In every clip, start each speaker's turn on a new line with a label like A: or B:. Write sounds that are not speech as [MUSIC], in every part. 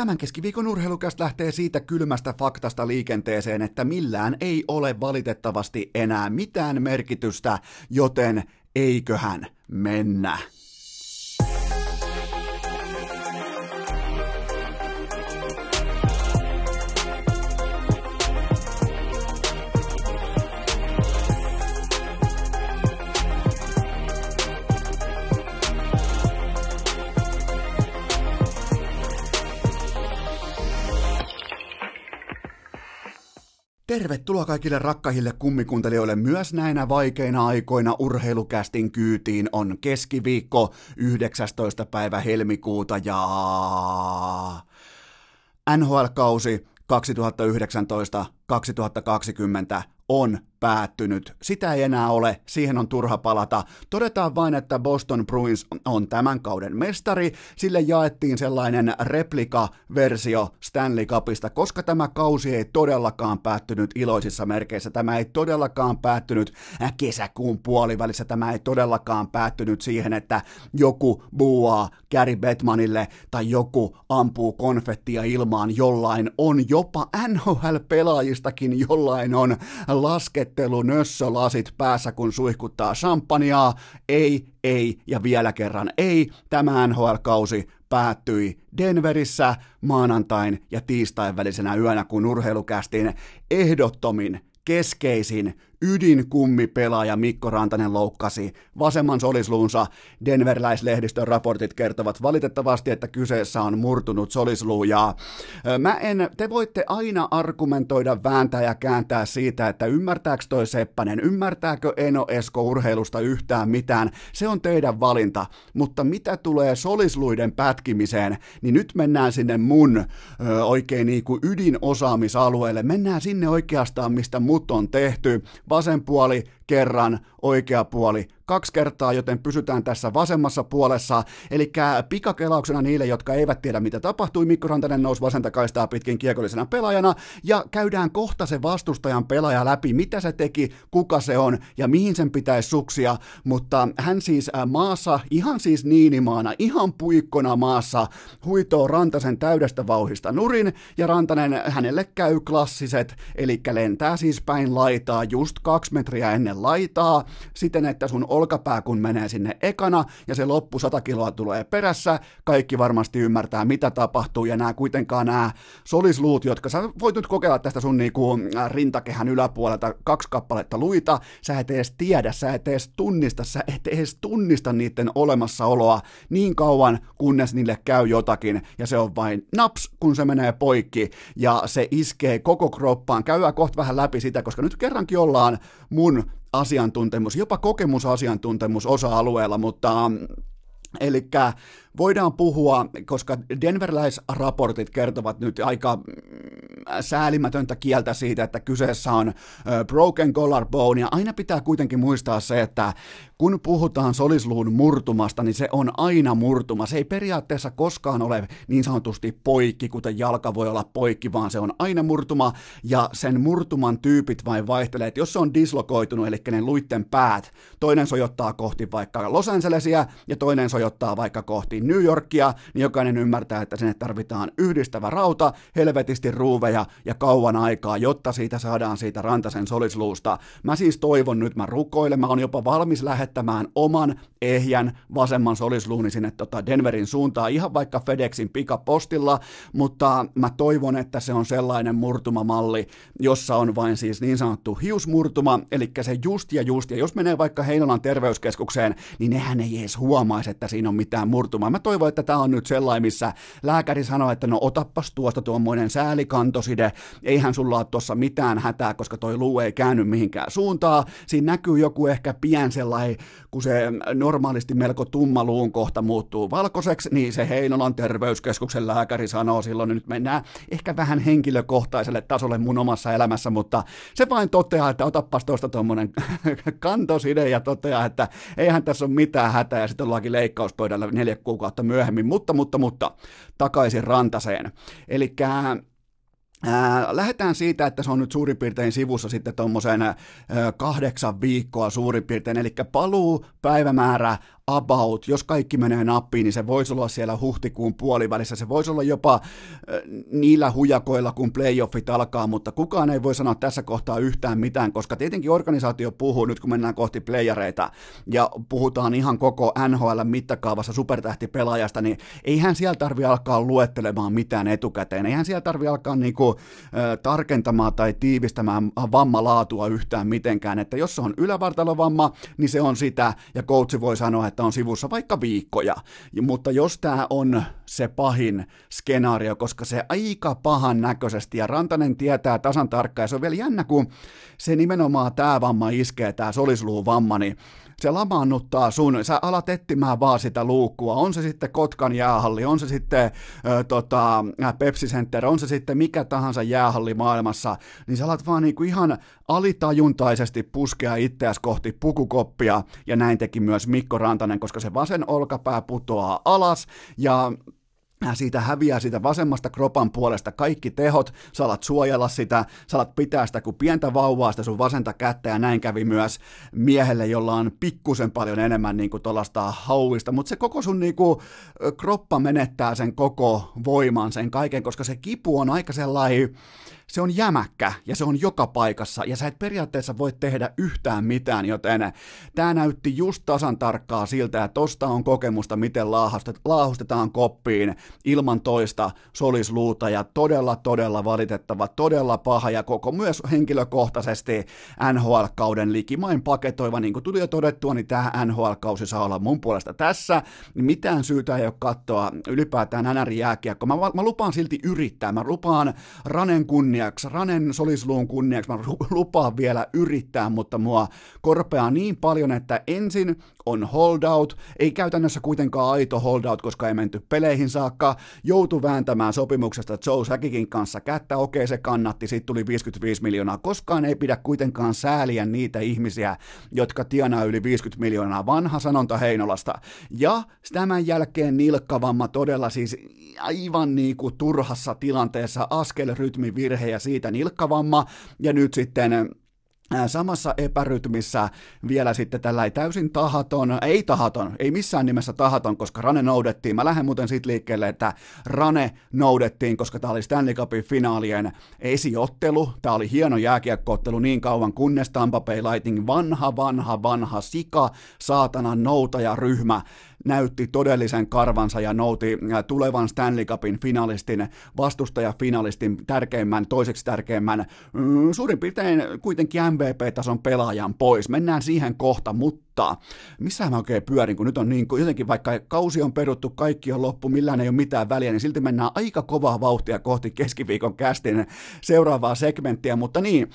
A: Tämän keskiviikon urheilukästä lähtee siitä kylmästä faktasta liikenteeseen, että millään ei ole valitettavasti enää mitään merkitystä, joten eiköhän mennä. Tervetuloa kaikille rakkahille kummikuuntelijoille myös näinä vaikeina aikoina urheilukästin kyytiin on keskiviikko 19. päivä helmikuuta ja NHL-kausi 2019-2020 on päättynyt. Sitä ei enää ole, siihen on turha palata. Todetaan vain, että Boston Bruins on tämän kauden mestari. Sille jaettiin sellainen replika-versio Stanley Cupista, koska tämä kausi ei todellakaan päättynyt iloisissa merkeissä. Tämä ei todellakaan päättynyt kesäkuun puolivälissä. Tämä ei todellakaan päättynyt siihen, että joku buuaa Gary Bettmanille tai joku ampuu konfettia ilmaan. Jollain on jopa NHL-pelaajistakin, jollain on laskettelu nössölasit päässä, kun suihkuttaa champagnea. Ei, ei ja vielä kerran ei. Tämä NHL-kausi päättyi Denverissä maanantain ja tiistain välisenä yönä, kun urheilukästin ehdottomin keskeisin ydinkummipelaaja Mikko Rantanen loukkasi vasemman solisluunsa. Denverläislehdistön raportit kertovat valitettavasti, että kyseessä on murtunut solisluu. Ja mä en, te voitte aina argumentoida, vääntää ja kääntää siitä, että ymmärtääkö toi Seppänen, ymmärtääkö Eno Esko urheilusta yhtään mitään, se on teidän valinta, mutta mitä tulee solisluiden pätkimiseen, niin nyt mennään sinne mun ö, oikein niin kuin ydinosaamisalueelle, mennään sinne oikeastaan, mistä mut on tehty, vasen puoli kerran, oikea puoli. Kaksi kertaa, joten pysytään tässä vasemmassa puolessa. Eli pikakelauksena niille, jotka eivät tiedä, mitä tapahtui, Mikko Rantanen nousi vasenta kaistaa pitkin kiekollisena pelaajana, ja käydään kohta se vastustajan pelaaja läpi, mitä se teki, kuka se on, ja mihin sen pitäisi suksia, mutta hän siis äh, maassa, ihan siis niinimaana, ihan puikkona maassa, huitoo Rantasen täydestä vauhista nurin, ja Rantanen hänelle käy klassiset, eli lentää siis päin laitaa just kaksi metriä ennen laitaa, siten että sun olkapää kun menee sinne ekana ja se loppu 100 kiloa tulee perässä, kaikki varmasti ymmärtää mitä tapahtuu. Ja nämä kuitenkaan nämä solisluut, jotka sä voit nyt kokeilla tästä sun niinku rintakehän yläpuolelta kaksi kappaletta luita, sä et edes tiedä, sä et edes tunnista, sä et edes tunnista niiden olemassaoloa niin kauan, kunnes niille käy jotakin. Ja se on vain naps, kun se menee poikki. Ja se iskee koko kroppaan. Käydään kohta vähän läpi sitä, koska nyt kerrankin ollaan mun asiantuntemus, jopa kokemusasiantuntemus osa-alueella, mutta Eli voidaan puhua, koska denverläisraportit kertovat nyt aika mm, säälimätöntä kieltä siitä, että kyseessä on broken collarbone, ja aina pitää kuitenkin muistaa se, että kun puhutaan solisluun murtumasta, niin se on aina murtuma. Se ei periaatteessa koskaan ole niin sanotusti poikki, kuten jalka voi olla poikki, vaan se on aina murtuma, ja sen murtuman tyypit vain vaihtelee. Et jos se on dislokoitunut, eli ne luitten päät, toinen sojottaa kohti vaikka Los Angelesia, ja toinen sojottaa vaikka kohti New Yorkia, niin jokainen ymmärtää, että sinne tarvitaan yhdistävä rauta, helvetisti ruuveja ja kauan aikaa, jotta siitä saadaan siitä rantasen solisluusta. Mä siis toivon nyt, mä rukoilen, mä oon jopa valmis lähettämään oman ehjän vasemman solisluuni sinne tota Denverin suuntaan, ihan vaikka FedExin pikapostilla, mutta mä toivon, että se on sellainen murtumamalli, jossa on vain siis niin sanottu hiusmurtuma, eli se just ja just, ja jos menee vaikka Heinolan terveyskeskukseen, niin nehän ei edes huomaisi, että siinä on mitään murtumaa. Mä toivon, että tämä on nyt sellainen, missä lääkäri sanoo, että no otappas tuosta tuommoinen säälikantoside, eihän sulla ole tuossa mitään hätää, koska toi luu ei käänny mihinkään suuntaan. Siinä näkyy joku ehkä pien sellainen, kun se normaalisti melko tumma luun kohta muuttuu valkoiseksi, niin se Heinolan terveyskeskuksen lääkäri sanoo silloin, nyt mennään ehkä vähän henkilökohtaiselle tasolle mun omassa elämässä, mutta se vain toteaa, että otappas tuosta tuommoinen [LAUGHS] kantoside ja toteaa, että eihän tässä ole mitään hätää ja sitten ollaankin leikkauspöydällä neljä kuukautta myöhemmin, mutta, mutta, mutta, takaisin rantaseen. Eli Ää, lähdetään siitä, että se on nyt suurin piirtein sivussa sitten tuommoisen kahdeksan viikkoa suurin piirtein, eli paluu päivämäärä about, jos kaikki menee nappiin, niin se voisi olla siellä huhtikuun puolivälissä, se voisi olla jopa äh, niillä hujakoilla, kun playoffit alkaa, mutta kukaan ei voi sanoa tässä kohtaa yhtään mitään, koska tietenkin organisaatio puhuu nyt, kun mennään kohti playareita, ja puhutaan ihan koko NHL mittakaavassa supertähtipelaajasta, niin eihän siellä tarvi alkaa luettelemaan mitään etukäteen, eihän siellä tarvi alkaa niinku, äh, tarkentamaan tai tiivistämään vammalaatua yhtään mitenkään, että jos se on ylävartalovamma, niin se on sitä, ja coachi voi sanoa, että on sivussa vaikka viikkoja, mutta jos tämä on se pahin skenaario, koska se aika pahan näköisesti, ja Rantanen tietää tasan tarkkaan, ja se on vielä jännä, kun se nimenomaan tämä vamma iskee, tämä solisluun vamma, niin se lamaannuttaa sun, sä alat etsimään vaan sitä luukkua, on se sitten Kotkan jäähalli, on se sitten ö, tota, Pepsi Center, on se sitten mikä tahansa jäähalli maailmassa, niin sä alat vaan niinku ihan alitajuntaisesti puskea itseäs kohti pukukoppia, ja näin teki myös Mikko Rantanen, koska se vasen olkapää putoaa alas, ja siitä häviää siitä vasemmasta kropan puolesta kaikki tehot, sä alat suojella sitä, sä alat pitää sitä kuin pientä vauvaa sitä sun vasenta kättä ja näin kävi myös miehelle, jolla on pikkusen paljon enemmän niin kuin tuollaista hauista, mutta se koko sun niin kuin, kroppa menettää sen koko voiman, sen kaiken, koska se kipu on aika sellainen se on jämäkkä ja se on joka paikassa ja sä et periaatteessa voi tehdä yhtään mitään, joten tämä näytti just tasan tarkkaa siltä, että tosta on kokemusta, miten laahustetaan koppiin. Ilman toista solisluuta ja todella, todella valitettava, todella paha ja koko myös henkilökohtaisesti NHL-kauden likimain paketoiva, niin kuin tuli jo todettua, niin tämä NHL-kausi saa olla mun puolesta tässä, niin mitään syytä ei ole katsoa ylipäätään NR-jääkiekko. Mä, mä lupaan silti yrittää, mä lupaan Ranen kunnia kunniaksi, Ranen solisluun kunniaksi, mä lupaan vielä yrittää, mutta mua korpeaa niin paljon, että ensin on holdout, ei käytännössä kuitenkaan aito holdout, koska ei menty peleihin saakka, joutu vääntämään sopimuksesta Joe Säkikin kanssa kättä, okei se kannatti, siitä tuli 55 miljoonaa, koskaan ei pidä kuitenkaan sääliä niitä ihmisiä, jotka tienaa yli 50 miljoonaa, vanha sanonta Heinolasta, ja tämän jälkeen nilkkavamma todella siis aivan niin kuin turhassa tilanteessa askelrytmivirhe ja siitä nilkkavamma, ja nyt sitten samassa epärytmissä vielä sitten tällä täysin tahaton, ei tahaton, ei missään nimessä tahaton, koska Rane noudettiin. Mä lähden muuten siitä liikkeelle, että Rane noudettiin, koska tämä oli Stanley Cupin finaalien esiottelu. Tämä oli hieno jääkiekkoottelu niin kauan, kunnes Tampa Bay Lightning vanha, vanha, vanha sika, saatana noutajaryhmä näytti todellisen karvansa ja nouti tulevan Stanley Cupin finalistin, vastustajafinalistin tärkeimmän, toiseksi tärkeimmän, mm, suurin piirtein kuitenkin MVP-tason pelaajan pois. Mennään siihen kohta, mutta missä mä oikein pyörin, kun nyt on niin kuin jotenkin vaikka kausi on peruttu, kaikki on loppu, millään ei ole mitään väliä, niin silti mennään aika kovaa vauhtia kohti keskiviikon kästin seuraavaa segmenttiä, mutta niin,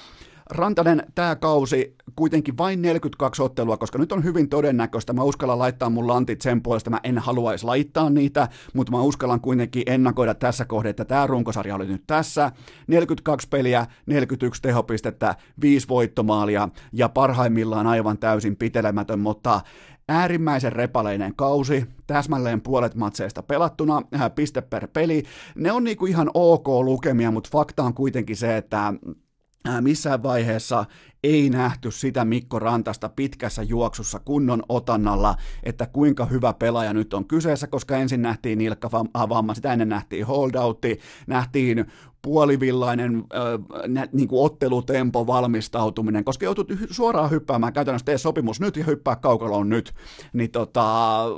A: Rantanen, tämä kausi kuitenkin vain 42 ottelua, koska nyt on hyvin todennäköistä, mä uskallan laittaa mun lantit sen puolesta, mä en haluaisi laittaa niitä, mutta mä uskallan kuitenkin ennakoida tässä kohdassa, että tämä runkosarja oli nyt tässä, 42 peliä, 41 tehopistettä, 5 voittomaalia ja parhaimmillaan aivan täysin pitelemätön, mutta äärimmäisen repaleinen kausi, täsmälleen puolet matseista pelattuna, äh, piste per peli. Ne on niinku ihan ok lukemia, mutta fakta on kuitenkin se, että missään vaiheessa ei nähty sitä Mikko Rantasta pitkässä juoksussa kunnon otannalla, että kuinka hyvä pelaaja nyt on kyseessä, koska ensin nähtiin nilkkavamma, sitä ennen nähtiin holdoutti, nähtiin puolivillainen äh, niin kuin ottelutempo valmistautuminen, koska joutut suoraan hyppäämään käytännössä tee sopimus nyt ja hyppää kaukaloon nyt, niin tota,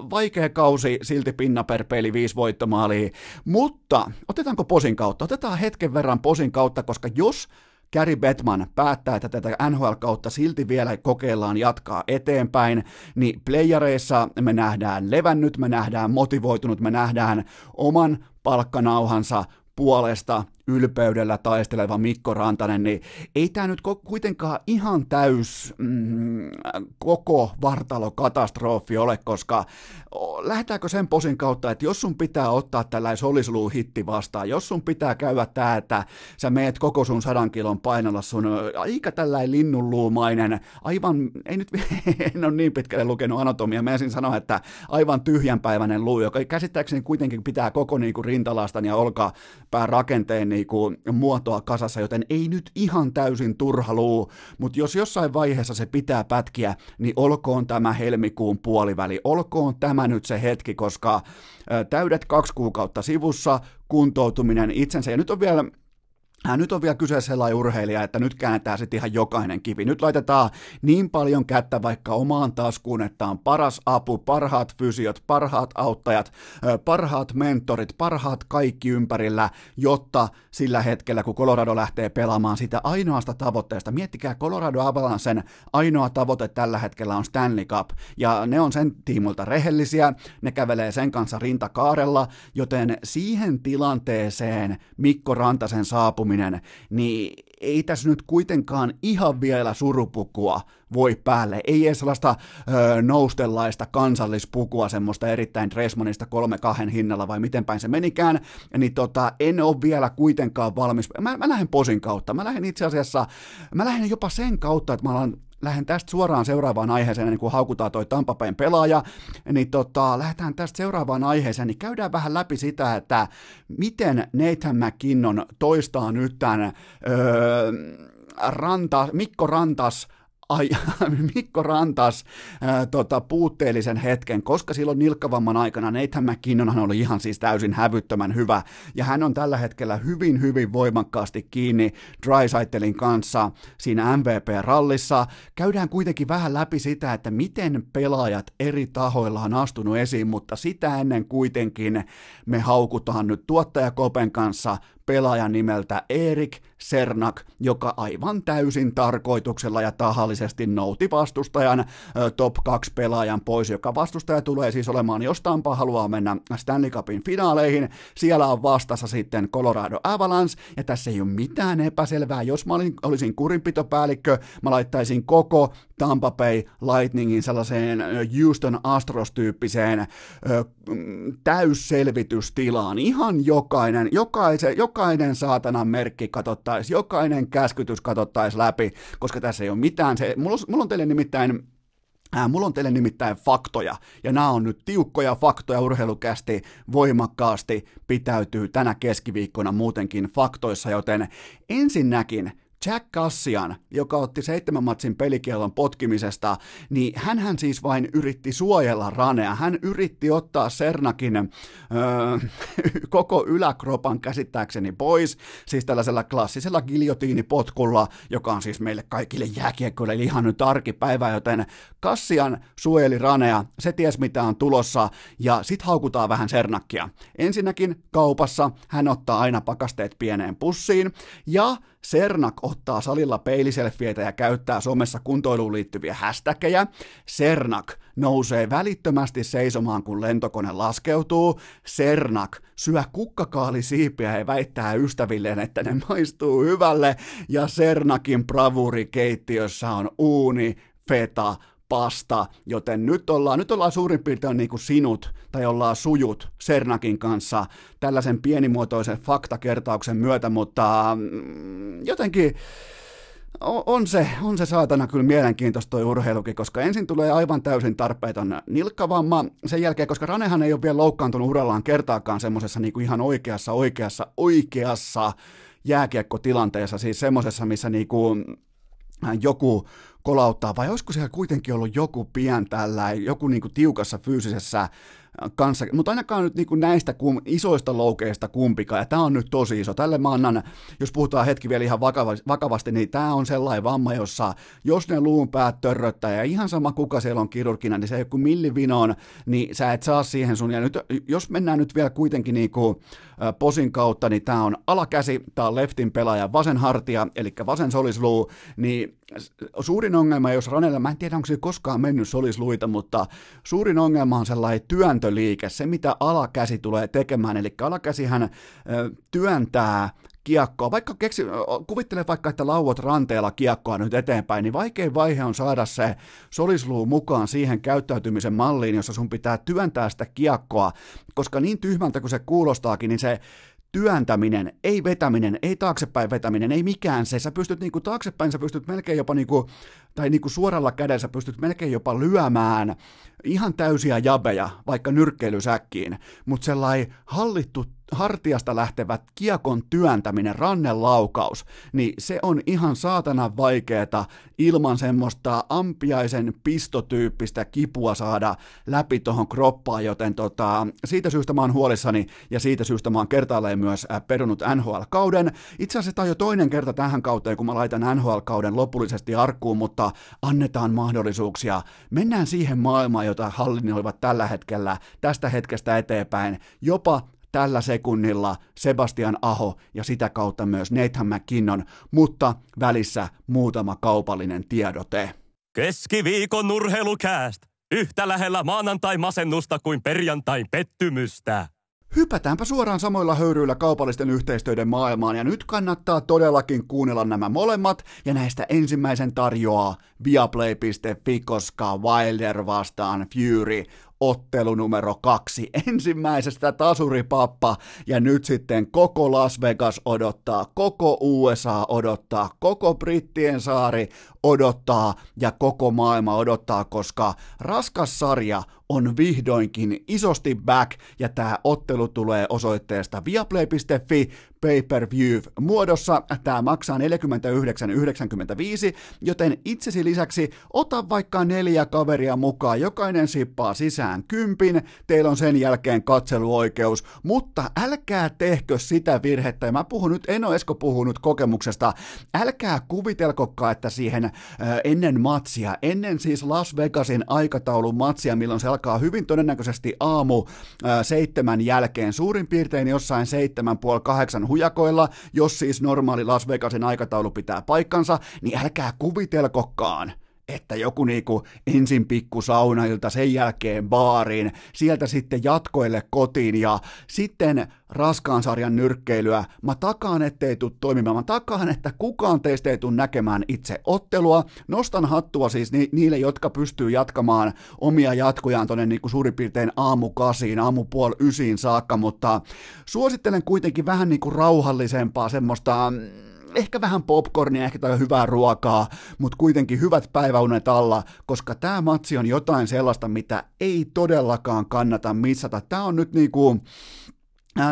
A: vaikea kausi, silti pinna per peli, viisi voittomaalia, mutta otetaanko posin kautta? Otetaan hetken verran posin kautta, koska jos Gary Bettman päättää, että tätä NHL-kautta silti vielä kokeillaan jatkaa eteenpäin, niin playareissa me nähdään levännyt, me nähdään motivoitunut, me nähdään oman palkkanauhansa puolesta ylpeydellä taisteleva Mikko Rantanen, niin ei tämä nyt kuitenkaan ihan täys mm, koko vartalokatastrofi ole, koska lähdetäänkö sen posin kautta, että jos sun pitää ottaa tällainen solisluu hitti vastaan, jos sun pitää käydä tämä, että sä meet koko sun sadan kilon painolla sun aika tällainen linnunluumainen, aivan, ei nyt, [LAUGHS] en ole niin pitkälle lukenut anatomia, mä ensin sanoa, että aivan tyhjänpäiväinen luu, joka käsittääkseni kuitenkin pitää koko niin kuin rintalastan ja olkapään rakenteen, niinku muotoa kasassa, joten ei nyt ihan täysin turha luu, mutta jos jossain vaiheessa se pitää pätkiä, niin olkoon tämä helmikuun puoliväli, olkoon tämä nyt se hetki, koska täydet kaksi kuukautta sivussa, kuntoutuminen itsensä, ja nyt on vielä Hän nyt on vielä kyse sellainen urheilija, että nyt käännetään sitten ihan jokainen kivi. Nyt laitetaan niin paljon kättä vaikka omaan taskuun, että on paras apu, parhaat fysiot, parhaat auttajat, parhaat mentorit, parhaat kaikki ympärillä, jotta sillä hetkellä, kun Colorado lähtee pelaamaan sitä ainoasta tavoitteesta, miettikää Colorado Avalancen ainoa tavoite tällä hetkellä on Stanley Cup, ja ne on sen tiimulta rehellisiä, ne kävelee sen kanssa rintakaarella, joten siihen tilanteeseen Mikko Rantasen saapuminen saapuminen, niin ei tässä nyt kuitenkaan ihan vielä surupukua voi päälle. Ei edes sellaista öö, noustellaista kansallispukua, semmoista erittäin Dressmanista kolme kahden hinnalla, vai miten päin se menikään, niin tota, en ole vielä kuitenkaan valmis. Mä, mä lähden posin kautta. Mä lähden itse asiassa, mä lähden jopa sen kautta, että mä alan lähden tästä suoraan seuraavaan aiheeseen, niin kun haukutaan toi Tampapäin pelaaja, niin tota, lähdetään tästä seuraavaan aiheeseen, niin käydään vähän läpi sitä, että miten Nathan McKinnon toistaa nyt tämän öö, Ranta, Mikko Rantas [LAUGHS] ai, Mikko Rantas ää, tota, puutteellisen hetken, koska silloin nilkkavamman aikana Nathan McKinnonhan oli ihan siis täysin hävyttömän hyvä, ja hän on tällä hetkellä hyvin, hyvin voimakkaasti kiinni Drysaitelin kanssa siinä MVP-rallissa. Käydään kuitenkin vähän läpi sitä, että miten pelaajat eri tahoilla on astunut esiin, mutta sitä ennen kuitenkin me haukutaan nyt tuottajakopen kanssa pelaajan nimeltä Erik Sernak, joka aivan täysin tarkoituksella ja tahallisesti nouti vastustajan top 2 pelaajan pois, joka vastustaja tulee siis olemaan, jos Tampa haluaa mennä Stanley Cupin finaaleihin, siellä on vastassa sitten Colorado Avalanche, ja tässä ei ole mitään epäselvää, jos mä olisin kurinpitopäällikkö, mä laittaisin koko Tampa Bay Lightningin sellaiseen Houston Astros-tyyppiseen täysselvitystilaan, ihan jokainen, jokaisen, jokainen saatanan merkki katsottaisiin, jokainen käskytys katsottaisiin läpi, koska tässä ei ole mitään. Se, mulla, mulla on teille nimittäin Äh, mulla on teille nimittäin faktoja, ja nämä on nyt tiukkoja faktoja. Urheilukästi voimakkaasti pitäytyy tänä keskiviikkona muutenkin faktoissa, joten ensinnäkin Jack Cassian, joka otti seitsemän matsin pelikielon potkimisesta, niin hän siis vain yritti suojella Ranea. Hän yritti ottaa Sernakin öö, [LAUGHS] koko yläkropan käsittääkseni pois, siis tällaisella klassisella giljotiinipotkulla, joka on siis meille kaikille jääkiekkoille ihan nyt arkipäivä, joten Kassian suojeli Ranea, se ties mitä on tulossa, ja sit haukutaan vähän Sernakkia. Ensinnäkin kaupassa hän ottaa aina pakasteet pieneen pussiin, ja Sernak ottaa salilla peiliselfieitä ja käyttää somessa kuntoiluun liittyviä hashtageja. Sernak nousee välittömästi seisomaan, kun lentokone laskeutuu. Sernak syö kukkakaalisiipiä ja väittää ystävilleen, että ne maistuu hyvälle. Ja Sernakin bravuri keittiössä on uuni, feta, pasta, joten nyt ollaan, nyt ollaan suurin piirtein niin kuin sinut, tai ollaan sujut Sernakin kanssa tällaisen pienimuotoisen faktakertauksen myötä, mutta mm, jotenkin on se, on se saatana kyllä mielenkiintoista toi urheilukin, koska ensin tulee aivan täysin tarpeeton nilkkavamma, sen jälkeen, koska Ranehan ei ole vielä loukkaantunut urallaan kertaakaan semmoisessa niin ihan oikeassa, oikeassa, oikeassa jääkiekkotilanteessa, siis semmoisessa, missä niin kuin joku kolauttaa, vai olisiko siellä kuitenkin ollut joku pien tällä, joku niin kuin tiukassa fyysisessä kanssa, mutta ainakaan nyt niin kuin näistä kum, isoista loukeista kumpikaan, ja tämä on nyt tosi iso. Tälle mä annan, jos puhutaan hetki vielä ihan vakavasti, niin tämä on sellainen vamma, jossa jos ne luun päät törröttää, ja ihan sama kuka siellä on kirurgina, niin se ei ole kuin millivinoon, niin sä et saa siihen sun, ja nyt, jos mennään nyt vielä kuitenkin niin kuin, posin kautta, niin tämä on alakäsi, tämä on leftin pelaaja, vasen hartia, eli vasen solisluu, niin suurin ongelma, jos Ranella, mä en tiedä onko se koskaan mennyt solisluita, mutta suurin ongelma on sellainen työntöliike, se mitä alakäsi tulee tekemään, eli alakäsihän työntää kiekkoa, vaikka keksi, kuvittele vaikka, että lauot ranteella kiekkoa nyt eteenpäin, niin vaikein vaihe on saada se solisluu mukaan siihen käyttäytymisen malliin, jossa sun pitää työntää sitä kiekkoa, koska niin tyhmältä kuin se kuulostaakin, niin se työntäminen, ei vetäminen, ei taaksepäin vetäminen, ei mikään se. Sä pystyt niinku taaksepäin, sä pystyt melkein jopa niinku, tai niinku suoralla kädellä sä pystyt melkein jopa lyömään ihan täysiä jabeja, vaikka nyrkkeilysäkkiin, mutta sellainen hallittu hartiasta lähtevät kiekon työntäminen, rannelaukaus, niin se on ihan saatana vaikeeta ilman semmoista ampiaisen pistotyyppistä kipua saada läpi tuohon kroppaan, joten tota, siitä syystä mä oon huolissani ja siitä syystä mä oon kertaalleen myös äh, perunut NHL-kauden. Itse asiassa tämä on jo toinen kerta tähän kauteen, kun mä laitan NHL-kauden lopullisesti arkkuun, mutta annetaan mahdollisuuksia. Mennään siihen maailmaan, jota hallinnoivat tällä hetkellä, tästä hetkestä eteenpäin, jopa tällä sekunnilla Sebastian Aho ja sitä kautta myös Nathan McKinnon, mutta välissä muutama kaupallinen tiedote.
B: Keskiviikon urheilukääst! Yhtä lähellä maanantai-masennusta kuin perjantai pettymystä.
A: Hypätäänpä suoraan samoilla höyryillä kaupallisten yhteistyöiden maailmaan, ja nyt kannattaa todellakin kuunnella nämä molemmat, ja näistä ensimmäisen tarjoaa viaplay.fi, koska Wilder vastaan Fury ottelu numero kaksi. [LAUGHS] Ensimmäisestä tasuripappa ja nyt sitten koko Las Vegas odottaa, koko USA odottaa, koko Brittien saari odottaa ja koko maailma odottaa, koska raskas sarja on vihdoinkin isosti back ja tämä ottelu tulee osoitteesta viaplay.fi pay-per-view muodossa. Tämä maksaa 49,95, joten itsesi lisäksi ota vaikka neljä kaveria mukaan, jokainen sippaa sisään kympin, teillä on sen jälkeen katseluoikeus, mutta älkää tehkö sitä virhettä, ja mä puhun nyt, en ole Esko puhunut kokemuksesta, älkää kuvitelkokaan, että siihen äh, ennen matsia, ennen siis Las Vegasin aikataulun matsia, milloin se alkaa hyvin todennäköisesti aamu äh, seitsemän jälkeen, suurin piirtein jossain seitsemän puoli kahdeksan hujakoilla, jos siis normaali Las Vegasin aikataulu pitää paikkansa, niin älkää kuvitelkokaan, että joku niinku ensin pikku saunailta, sen jälkeen baariin, sieltä sitten jatkoille kotiin ja sitten raskaan sarjan nyrkkeilyä. Mä takaan, ettei tule toimimaan. Mä takaan, että kukaan teistä ei tule näkemään itse ottelua. Nostan hattua siis ni- niille, jotka pystyy jatkamaan omia jatkojaan tonne niinku suurin piirtein aamu kasiin, aamu puoli ysiin saakka, mutta suosittelen kuitenkin vähän niinku rauhallisempaa semmoista mm, ehkä vähän popcornia, ehkä tai hyvää ruokaa, mutta kuitenkin hyvät päiväunet alla, koska tämä matsi on jotain sellaista, mitä ei todellakaan kannata missata. Tämä on nyt niinku,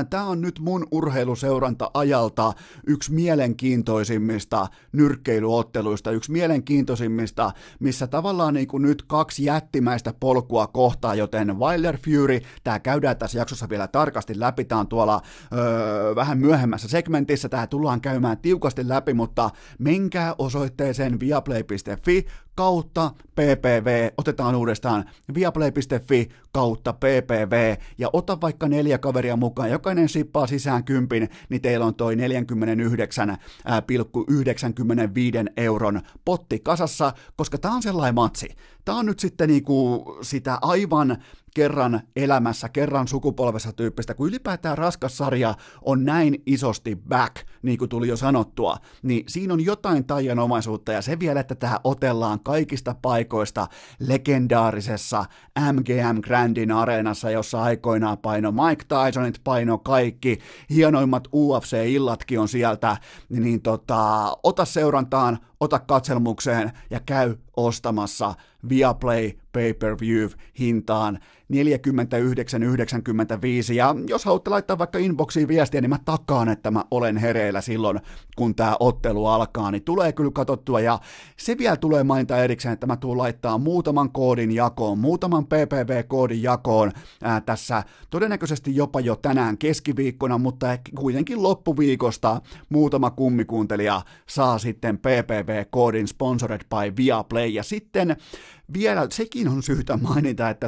A: Tämä on nyt mun urheiluseuranta-ajalta yksi mielenkiintoisimmista nyrkkeilyotteluista, yksi mielenkiintoisimmista, missä tavallaan niin kuin nyt kaksi jättimäistä polkua kohtaa, joten Wilder Fury, tämä käydään tässä jaksossa vielä tarkasti läpi, tämä on tuolla öö, vähän myöhemmässä segmentissä, tämä tullaan käymään tiukasti läpi, mutta menkää osoitteeseen viaplay.fi kautta ppv, otetaan uudestaan viaplay.fi kautta ppv ja ota vaikka neljä kaveria mukaan, jokainen sippaa sisään kympin, niin teillä on toi 49,95 euron potti kasassa, koska tää on sellainen matsi. Tää on nyt sitten niinku sitä aivan kerran elämässä, kerran sukupolvessa tyyppistä, kun ylipäätään raskas sarja on näin isosti back, niin kuin tuli jo sanottua, niin siinä on jotain taianomaisuutta ja se vielä, että tähän otellaan kaikista paikoista legendaarisessa MGM Grandin areenassa, jossa aikoinaan paino Mike Tysonit, paino kaikki, hienoimmat UFC-illatkin on sieltä, niin tota, ota seurantaan, ota katselmukseen ja käy ostamassa Viaplay pay-per-view hintaan 49,95 ja jos haluatte laittaa vaikka inboxiin viestiä, niin mä takaan, että mä olen hereillä silloin, kun tämä ottelu alkaa, niin tulee kyllä katsottua ja se vielä tulee mainita erikseen, että mä tuun laittaa muutaman koodin jakoon, muutaman PPV-koodin jakoon ää, tässä todennäköisesti jopa jo tänään keskiviikkona, mutta kuitenkin loppuviikosta muutama kummikuuntelija saa sitten PPV-koodin sponsored by Viaplay. Ja sitten vielä sekin on syytä mainita, että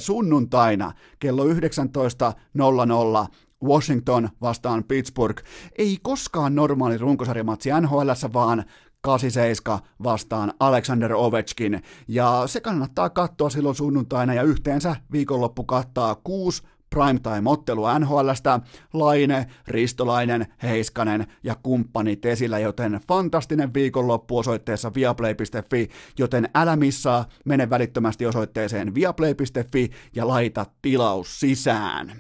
A: sunnuntaina kello 19.00 Washington vastaan Pittsburgh. Ei koskaan normaali runkosarjamatsi NHL, vaan 87 vastaan Alexander Ovechkin, ja se kannattaa katsoa silloin sunnuntaina, ja yhteensä viikonloppu kattaa kuusi primetime-ottelu NHLstä, Laine, Ristolainen, Heiskanen ja kumppanit esillä, joten fantastinen viikonloppu osoitteessa viaplay.fi, joten älä missaa, mene välittömästi osoitteeseen viaplay.fi ja laita tilaus sisään.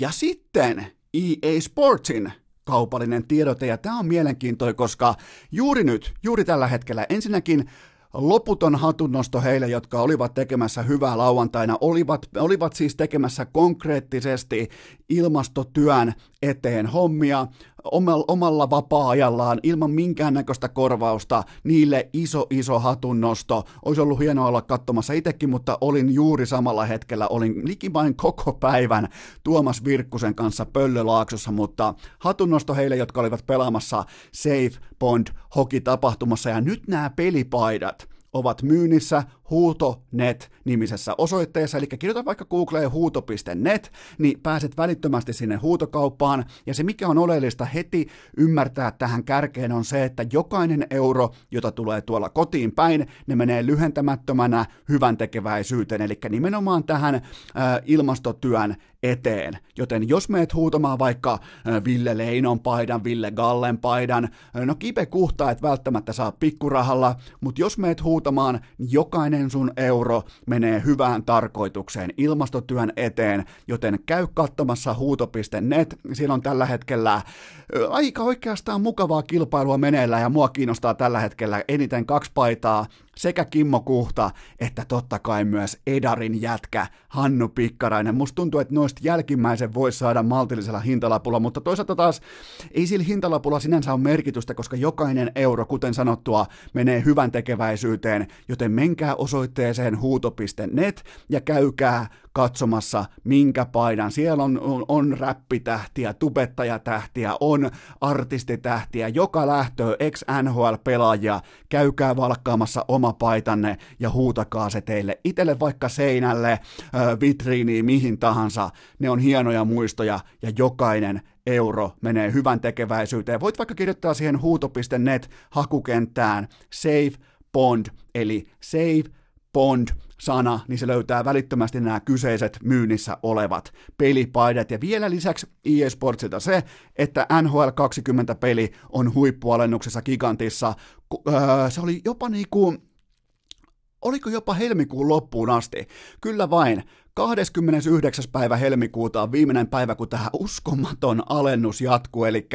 A: Ja sitten EA Sportsin kaupallinen tiedote, ja tämä on mielenkiintoinen, koska juuri nyt, juuri tällä hetkellä, ensinnäkin loputon hatunnosto heille, jotka olivat tekemässä hyvää lauantaina, olivat, olivat siis tekemässä konkreettisesti ilmastotyön eteen hommia, omalla vapaa-ajallaan ilman minkäännäköistä korvausta niille iso iso hatunnosto. Olisi ollut hienoa olla katsomassa itsekin, mutta olin juuri samalla hetkellä, olin likimain koko päivän Tuomas Virkkusen kanssa Pöllölaaksossa, mutta hatunnosto heille, jotka olivat pelaamassa Safe Bond Hockey-tapahtumassa. Ja nyt nämä pelipaidat, ovat myynnissä huutonet-nimisessä osoitteessa, eli kirjoita vaikka Googleen huuto.net, niin pääset välittömästi sinne huutokauppaan, ja se mikä on oleellista heti ymmärtää tähän kärkeen on se, että jokainen euro, jota tulee tuolla kotiin päin, ne menee lyhentämättömänä hyvän tekeväisyyteen, eli nimenomaan tähän äh, ilmastotyön eteen. Joten jos meet huutamaan vaikka Ville Leinon paidan, Ville Gallen paidan, no kipe kuhtaa et välttämättä saa pikkurahalla, mutta jos meet huutamaan, niin jokainen sun euro menee hyvään tarkoitukseen ilmastotyön eteen, joten käy katsomassa huuto.net, siellä on tällä hetkellä aika oikeastaan mukavaa kilpailua meneillä ja mua kiinnostaa tällä hetkellä eniten kaksi paitaa, sekä Kimmo Kuhta että totta kai myös Edarin jätkä Hannu Pikkarainen. Musta tuntuu, että noista jälkimmäisen voisi saada maltillisella hintalapulla, mutta toisaalta taas ei sillä hintalapulla sinänsä ole merkitystä, koska jokainen euro, kuten sanottua, menee hyvän tekeväisyyteen, joten menkää osoitteeseen huuto.net ja käykää katsomassa, minkä paidan. Siellä on, on, on räppitähtiä, tubettajatähtiä, on artistitähtiä, joka lähtöä ex-NHL-pelaajia. Käykää valkkaamassa oma paitanne ja huutakaa se teille itelle vaikka seinälle, vitriiniin, mihin tahansa. Ne on hienoja muistoja ja jokainen euro menee hyvän tekeväisyyteen. Voit vaikka kirjoittaa siihen huuto.net hakukenttään Save Bond, eli Save Bond sana, niin se löytää välittömästi nämä kyseiset myynnissä olevat pelipaidat. Ja vielä lisäksi EA Sportsilta se, että NHL 20 peli on huippualennuksessa gigantissa. Se oli jopa niinku, oliko jopa helmikuun loppuun asti? Kyllä vain. 29. päivä helmikuuta on viimeinen päivä, kun tämä uskomaton alennus jatkuu, eli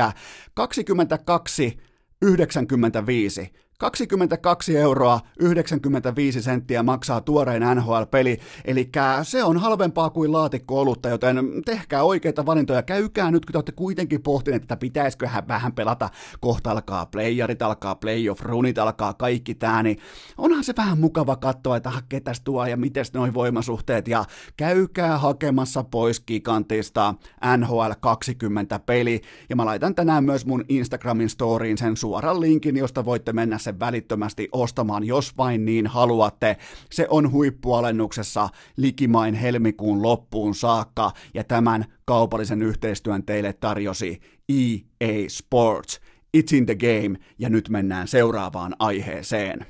A: 22,95 22 euroa 95 senttiä maksaa tuorein NHL-peli, eli se on halvempaa kuin laatikko-olutta, joten tehkää oikeita valintoja, käykää nyt, kun te olette kuitenkin pohtineet, että pitäisiköhän vähän pelata, kohta alkaa playerit, alkaa playoff, runit, alkaa kaikki tää, niin onhan se vähän mukava katsoa, että ketäs tuo ja miten noin voimasuhteet, ja käykää hakemassa pois gigantista NHL 20 peli, ja mä laitan tänään myös mun Instagramin storyin sen suoran linkin, josta voitte mennä sen välittömästi ostamaan, jos vain niin haluatte. Se on huippualennuksessa likimain helmikuun loppuun saakka, ja tämän kaupallisen yhteistyön teille tarjosi EA Sports. It's in the game, ja nyt mennään seuraavaan aiheeseen.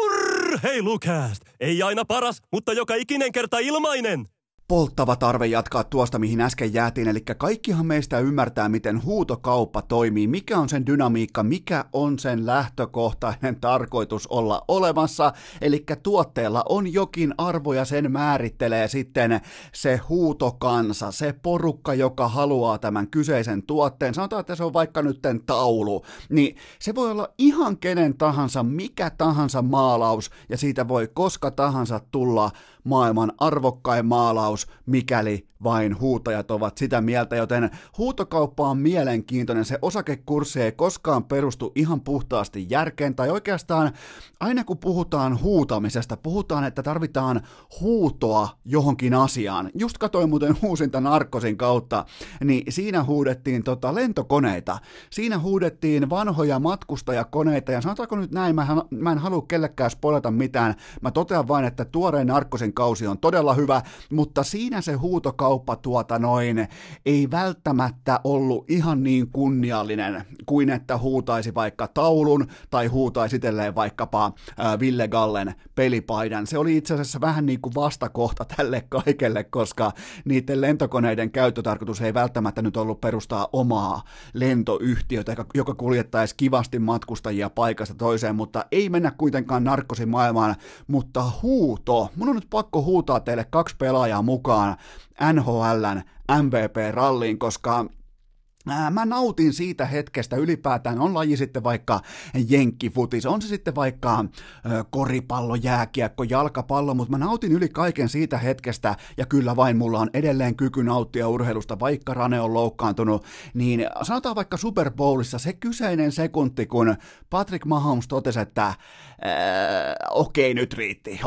B: Urheilukääst! Ei aina paras, mutta joka ikinen kerta ilmainen!
A: Polttava tarve jatkaa tuosta, mihin äsken jäätiin, eli kaikkihan meistä ymmärtää, miten huutokauppa toimii, mikä on sen dynamiikka, mikä on sen lähtökohtainen [LAUGHS] tarkoitus olla olemassa, eli tuotteella on jokin arvo ja sen määrittelee sitten se huutokansa, se porukka, joka haluaa tämän kyseisen tuotteen, sanotaan, että se on vaikka nytten taulu, niin se voi olla ihan kenen tahansa, mikä tahansa maalaus, ja siitä voi koska tahansa tulla maailman arvokkain maalaus, mikäli vain huutajat ovat sitä mieltä, joten huutokauppa on mielenkiintoinen. Se osakekurssi ei koskaan perustu ihan puhtaasti järkeen, tai oikeastaan aina kun puhutaan huutamisesta, puhutaan, että tarvitaan huutoa johonkin asiaan. Just katsoin muuten uusinta Narkosin kautta, niin siinä huudettiin tota lentokoneita. Siinä huudettiin vanhoja matkustajakoneita, ja sanotaanko nyt näin, mä, mä en halua kellekään spoilata mitään, mä totean vain, että tuoreen Narkosin kausi on todella hyvä, mutta siinä se huutokauppa kauppa tuota noin ei välttämättä ollut ihan niin kunniallinen kuin että huutaisi vaikka taulun tai huutaisi itselleen vaikkapa Ville Gallen pelipaidan. Se oli itse asiassa vähän niin kuin vastakohta tälle kaikelle, koska niiden lentokoneiden käyttötarkoitus ei välttämättä nyt ollut perustaa omaa lentoyhtiötä, joka kuljettaisi kivasti matkustajia paikasta toiseen, mutta ei mennä kuitenkaan narkosin maailmaan, mutta huuto. Mun on nyt pakko huutaa teille kaksi pelaajaa mukaan NHLn MVP-ralliin, koska Mä nautin siitä hetkestä ylipäätään, on laji sitten vaikka jenkkifutis, on se sitten vaikka koripallo, jääkiekko, jalkapallo, mutta mä nautin yli kaiken siitä hetkestä, ja kyllä vain mulla on edelleen kyky nauttia urheilusta, vaikka Rane on loukkaantunut, niin sanotaan vaikka Super Bowlissa se kyseinen sekunti, kun Patrick Mahomes totesi, että okei okay, nyt riitti,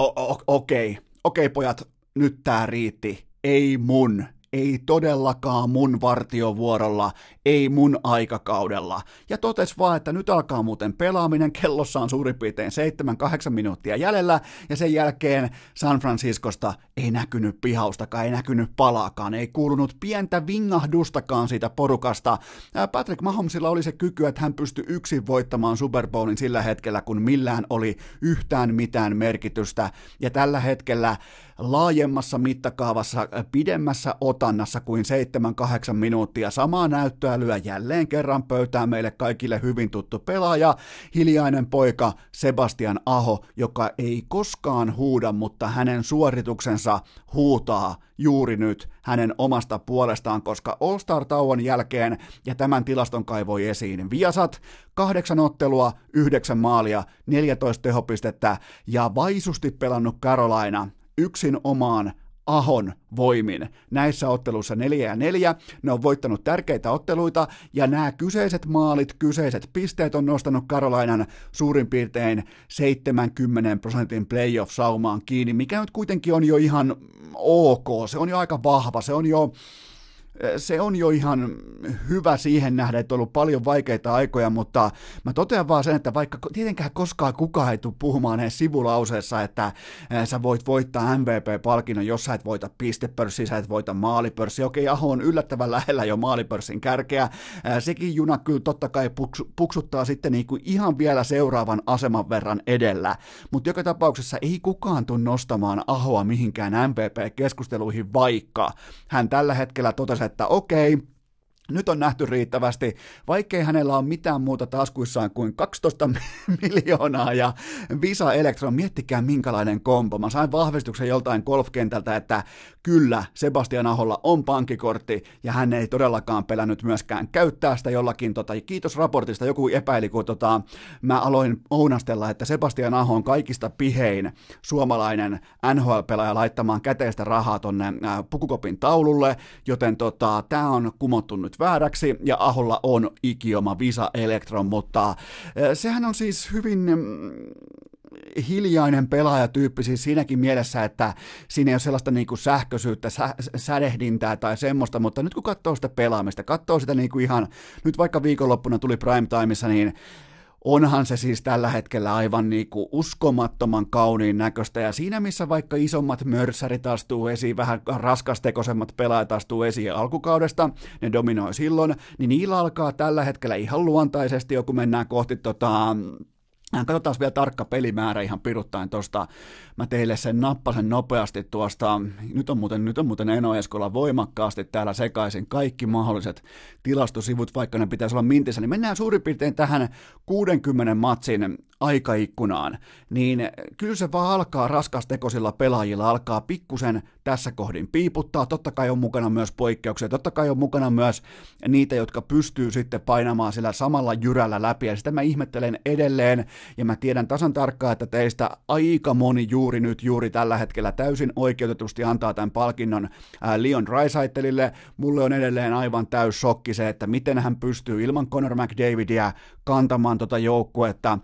A: okei, okei okay, pojat, nyt tää riitti, ei mun, ei todellakaan mun vartiovuorolla, ei mun aikakaudella. Ja totes vaan, että nyt alkaa muuten pelaaminen, kellossa on suurin piirtein 7-8 minuuttia jäljellä, ja sen jälkeen San Franciscosta ei näkynyt pihaustakaan, ei näkynyt palaakaan, ei kuulunut pientä vingahdustakaan siitä porukasta. Patrick Mahomesilla oli se kyky, että hän pystyi yksin voittamaan Super Bowlin sillä hetkellä, kun millään oli yhtään mitään merkitystä, ja tällä hetkellä laajemmassa mittakaavassa, pidemmässä otannassa kuin 7-8 minuuttia. Samaa näyttöä lyö jälleen kerran pöytään meille kaikille hyvin tuttu pelaaja, hiljainen poika Sebastian Aho, joka ei koskaan huuda, mutta hänen suorituksensa huutaa juuri nyt hänen omasta puolestaan, koska All-Star-tauon jälkeen, ja tämän tilaston kaivoi esiin, Viasat, kahdeksan ottelua, yhdeksän maalia, 14 tehopistettä ja vaisusti pelannut Carolina yksin omaan Ahon voimin. Näissä otteluissa 4 ja 4, ne on voittanut tärkeitä otteluita, ja nämä kyseiset maalit, kyseiset pisteet on nostanut Karolainan suurin piirtein 70 prosentin playoff-saumaan kiinni, mikä nyt kuitenkin on jo ihan ok, se on jo aika vahva, se on jo se on jo ihan hyvä siihen nähdä, että on ollut paljon vaikeita aikoja, mutta mä totean vaan sen, että vaikka tietenkään koskaan kukaan ei tule puhumaan edes sivulauseessa, että sä voit voittaa MVP-palkinnon, jos sä et voita pistepörssiä, sä et voita maalipörssiä. Okei, Aho on yllättävän lähellä jo maalipörssin kärkeä. Sekin juna kyllä totta kai puksuttaa sitten niin kuin ihan vielä seuraavan aseman verran edellä, mutta joka tapauksessa ei kukaan tule nostamaan Ahoa mihinkään MVP-keskusteluihin, vaikka hän tällä hetkellä totesi, että okei, nyt on nähty riittävästi, vaikkei hänellä ole mitään muuta taskuissaan kuin 12 [LAUGHS] miljoonaa ja Visa Electron, miettikää minkälainen kompo. Mä sain vahvistuksen joltain golfkentältä, että kyllä Sebastian Aholla on pankkikortti ja hän ei todellakaan pelännyt myöskään käyttää sitä jollakin, tota, kiitos raportista, joku epäili, kun tota, mä aloin ounastella, että Sebastian Aho on kaikista pihein suomalainen NHL-pelaaja laittamaan käteistä rahaa tonne äh, pukukopin taululle, joten tota, tämä on kumottu nyt vääräksi ja Aholla on ikioma Visa Electron, mutta äh, sehän on siis hyvin mm, hiljainen pelaajatyyppi siis siinäkin mielessä, että siinä ei ole sellaista niin kuin sähköisyyttä, sä, sädehdintää tai semmoista, mutta nyt kun katsoo sitä pelaamista, katsoo sitä niin kuin ihan, nyt vaikka viikonloppuna tuli prime timeissa, niin onhan se siis tällä hetkellä aivan niin kuin uskomattoman kauniin näköistä, ja siinä missä vaikka isommat mörssärit astuu esiin, vähän raskastekoisemmat pelaajat astuu esiin alkukaudesta, ne dominoi silloin, niin niillä alkaa tällä hetkellä ihan luontaisesti, kun mennään kohti tota, Katsotaan vielä tarkka pelimäärä ihan piruttain tuosta. Mä teille sen nappasen nopeasti tuosta. Nyt on muuten, nyt on muuten Eno Eskola voimakkaasti täällä sekaisin kaikki mahdolliset tilastosivut, vaikka ne pitäisi olla mintissä. Niin mennään suurin piirtein tähän 60 matsin aikaikkunaan. Niin kyllä se vaan alkaa raskastekosilla pelaajilla, alkaa pikkusen tässä kohdin piiputtaa. Totta kai on mukana myös poikkeuksia. Totta kai on mukana myös niitä, jotka pystyy sitten painamaan sillä samalla jyrällä läpi. Ja sitä mä ihmettelen edelleen ja mä tiedän tasan tarkkaan, että teistä aika moni juuri nyt, juuri tällä hetkellä täysin oikeutetusti antaa tämän palkinnon Leon Dreisaitelille. Mulle on edelleen aivan täys shokki se, että miten hän pystyy ilman Conor McDavidia kantamaan tota joukkuetta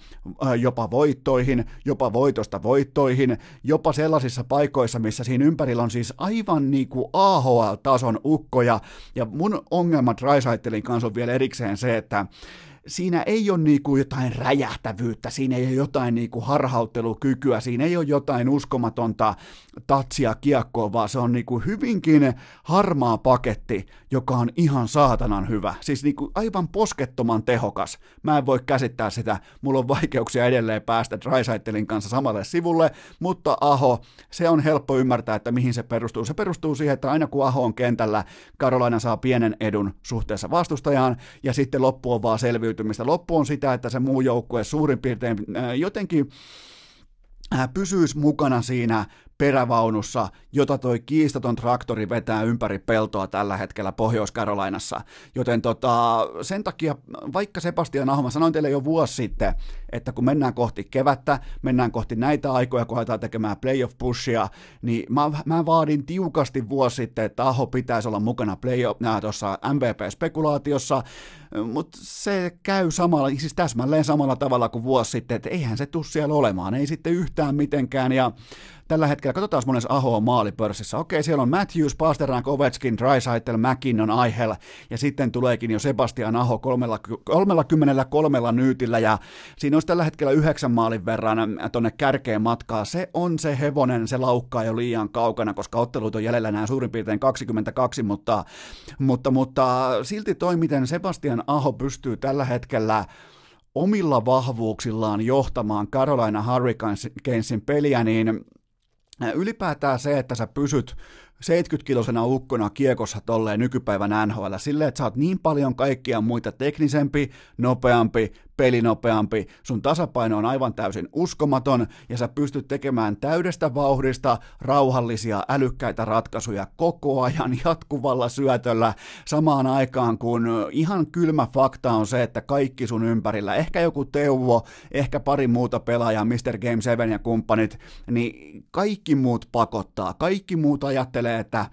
A: jopa voittoihin, jopa voitosta voittoihin, jopa sellaisissa paikoissa, missä siinä ympärillä on siis aivan niinku AHL-tason ukkoja, ja mun ongelma Dreisaitelin kanssa on vielä erikseen se, että siinä ei ole niin kuin jotain räjähtävyyttä, siinä ei ole jotain niin kuin harhauttelukykyä, siinä ei ole jotain uskomatonta tatsia kiekkoa, vaan se on niin kuin hyvinkin harmaa paketti, joka on ihan saatanan hyvä. Siis niin kuin aivan poskettoman tehokas. Mä en voi käsittää sitä, mulla on vaikeuksia edelleen päästä Drysaitelin kanssa samalle sivulle, mutta Aho, se on helppo ymmärtää, että mihin se perustuu. Se perustuu siihen, että aina kun Aho on kentällä, Karolaina saa pienen edun suhteessa vastustajaan, ja sitten loppu on vaan selviytymistä. Loppu on sitä, että se muu joukkue suurin piirtein äh, jotenkin äh, pysyisi mukana siinä perävaunussa, jota toi kiistaton traktori vetää ympäri peltoa tällä hetkellä Pohjois-Karolainassa. Joten tota, sen takia, vaikka Sebastian Aho, sanoin teille jo vuosi sitten, että kun mennään kohti kevättä, mennään kohti näitä aikoja, kun aletaan tekemään playoff pushia, niin mä, mä vaadin tiukasti vuosi sitten, että Aho pitäisi olla mukana playoff, äh, tuossa MVP-spekulaatiossa, mutta se käy samalla, siis täsmälleen samalla tavalla kuin vuosi sitten, että eihän se tule siellä olemaan, ei sitten yhtään mitenkään, ja tällä hetkellä, katsotaan monessa Aho on maalipörssissä. Okei, siellä on Matthews, Pasternak, Ovechkin, Drysaitel, McKinnon, Aihel, ja sitten tuleekin jo Sebastian Aho 33 nyytillä, ja siinä olisi tällä hetkellä yhdeksän maalin verran tuonne kärkeen matkaa. Se on se hevonen, se laukkaa jo liian kaukana, koska ottelut on jäljellä nämä suurin piirtein 22, mutta, mutta, mutta silti toi, miten Sebastian Aho pystyy tällä hetkellä omilla vahvuuksillaan johtamaan Carolina Hurricanesin peliä, niin ylipäätään se, että sä pysyt 70-kilosena ukkona kiekossa tolleen nykypäivän NHL, silleen, että sä oot niin paljon kaikkia muita teknisempi, nopeampi, pelinopeampi, sun tasapaino on aivan täysin uskomaton ja sä pystyt tekemään täydestä vauhdista rauhallisia, älykkäitä ratkaisuja koko ajan jatkuvalla syötöllä samaan aikaan, kun ihan kylmä fakta on se, että kaikki sun ympärillä, ehkä joku Teuvo, ehkä pari muuta pelaajaa, Mr. Game 7 ja kumppanit, niin kaikki muut pakottaa, kaikki muut ajattelee, että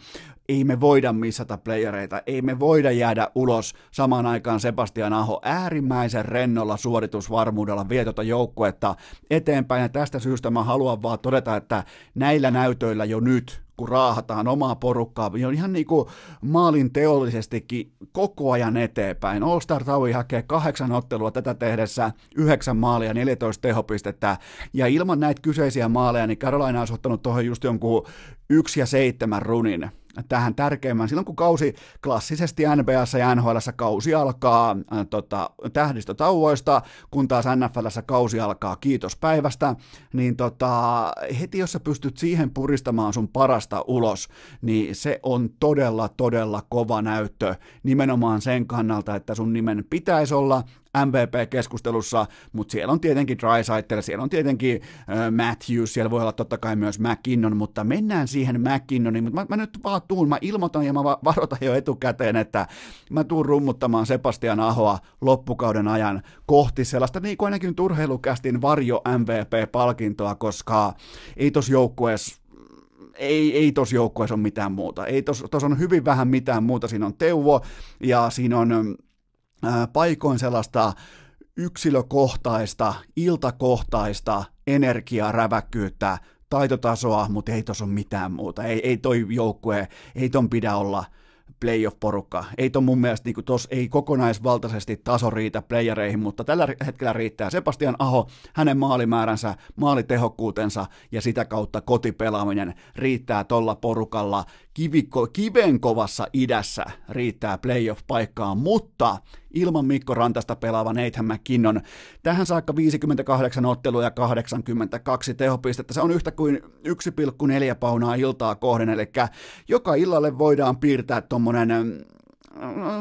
A: ei me voida missata playereita, ei me voida jäädä ulos. Samaan aikaan Sebastian Aho äärimmäisen rennolla suoritusvarmuudella vie tuota joukkuetta eteenpäin. Ja tästä syystä mä haluan vaan todeta, että näillä näytöillä jo nyt kun raahataan omaa porukkaa, on ihan niin kuin maalin teollisestikin koko ajan eteenpäin. All Star Taui hakee kahdeksan ottelua tätä tehdessä, yhdeksän maalia, 14 tehopistettä, ja ilman näitä kyseisiä maaleja, niin Carolina olisi ottanut tuohon just jonkun yksi ja seitsemän runin tähän tärkeimmän. Silloin kun kausi klassisesti NBAssa ja NHLssä kausi alkaa äh, tota, tähdistötauoista, kun taas NFLssä kausi alkaa kiitospäivästä, niin tota, heti jos sä pystyt siihen puristamaan sun parasta ulos, niin se on todella, todella kova näyttö nimenomaan sen kannalta, että sun nimen pitäisi olla MVP-keskustelussa, mutta siellä on tietenkin Drysaitel, siellä on tietenkin äh, Matthews, siellä voi olla totta kai myös McKinnon, mutta mennään siihen McKinnoniin, mutta mä, mä nyt vaan tuun, mä ilmoitan ja mä varoitan jo etukäteen, että mä tuun rummuttamaan Sebastian Ahoa loppukauden ajan kohti sellaista niin kuin ainakin turheilukästin varjo MVP-palkintoa, koska ei tos joukkueessa ei, ei tos joukkueessa ole mitään muuta. Ei tos, tos on hyvin vähän mitään muuta. Siinä on Teuvo ja siinä on paikoin sellaista yksilökohtaista, iltakohtaista energiaräväkkyyttä, taitotasoa, mutta ei tuossa ole mitään muuta. Ei, ei toi joukkue, ei ton pidä olla – playoff-porukka. Ei ton mun mielestä niin tos ei kokonaisvaltaisesti taso riitä playereihin, mutta tällä hetkellä riittää Sebastian Aho, hänen maalimääränsä, maalitehokkuutensa ja sitä kautta kotipelaaminen riittää tolla porukalla. Kiviko, kivenkovassa idässä riittää playoff-paikkaa, mutta ilman Mikko Rantasta pelaava Nathan McKinnon. Tähän saakka 58 ottelua ja 82 tehopistettä. Se on yhtä kuin 1,4 paunaa iltaa kohden, eli joka illalle voidaan piirtää tuommoinen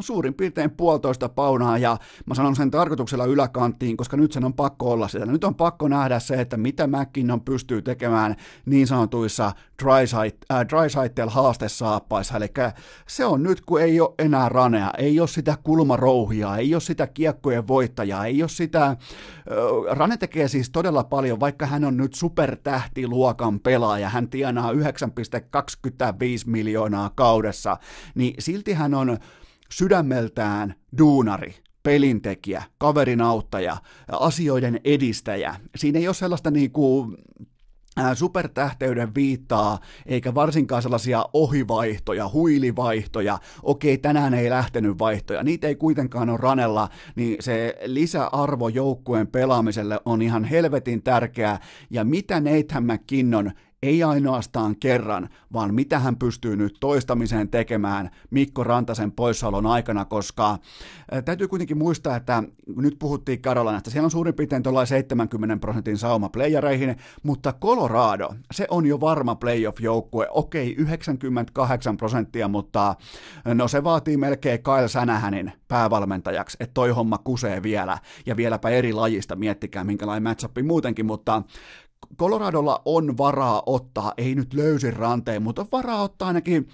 A: suurin piirtein puolitoista paunaa ja mä sanon sen tarkoituksella yläkanttiin, koska nyt sen on pakko olla sitä. Nyt on pakko nähdä se, että mitä McKinnon pystyy tekemään niin sanotuissa dry side, haastesaappaissa, eli se on nyt, kun ei ole enää ranea, ei ole sitä kulmarouhia, ei ole sitä kiekkojen voittajaa, ei ole sitä, Rane tekee siis todella paljon, vaikka hän on nyt supertähtiluokan pelaaja, hän tienaa 9,25 miljoonaa kaudessa, niin silti hän on sydämeltään duunari, pelintekijä, kaverin auttaja, asioiden edistäjä. Siinä ei ole sellaista niin kuin supertähteyden viittaa, eikä varsinkaan sellaisia ohivaihtoja, huilivaihtoja. Okei, tänään ei lähtenyt vaihtoja, niitä ei kuitenkaan ole ranella, niin se lisäarvo joukkueen pelaamiselle on ihan helvetin tärkeää. Ja mitä Nathan McKinnon ei ainoastaan kerran, vaan mitä hän pystyy nyt toistamiseen tekemään Mikko Rantasen poissaolon aikana, koska täytyy kuitenkin muistaa, että nyt puhuttiin Carolinasta, siellä on suurin piirtein tuolla 70 prosentin sauma playereihin, mutta Colorado, se on jo varma playoff-joukkue, okei 98 prosenttia, mutta no se vaatii melkein Kyle Sänähänin päävalmentajaksi, että toi homma kusee vielä, ja vieläpä eri lajista, miettikää minkälainen matchup muutenkin, mutta Coloradolla on varaa ottaa, ei nyt löysin ranteen, mutta on varaa ottaa ainakin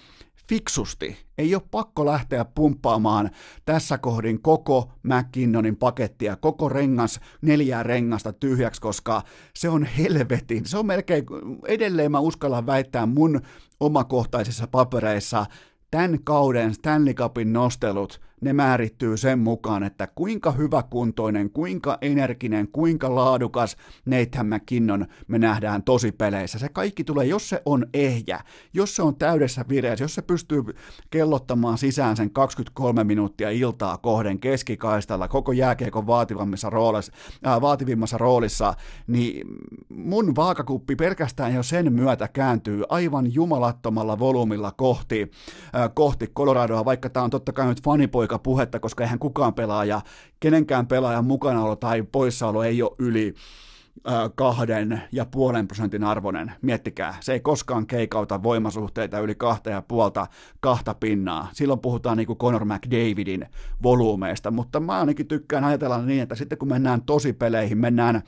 A: fiksusti. Ei ole pakko lähteä pumppaamaan tässä kohdin koko McKinnonin pakettia, koko rengas, neljää rengasta tyhjäksi, koska se on helvetin. Se on melkein, edelleen mä uskallan väittää mun omakohtaisissa papereissa, tämän kauden Stanley Cupin nostelut – ne määrittyy sen mukaan, että kuinka hyväkuntoinen, kuinka energinen, kuinka laadukas Nathan McKinnon me nähdään tosi peleissä. Se kaikki tulee, jos se on ehjä, jos se on täydessä vireessä, jos se pystyy kellottamaan sisään sen 23 minuuttia iltaa kohden keskikaistalla koko jääkiekon vaativimmassa roolissa, äh, vaativimmassa roolissa, niin mun vaakakuppi pelkästään jo sen myötä kääntyy aivan jumalattomalla volyymilla kohti, äh, kohti Coloradoa, vaikka tämä on totta kai nyt fanipoika puhetta, koska eihän kukaan pelaaja, kenenkään pelaajan mukanaolo tai poissaolo ei ole yli kahden ja puolen prosentin arvoinen. Miettikää, se ei koskaan keikauta voimasuhteita yli kahta ja puolta kahta pinnaa. Silloin puhutaan niin kuin Conor McDavidin volyymeista, mutta mä ainakin tykkään ajatella niin, että sitten kun mennään tosipeleihin, mennään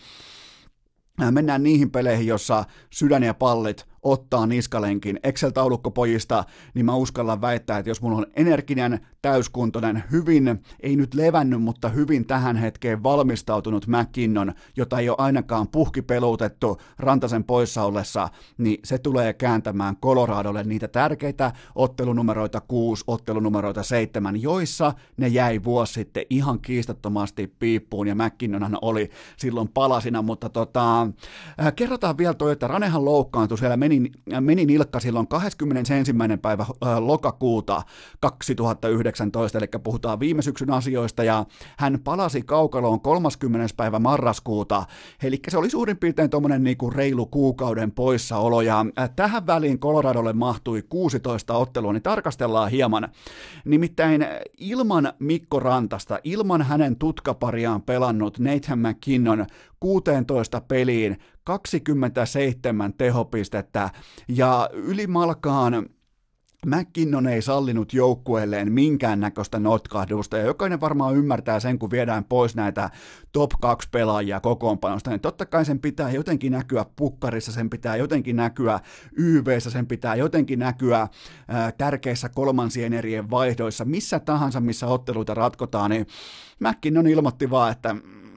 A: mennään niihin peleihin, jossa sydän ja pallit ottaa niskalenkin Excel-taulukkopojista, niin mä uskallan väittää, että jos mulla on energinen, täyskuntoinen, hyvin, ei nyt levännyt, mutta hyvin tähän hetkeen valmistautunut McKinnon, jota ei ole ainakaan puhki peluutettu Rantasen poissa ollessa, niin se tulee kääntämään Coloradolle niitä tärkeitä ottelunumeroita 6, ottelunumeroita 7, joissa ne jäi vuosi sitten ihan kiistattomasti piippuun, ja McKinnonhan oli silloin palasina, mutta tota, äh, kerrotaan vielä toi, että Ranehan loukkaantui, siellä meni meni, meni nilkka silloin 21. päivä äh, lokakuuta 2019, eli puhutaan viime syksyn asioista, ja hän palasi kaukaloon 30. päivä marraskuuta, eli se oli suurin piirtein tuommoinen niinku reilu kuukauden poissaolo, ja äh, tähän väliin Coloradolle mahtui 16 ottelua, niin tarkastellaan hieman. Nimittäin ilman Mikko Rantasta, ilman hänen tutkapariaan pelannut Nathan McKinnon 16 peliin 27 tehopistettä ja ylimalkaan McKinnon ei sallinut joukkueelleen minkäännäköistä notkahdusta, ja jokainen varmaan ymmärtää sen, kun viedään pois näitä top 2 pelaajia kokoonpanosta, niin totta kai sen pitää jotenkin näkyä pukkarissa, sen pitää jotenkin näkyä YVssä, sen pitää jotenkin näkyä ää, tärkeissä kolmansien erien vaihdoissa, missä tahansa, missä otteluita ratkotaan, niin McKinnon ilmoitti vaan, että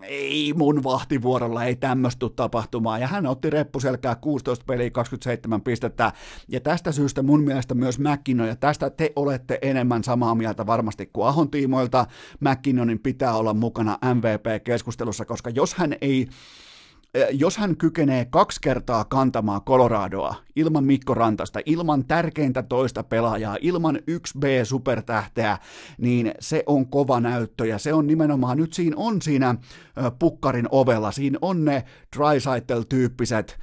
A: ei mun vahtivuorolla ei tämmöistä tule tapahtumaan. Ja hän otti reppuselkää 16 peliä 27 pistettä. Ja tästä syystä mun mielestä myös McKinnon, ja tästä te olette enemmän samaa mieltä varmasti kuin Ahon tiimoilta, McKinnonin pitää olla mukana MVP-keskustelussa, koska jos hän ei jos hän kykenee kaksi kertaa kantamaan Coloradoa ilman Mikko Rantasta, ilman tärkeintä toista pelaajaa, ilman 1B-supertähteä, niin se on kova näyttö ja se on nimenomaan, nyt siinä on siinä pukkarin ovella, siinä on ne Drysitel-tyyppiset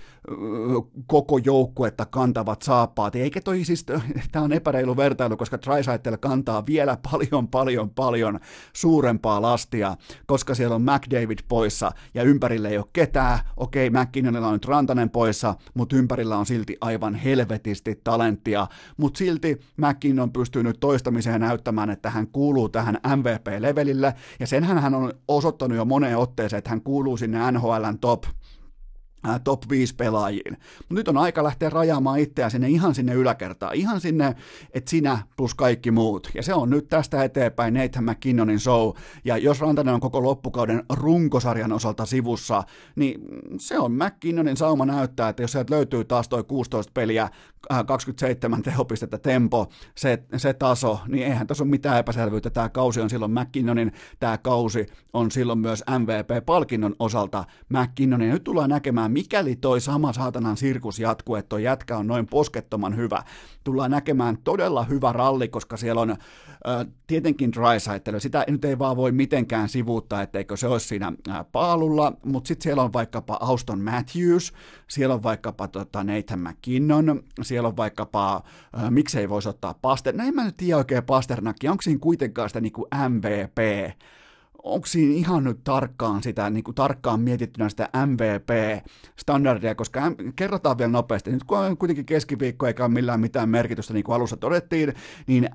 A: koko joukkuetta kantavat saappaat. Eikä toi siis, [LAUGHS] tämä on epäreilu vertailu, koska Tricytle kantaa vielä paljon, paljon, paljon suurempaa lastia, koska siellä on McDavid poissa ja ympärille ei ole ketään. Okei, McKinnonilla on nyt Rantanen poissa, mutta ympärillä on silti aivan helvetisti talenttia. Mutta silti McKinnon pystyy nyt toistamiseen näyttämään, että hän kuuluu tähän MVP-levelille, ja senhän hän on osoittanut jo moneen otteeseen, että hän kuuluu sinne NHLn top top 5 pelaajiin. Mutta nyt on aika lähteä rajaamaan itseään sinne ihan sinne yläkertaan, ihan sinne, että sinä plus kaikki muut. Ja se on nyt tästä eteenpäin Nathan McKinnonin show. Ja jos Rantanen on koko loppukauden runkosarjan osalta sivussa, niin se on McKinnonin sauma näyttää, että jos sieltä löytyy taas toi 16 peliä, 27 tehopistettä tempo, se, se taso, niin eihän tässä ole mitään epäselvyyttä. Tämä kausi on silloin McKinnonin, tämä kausi on silloin myös MVP-palkinnon osalta McKinnonin. Nyt tullaan näkemään, mikäli toi sama saatanan sirkus jatkuu, että toi jätkä on noin poskettoman hyvä, tullaan näkemään todella hyvä ralli, koska siellä on äh, tietenkin dry sitä nyt ei vaan voi mitenkään sivuuttaa, etteikö se olisi siinä paalulla, mutta sitten siellä on vaikkapa Auston Matthews, siellä on vaikkapa tota, Nathan McKinnon, siellä on vaikkapa, äh, miksei voisi ottaa Paster, no mä nyt tiedä oikein Pasternakki, onko siinä kuitenkaan sitä niin kuin MVP, onko siinä ihan nyt tarkkaan sitä, niin kuin tarkkaan mietittynä sitä MVP-standardia, koska kerrotaan vielä nopeasti, nyt kun on kuitenkin keskiviikko eikä ole millään mitään merkitystä, niin kuin alussa todettiin, niin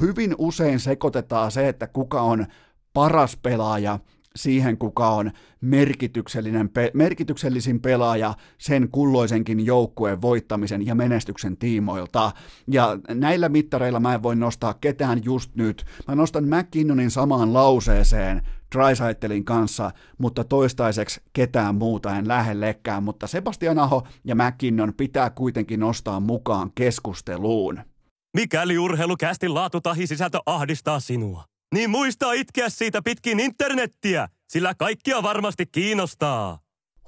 A: hyvin usein sekoitetaan se, että kuka on paras pelaaja siihen, kuka on merkityksellinen, pe- merkityksellisin pelaaja sen kulloisenkin joukkueen voittamisen ja menestyksen tiimoilta. Ja näillä mittareilla mä en voi nostaa ketään just nyt. Mä nostan McKinnonin samaan lauseeseen Drysaitelin kanssa, mutta toistaiseksi ketään muuta en lähellekään, mutta Sebastian Aho ja McKinnon pitää kuitenkin nostaa mukaan keskusteluun.
B: Mikäli urheilukästin laatu tahi sisältö ahdistaa sinua, niin muista itkeä siitä pitkin internettiä, sillä kaikkia varmasti kiinnostaa.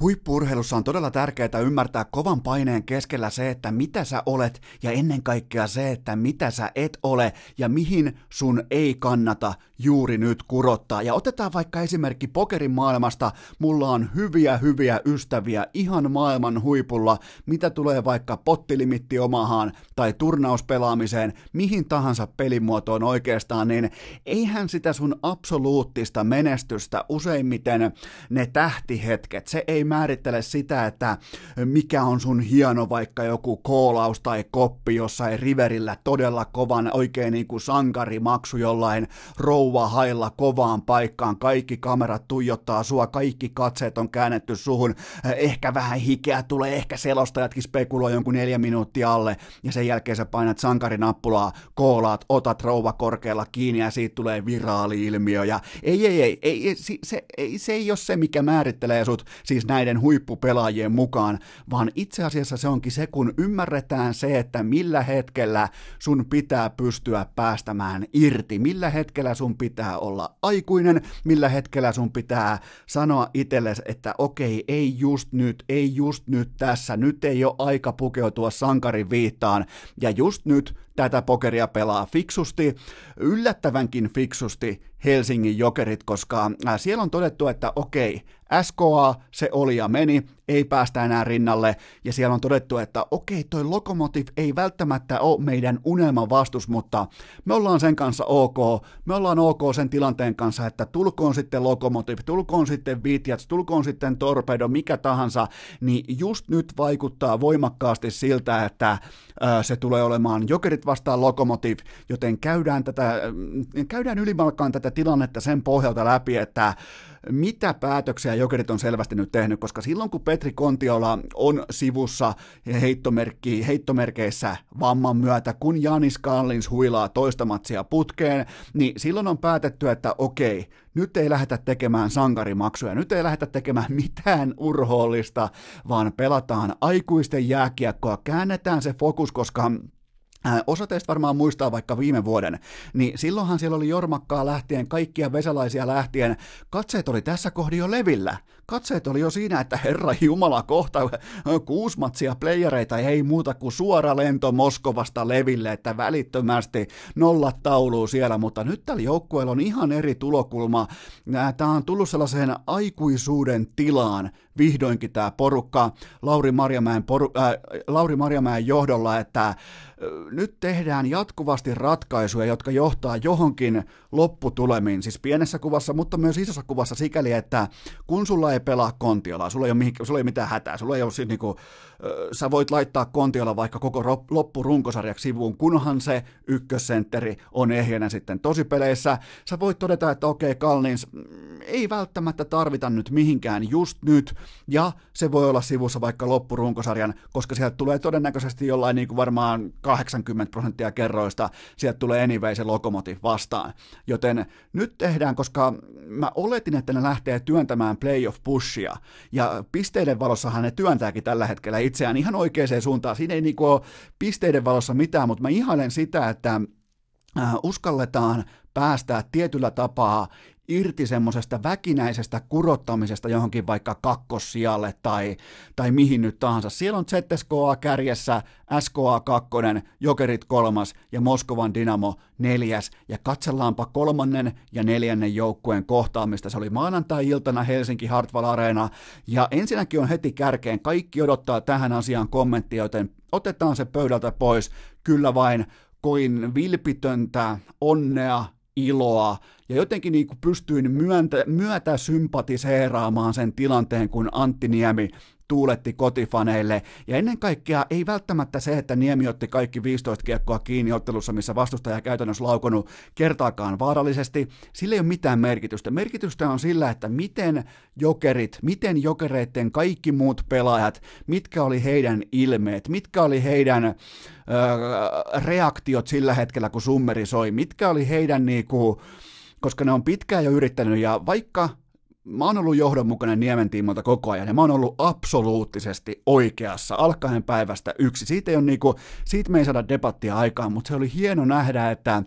A: Huippurheilussa on todella tärkeää ymmärtää kovan paineen keskellä se, että mitä sä olet ja ennen kaikkea se, että mitä sä et ole ja mihin sun ei kannata juuri nyt kurottaa. Ja otetaan vaikka esimerkki pokerin maailmasta. Mulla on hyviä, hyviä ystäviä ihan maailman huipulla, mitä tulee vaikka pottilimitti omahaan tai turnauspelaamiseen, mihin tahansa pelimuotoon oikeastaan, niin eihän sitä sun absoluuttista menestystä useimmiten ne tähtihetket, se ei määrittele sitä, että mikä on sun hieno vaikka joku koolaus tai koppi jossain riverillä todella kovan oikein niin kuin sankarimaksu jollain rouva hailla kovaan paikkaan, kaikki kamerat tuijottaa sua, kaikki katseet on käännetty suhun, ehkä vähän hikeä tulee, ehkä selostajatkin spekuloi jonkun neljä minuuttia alle. Ja sen jälkeen sä painat sankarinappulaa, koolaat, otat rouva korkealla kiinni ja siitä tulee viraali-ilmiö. Ja ei, ei, ei, ei, ei se, se, ei, se ei ole se, mikä määrittelee sut, siis näiden huippupelaajien mukaan, vaan itse asiassa se onkin se, kun ymmärretään se, että millä hetkellä sun pitää pystyä päästämään irti, millä hetkellä sun pitää olla aikuinen, millä hetkellä sun pitää sanoa itsellesi, että okei, ei just nyt, ei just nyt tässä, nyt ei ole aika pukeutua sankarin viittaan, ja just nyt tätä pokeria pelaa fiksusti, yllättävänkin fiksusti Helsingin jokerit, koska siellä on todettu, että okei, SKA, se oli ja meni, ei päästä enää rinnalle, ja siellä on todettu, että okei, toi Lokomotiv ei välttämättä ole meidän unelman vastus, mutta me ollaan sen kanssa ok, me ollaan ok sen tilanteen kanssa, että tulkoon sitten Lokomotiv, tulkoon sitten Vitjats, tulkoon sitten Torpedo, mikä tahansa, niin just nyt vaikuttaa voimakkaasti siltä, että se tulee olemaan Jokerit vastaan Lokomotiv, joten käydään, tätä, käydään ylimalkaan tätä tilannetta sen pohjalta läpi, että mitä päätöksiä Jokerit on selvästi nyt tehnyt, koska silloin kun Petri Kontiola on sivussa heittomerkki, heittomerkeissä vamman myötä, kun Janis Kallins huilaa toista matsia putkeen, niin silloin on päätetty, että okei, nyt ei lähdetä tekemään sankarimaksuja, nyt ei lähdetä tekemään [LAUGHS] mitään urhoollista, vaan pelataan aikuisten jääkiekkoa, käännetään se fokus, koska Osa teistä varmaan muistaa vaikka viime vuoden, niin silloinhan siellä oli Jormakkaa lähtien, kaikkia vesalaisia lähtien, katseet oli tässä kohdin jo levillä. Katseet oli jo siinä, että herra Jumala kohta kuusi matsia playereita ei muuta kuin suora lento Moskovasta leville, että välittömästi nollat tauluu siellä, mutta nyt tällä joukkueella on ihan eri tulokulma. Tämä on tullut sellaiseen aikuisuuden tilaan, vihdoinkin tämä porukka Lauri Marjamäen, poru, äh, Lauri Marjamäen johdolla, että nyt tehdään jatkuvasti ratkaisuja, jotka johtaa johonkin lopputulemiin, siis pienessä kuvassa, mutta myös isossa kuvassa sikäli, että kun sulla ei pelaa Kontiola, sulla ei ole, mihin, sulla ei ole mitään hätää, sulla ei ole siis niinku, sä voit laittaa Kontiola vaikka koko loppurunkosarjaksi sivuun, kunhan se ykkössentteri on ehjänä sitten tosipeleissä. Sä voit todeta, että okei, Kalnins mm, ei välttämättä tarvita nyt mihinkään just nyt, ja se voi olla sivussa vaikka loppurunkosarjan, koska sieltä tulee todennäköisesti jollain niin kuin varmaan 80 prosenttia kerroista, sieltä tulee anyway se lokomotiv vastaan. Joten nyt tehdään, koska mä oletin, että ne lähtee työntämään playoff pushia, ja pisteiden valossahan ne työntääkin tällä hetkellä itseään ihan oikeaan suuntaan. Siinä ei niinku ole pisteiden valossa mitään, mutta mä ihailen sitä, että äh, uskalletaan päästää tietyllä tapaa irti semmoisesta väkinäisestä kurottamisesta johonkin vaikka kakkossijalle tai, tai mihin nyt tahansa. Siellä on ZSKA kärjessä, SKA kakkonen, Jokerit kolmas ja Moskovan Dynamo neljäs. Ja katsellaanpa kolmannen ja neljännen joukkueen kohtaamista. Se oli maanantai-iltana Helsinki Hartwall Arena. Ja ensinnäkin on heti kärkeen. Kaikki odottaa tähän asiaan kommenttia, joten otetaan se pöydältä pois. Kyllä vain koin vilpitöntä onnea, iloa ja jotenkin niin kuin pystyin myöntä, myötä sympatiseeraamaan sen tilanteen, kun Antti Niemi tuuletti kotifaneille. Ja ennen kaikkea ei välttämättä se, että Niemi otti kaikki 15 kiekkoa kiinni ottelussa, missä vastustaja käytännössä laukonut kertaakaan vaarallisesti. Sillä ei ole mitään merkitystä. Merkitystä on sillä, että miten jokerit, miten jokereiden kaikki muut pelaajat, mitkä oli heidän ilmeet, mitkä oli heidän öö, reaktiot sillä hetkellä, kun summeri soi, mitkä oli heidän niinku, koska ne on pitkään jo yrittänyt, ja vaikka mä oon ollut johdonmukainen Niemen tiimolta koko ajan, ja mä oon ollut absoluuttisesti oikeassa alkaen päivästä yksi. Siitä, ei niinku, siitä me ei saada debattia aikaan, mutta se oli hieno nähdä, että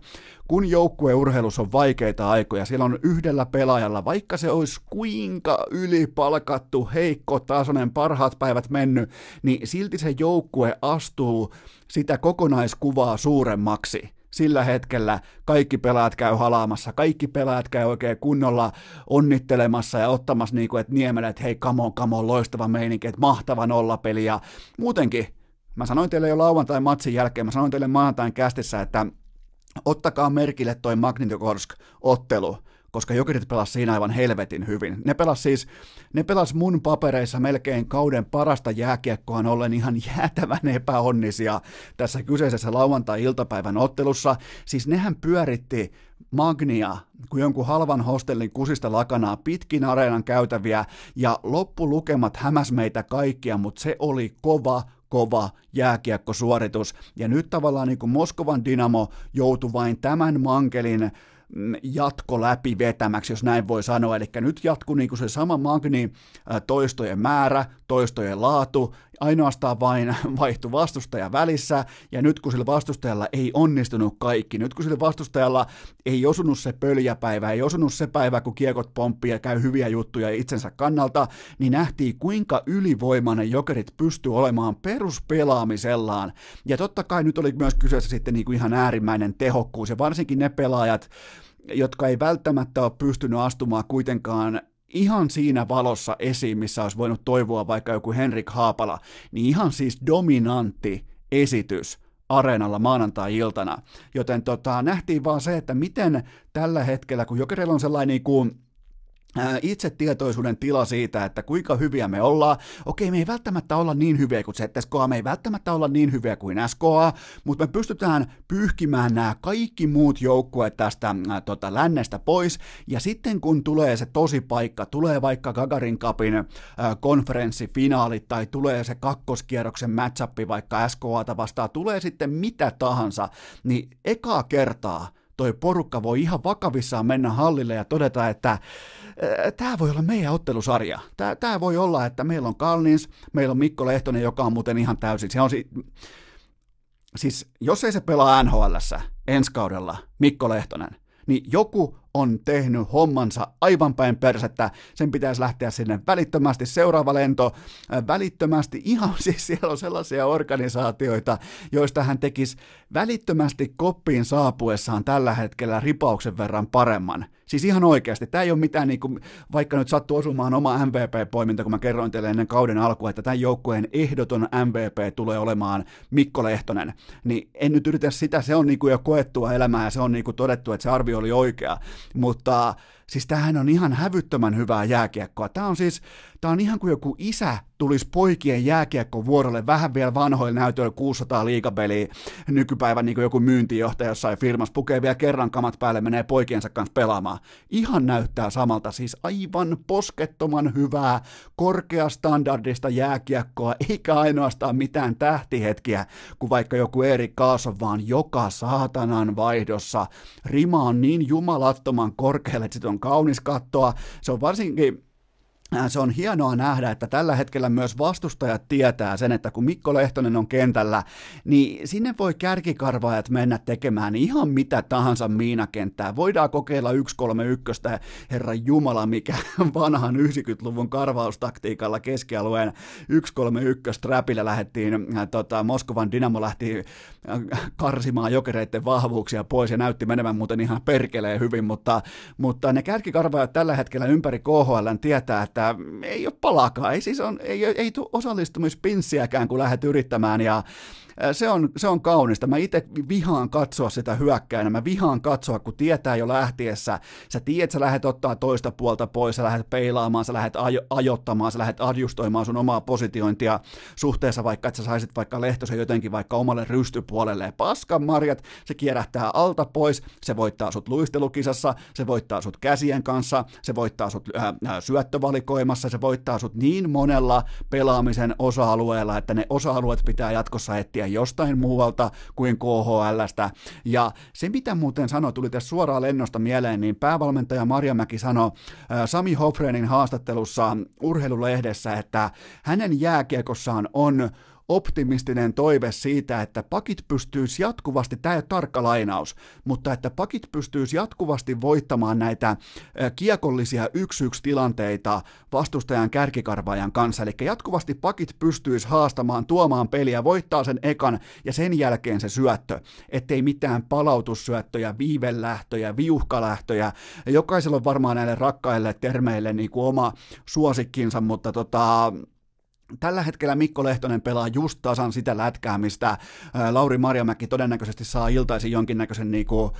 A: kun joukkueurheilussa on vaikeita aikoja, siellä on yhdellä pelaajalla, vaikka se olisi kuinka ylipalkattu, heikko tasoinen, parhaat päivät mennyt, niin silti se joukkue astuu sitä kokonaiskuvaa suuremmaksi sillä hetkellä kaikki pelaat käy halaamassa, kaikki pelaat käy oikein kunnolla onnittelemassa ja ottamassa niin kuin, että niemellä, että hei, kamon, kamon, loistava meininki, että mahtava nollapeli. Ja muutenkin, mä sanoin teille jo lauantai matsin jälkeen, mä sanoin teille maanantain kästissä, että ottakaa merkille toi Magnitogorsk-ottelu, koska Jokerit pelasi siinä aivan helvetin hyvin. Ne pelas siis, ne pelas mun papereissa melkein kauden parasta jääkiekkoa ollen ihan jäätävän epäonnisia tässä kyseisessä lauantai-iltapäivän ottelussa. Siis nehän pyöritti Magnia kuin jonkun halvan hostellin kusista lakanaa pitkin areenan käytäviä ja loppulukemat hämäs meitä kaikkia, mutta se oli kova, kova jääkiekkosuoritus. Ja nyt tavallaan niin kuin Moskovan Dynamo joutui vain tämän mankelin jatko läpi vetämäksi, jos näin voi sanoa. Eli nyt jatkuu niin kuin se sama magni toistojen määrä, toistojen laatu, ainoastaan vain [LAUGHS] vaihtui vastustaja välissä, ja nyt kun sillä vastustajalla ei onnistunut kaikki, nyt kun sillä vastustajalla ei osunut se pöljäpäivä, ei osunut se päivä, kun kiekot pomppii ja käy hyviä juttuja itsensä kannalta, niin nähtiin kuinka ylivoimainen jokerit pystyy olemaan peruspelaamisellaan. Ja totta kai nyt oli myös kyseessä sitten niin kuin ihan äärimmäinen tehokkuus, ja varsinkin ne pelaajat, jotka ei välttämättä ole pystynyt astumaan kuitenkaan ihan siinä valossa esiin, missä olisi voinut toivoa vaikka joku Henrik Haapala, niin ihan siis dominantti esitys areenalla maanantai-iltana. Joten tota, nähtiin vaan se, että miten tällä hetkellä, kun Jokerilla on sellainen niin kuin itsetietoisuuden tila siitä, että kuinka hyviä me ollaan. Okei, me ei välttämättä olla niin hyviä kuin ZSKA, me ei välttämättä olla niin hyviä kuin SKA, mutta me pystytään pyyhkimään nämä kaikki muut joukkueet tästä äh, tota, lännestä pois, ja sitten kun tulee se tosi paikka, tulee vaikka Gagarin Cupin äh, konferenssifinaalit, tai tulee se kakkoskierroksen matchappi vaikka SKAta vastaan, tulee sitten mitä tahansa, niin ekaa kertaa toi porukka voi ihan vakavissaan mennä hallille ja todeta, että tämä voi olla meidän ottelusarja. Tämä voi olla, että meillä on Kalnins, meillä on Mikko Lehtonen, joka on muuten ihan täysin. Se on si- siis, jos ei se pelaa nhl ensi kaudella, Mikko Lehtonen, niin joku on tehnyt hommansa aivan päin persettä, sen pitäisi lähteä sinne välittömästi, seuraava lento, äh, välittömästi, ihan [LAUGHS] siis siellä on sellaisia organisaatioita, joista hän tekisi välittömästi koppiin saapuessaan tällä hetkellä ripauksen verran paremman. Siis ihan oikeasti, tämä ei ole mitään, niin kuin, vaikka nyt sattuu osumaan oma MVP-poiminta, kun mä kerroin teille ennen kauden alkua, että tämän joukkueen ehdoton MVP tulee olemaan Mikko Lehtonen, niin en nyt yritä sitä, se on niin kuin jo koettua elämää ja se on niin kuin todettu, että se arvio oli oikea, mutta siis tämähän on ihan hävyttömän hyvää jääkiekkoa. Tämä on siis, tämä on ihan kuin joku isä tulisi poikien jääkiekkovuorolle vähän vielä vanhoilla näytöillä 600 liikapeliä nykypäivän niin kuin joku myyntijohtaja jossain firmassa, pukee vielä kerran kamat päälle, menee poikiensa kanssa pelaamaan. Ihan näyttää samalta, siis aivan poskettoman hyvää, korkeastandardista jääkiekkoa, eikä ainoastaan mitään tähtihetkiä, kuin vaikka joku Erik Kaason, vaan joka saatanan vaihdossa. Rima on niin jumalattoman korkealle, että on kaunis kattoa. Se on varsinkin se on hienoa nähdä, että tällä hetkellä myös vastustajat tietää sen, että kun Mikko Lehtonen on kentällä, niin sinne voi kärkikarvaajat mennä tekemään ihan mitä tahansa miinakenttää. Voidaan kokeilla 131, herra Jumala, mikä [LAUGHS] vanhan 90-luvun karvaustaktiikalla keskialueen 131 trapillä lähdettiin, äh, tota, Moskovan Dynamo lähti äh, karsimaan jokereiden vahvuuksia pois ja näytti menevän muuten ihan perkeleen hyvin, mutta, mutta ne kärkikarvaajat tällä hetkellä ympäri KHL tietää, että että ei ole palakaan, ei siis on, ei, ei tule osallistumispinssiäkään, kun lähdet yrittämään, ja se on, se on kaunista. Mä itse vihaan katsoa sitä hyökkäinä, mä vihaan katsoa, kun tietää jo lähtiessä, sä tiedät, sä lähdet ottaa toista puolta pois, sä lähdet peilaamaan, sä lähdet ajo, ajottamaan, sä lähdet adjustoimaan sun omaa positiointia suhteessa vaikka, että sä saisit vaikka Lehtosen jotenkin vaikka omalle rystypuolelle. Paskan marjat, se kierähtää alta pois, se voittaa sut luistelukisassa, se voittaa sut käsien kanssa, se voittaa sut äh, syöttövalikoimassa, se voittaa sut niin monella pelaamisen osa-alueella, että ne osa-alueet pitää jatkossa etsiä jostain muualta kuin KHLstä. Ja se, mitä muuten sanoi, tuli tässä suoraan lennosta mieleen, niin päävalmentaja Marjamäki sanoi äh, Sami Hofrenin haastattelussa urheilulehdessä, että hänen jääkiekossaan on optimistinen toive siitä, että pakit pystyisi jatkuvasti, tämä ei ole tarkka lainaus, mutta että pakit pystyisi jatkuvasti voittamaan näitä kiekollisia yksi-yksi tilanteita vastustajan kärkikarvaajan kanssa, eli jatkuvasti pakit pystyisi haastamaan, tuomaan peliä, voittaa sen ekan ja sen jälkeen se syöttö, ettei mitään palautussyöttöjä, viivelähtöjä, viuhkalähtöjä, jokaisella on varmaan näille rakkaille termeille niin kuin oma suosikkinsa, mutta tota, Tällä hetkellä Mikko Lehtonen pelaa just tasan sitä lätkää, mistä Lauri Marjamäki todennäköisesti saa iltaisin jonkinnäköisen niin kuin,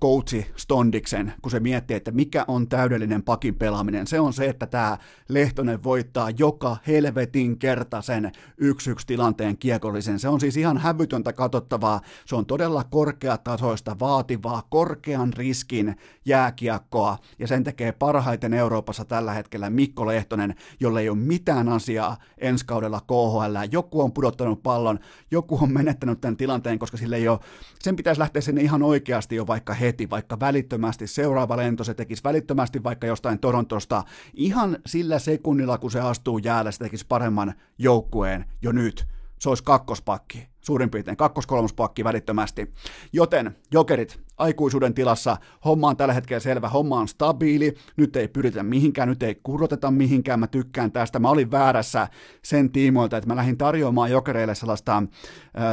A: coachi stondiksen, kun se miettii, että mikä on täydellinen pakin pelaaminen. Se on se, että tämä Lehtonen voittaa joka helvetin kerta sen yksi-yksi tilanteen kiekollisen. Se on siis ihan hävytöntä katsottavaa. Se on todella korkeatasoista, vaativaa, korkean riskin jääkiekkoa, ja sen tekee parhaiten Euroopassa tällä hetkellä Mikko Lehtonen, jolle ei ole mitään asiaa ensi kaudella KHL. Joku on pudottanut pallon, joku on menettänyt tämän tilanteen, koska sille ei ole, sen pitäisi lähteä sinne ihan oikeasti jo vaikka heti, vaikka välittömästi. Seuraava lento se tekisi välittömästi vaikka jostain Torontosta. Ihan sillä sekunnilla, kun se astuu jäälle, se tekisi paremman joukkueen jo nyt se olisi kakkospakki, suurin piirtein kakkos-kolmospakki välittömästi. Joten jokerit aikuisuuden tilassa, homma on tällä hetkellä selvä, homma on stabiili, nyt ei pyritä mihinkään, nyt ei kuroteta mihinkään, mä tykkään tästä, mä olin väärässä sen tiimoilta, että mä lähdin tarjoamaan jokereille sellaista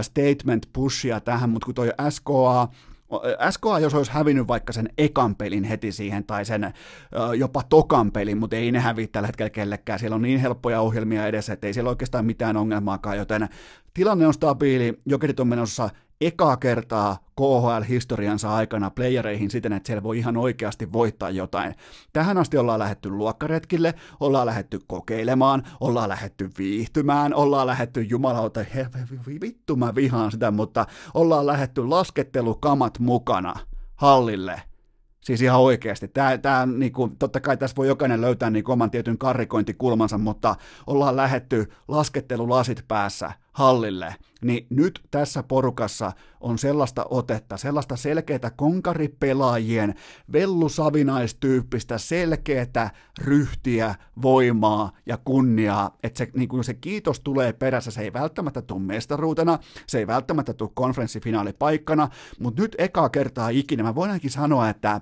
A: statement pushia tähän, mutta kun toi SKA SKA, jos olisi hävinnyt vaikka sen ekan pelin heti siihen, tai sen jopa tokan pelin, mutta ei ne häviä tällä hetkellä kellekään. Siellä on niin helppoja ohjelmia edessä, että ei siellä oikeastaan mitään ongelmaakaan, joten tilanne on stabiili, jokerit on menossa ekaa kertaa KHL-historiansa aikana playereihin siten, että siellä voi ihan oikeasti voittaa jotain. Tähän asti ollaan lähetty luokkaretkille, ollaan lähetty kokeilemaan, ollaan lähetty viihtymään, ollaan lähetty jumalauta, he, vittu mä vihaan sitä, mutta ollaan lähetty laskettelukamat mukana hallille – Siis ihan oikeasti. Tämä, tämä, niin kuin, totta kai tässä voi jokainen löytää niin oman tietyn karrikointikulmansa, mutta ollaan lähetty laskettelulasit päässä hallille. Niin nyt tässä porukassa on sellaista otetta, sellaista selkeää konkaripelaajien vellusavinaistyyppistä selkeää ryhtiä, voimaa ja kunniaa, että se, niin kuin se kiitos tulee perässä, se ei välttämättä tule mestaruutena, se ei välttämättä tule konferenssifinaalipaikkana, mutta nyt eka kertaa ikinä mä voin ainakin sanoa, että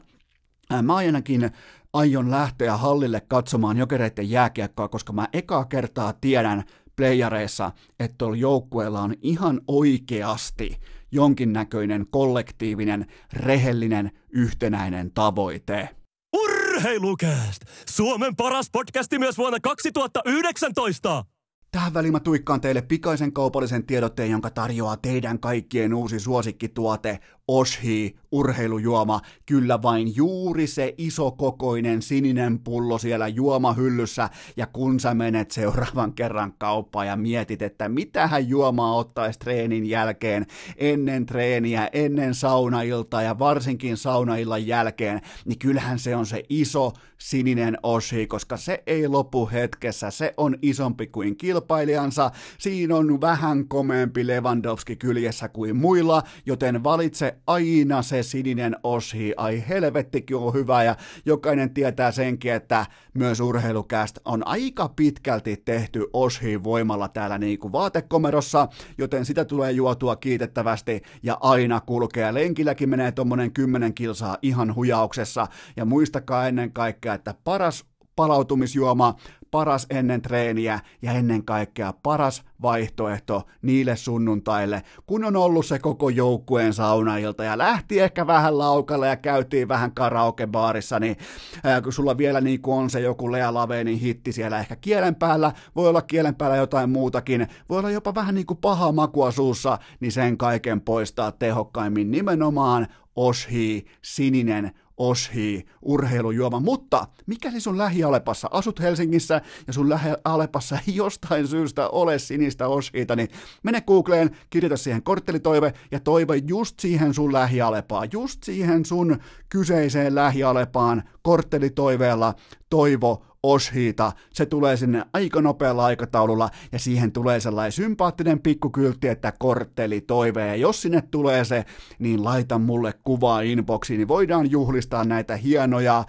A: Mä ainakin aion lähteä hallille katsomaan jokereiden jääkiekkoa, koska mä ekaa kertaa tiedän playareissa, että tuolla joukkueella on ihan oikeasti jonkinnäköinen kollektiivinen, rehellinen, yhtenäinen tavoite.
B: Urheilukääst! Suomen paras podcasti myös vuonna 2019!
A: Tähän väliin mä tuikkaan teille pikaisen kaupallisen tiedotteen, jonka tarjoaa teidän kaikkien uusi suosikkituote Oshi urheilujuoma, kyllä vain juuri se isokokoinen sininen pullo siellä juomahyllyssä, ja kun sä menet seuraavan kerran kauppaan ja mietit, että mitähän juomaa ottaisi treenin jälkeen, ennen treeniä, ennen saunailtaa ja varsinkin saunaillan jälkeen, niin kyllähän se on se iso sininen Oshi, koska se ei lopu hetkessä, se on isompi kuin kilpailijansa, siinä on vähän komeampi Lewandowski kyljessä kuin muilla, joten valitse aina se sininen oshi, ai helvettikin on hyvä. Ja jokainen tietää senkin, että myös urheilukästä on aika pitkälti tehty oshi voimalla täällä niin kuin vaatekomerossa, joten sitä tulee juotua kiitettävästi. Ja aina kulkee. Lenkilläkin menee tuommoinen 10 kilsaa ihan hujauksessa. Ja muistakaa ennen kaikkea, että paras palautumisjuoma, paras ennen treeniä ja ennen kaikkea paras vaihtoehto niille sunnuntaille, kun on ollut se koko joukkueen saunailta ja lähti ehkä vähän laukalle ja käytiin vähän karaokebaarissa, niin ää, kun sulla vielä niin kuin on se joku Lea Lavenin hitti siellä ehkä kielen päällä, voi olla kielen päällä jotain muutakin, voi olla jopa vähän niin kuin paha makua suussa, niin sen kaiken poistaa tehokkaimmin nimenomaan Oshi, sininen Oshi, urheilujuoma, mutta mikäli sun lähialepassa, asut Helsingissä ja sun lähialepassa ei jostain syystä ole sinistä Oshiita, niin mene Googleen, kirjoita siihen korttelitoive ja toive just siihen sun lähialepaan, just siihen sun kyseiseen lähialepaan korttelitoiveella toivo Oshiita, se tulee sinne aika nopealla aikataululla ja siihen tulee sellainen sympaattinen pikkukyltti, että kortteli toive ja jos sinne tulee se, niin laita mulle kuvaa inboxiin, niin voidaan juhlistaa näitä hienoja,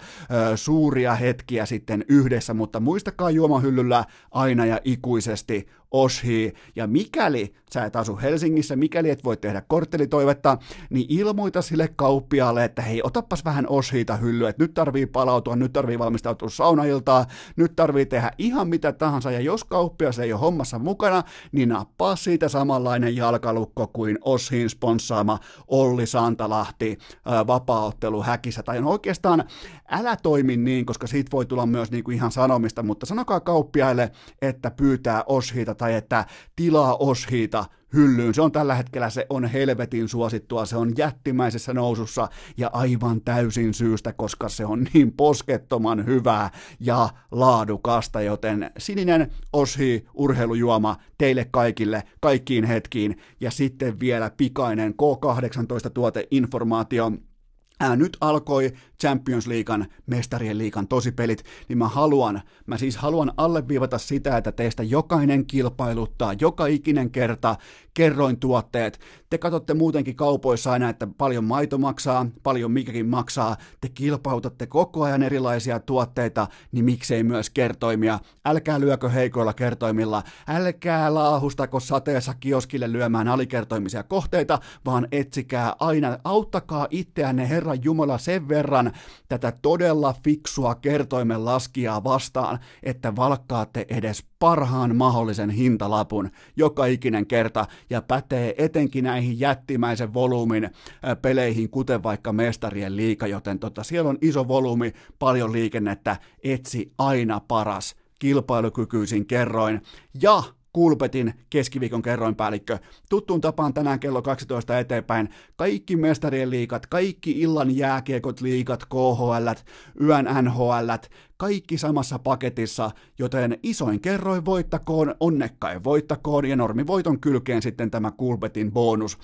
A: ö, suuria hetkiä sitten yhdessä, mutta muistakaa juomahyllyllä aina ja ikuisesti Oshi. Ja mikäli sä et asu Helsingissä, mikäli et voi tehdä korttelitoivetta, niin ilmoita sille kauppiaalle, että hei, otapas vähän Oshiita hyllyä, että nyt tarvii palautua, nyt tarvii valmistautua saunailtaan, nyt tarvii tehdä ihan mitä tahansa, ja jos kauppias ei ole hommassa mukana, niin nappaa siitä samanlainen jalkalukko kuin Oshiin sponssaama Olli Santalahti vapaaottelu häkissä, tai on oikeastaan älä toimi niin, koska siitä voi tulla myös niin kuin ihan sanomista, mutta sanokaa kauppiaille, että pyytää Oshiita tai että tilaa Oshiita hyllyyn. Se on tällä hetkellä, se on helvetin suosittua, se on jättimäisessä nousussa ja aivan täysin syystä, koska se on niin poskettoman hyvää ja laadukasta, joten sininen oshi urheilujuoma teille kaikille, kaikkiin hetkiin. Ja sitten vielä pikainen K18 tuoteinformaatio. Ää, nyt alkoi Champions Leaguean, mestarien liikan tosipelit, niin mä haluan, mä siis haluan alleviivata sitä, että teistä jokainen kilpailuttaa joka ikinen kerta kerroin tuotteet. Te katsotte muutenkin kaupoissa aina, että paljon maito maksaa, paljon mikäkin maksaa. Te kilpautatte koko ajan erilaisia tuotteita, niin miksei myös kertoimia. Älkää lyökö heikoilla kertoimilla, älkää laahustako sateessa kioskille lyömään alikertoimisia kohteita, vaan etsikää aina, auttakaa itseänne Herran Jumala sen verran tätä todella fiksua kertoimen laskijaa vastaan, että valkkaatte edes parhaan mahdollisen hintalapun joka ikinen kerta ja pätee etenkin näihin jättimäisen volyymin peleihin, kuten vaikka mestarien liika, joten tota, siellä on iso volyymi, paljon liikennettä, etsi aina paras kilpailukykyisin kerroin. Ja Kulpetin keskiviikon kerroinpäällikkö. Tuttuun tapaan tänään kello 12 eteenpäin kaikki mestarien liikat, kaikki illan jääkiekot liikat, KHL, yön NHL, kaikki samassa paketissa, joten isoin kerroin voittakoon, onnekkain voittakoon ja normivoiton kylkeen sitten tämä Kulpetin bonus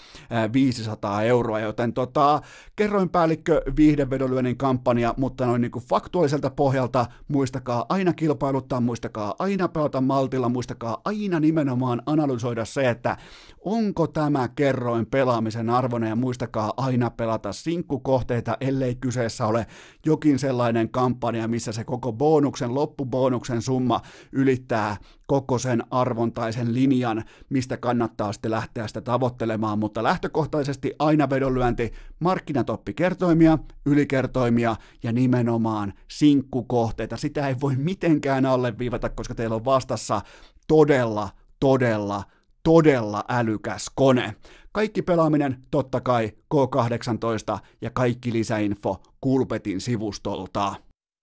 A: 500 euroa, joten tota, kerroinpäällikkö viihdevedonlyönnin kampanja, mutta noin niin kuin faktuaaliselta pohjalta muistakaa aina kilpailuttaa, muistakaa aina pelata maltilla, muistakaa aina nimenomaan analysoida se, että onko tämä kerroin pelaamisen arvoinen ja muistakaa aina pelata sinkkukohteita, ellei kyseessä ole jokin sellainen kampanja, missä se koko bonuksen, loppubonuksen summa ylittää koko sen arvon tai sen linjan, mistä kannattaa sitten lähteä sitä tavoittelemaan, mutta lähtökohtaisesti aina vedonlyönti, markkinatoppikertoimia, ylikertoimia ja nimenomaan sinkkukohteita. Sitä ei voi mitenkään alleviivata, koska teillä on vastassa todella, todella, todella älykäs kone. Kaikki pelaaminen totta kai K18 ja kaikki lisäinfo Kulpetin sivustolta.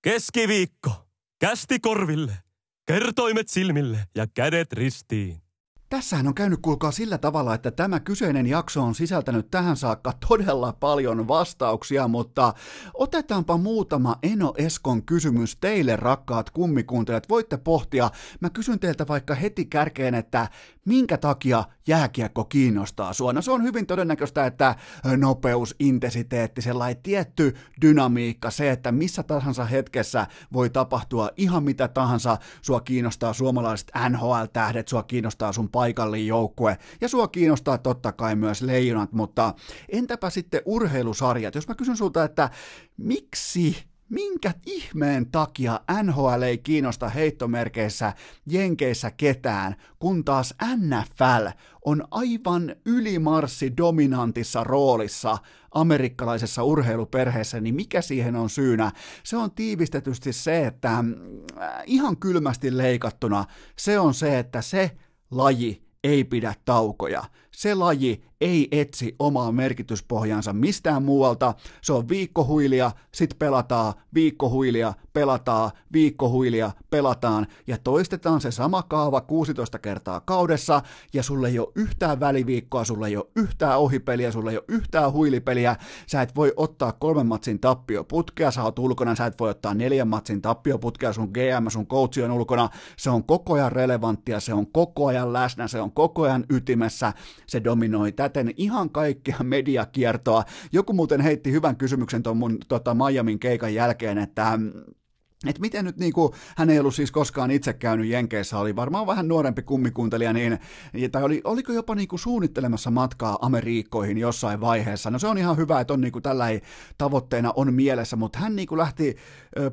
B: Keskiviikko. Kästi korville. Kertoimet silmille ja kädet ristiin.
A: Tässähän on käynyt kuulkaa sillä tavalla, että tämä kyseinen jakso on sisältänyt tähän saakka todella paljon vastauksia, mutta otetaanpa muutama Eno Eskon kysymys teille rakkaat kummikuuntelijat. Voitte pohtia, mä kysyn teiltä vaikka heti kärkeen, että minkä takia jääkiekko kiinnostaa sua? No se on hyvin todennäköistä, että nopeus, intensiteetti, sellainen tietty dynamiikka, se, että missä tahansa hetkessä voi tapahtua ihan mitä tahansa, sua kiinnostaa suomalaiset NHL-tähdet, sua kiinnostaa sun paikallinen joukkue, ja sua kiinnostaa totta kai myös leijonat, mutta entäpä sitten urheilusarjat? Jos mä kysyn sulta, että miksi minkä ihmeen takia NHL ei kiinnosta heittomerkeissä Jenkeissä ketään, kun taas NFL on aivan ylimarssi dominantissa roolissa amerikkalaisessa urheiluperheessä, niin mikä siihen on syynä? Se on tiivistetysti se, että äh, ihan kylmästi leikattuna se on se, että se laji ei pidä taukoja. Se laji ei etsi omaa merkityspohjansa mistään muualta. Se on viikkohuilia, sit pelataan, viikkohuilia, pelataan, viikkohuilia, pelataan ja toistetaan se sama kaava 16 kertaa kaudessa ja sulle ei ole yhtään väliviikkoa, sulle ei ole yhtään ohipeliä, sulle ei ole yhtään huilipeliä. Sä et voi ottaa kolmen matsin tappioputkea, sä oot ulkona, sä et voi ottaa neljän matsin tappioputkea, sun GM, sun coach on ulkona. Se on koko ajan relevanttia, se on koko ajan läsnä, se on koko ajan ytimessä, se dominoi täten ihan kaikkea [LAUGHS] mediakiertoa. Joku muuten heitti hyvän kysymyksen tuon mun tota, Miamin keikan jälkeen, että että miten nyt niin kuin, hän ei ollut siis koskaan itse käynyt Jenkeissä, oli varmaan vähän nuorempi kummikuuntelija, niin, tai oli, oliko jopa niin kuin suunnittelemassa matkaa Amerikkoihin jossain vaiheessa. No se on ihan hyvä, että on niin kuin tällä ei tavoitteena on mielessä, mutta hän niin kuin lähti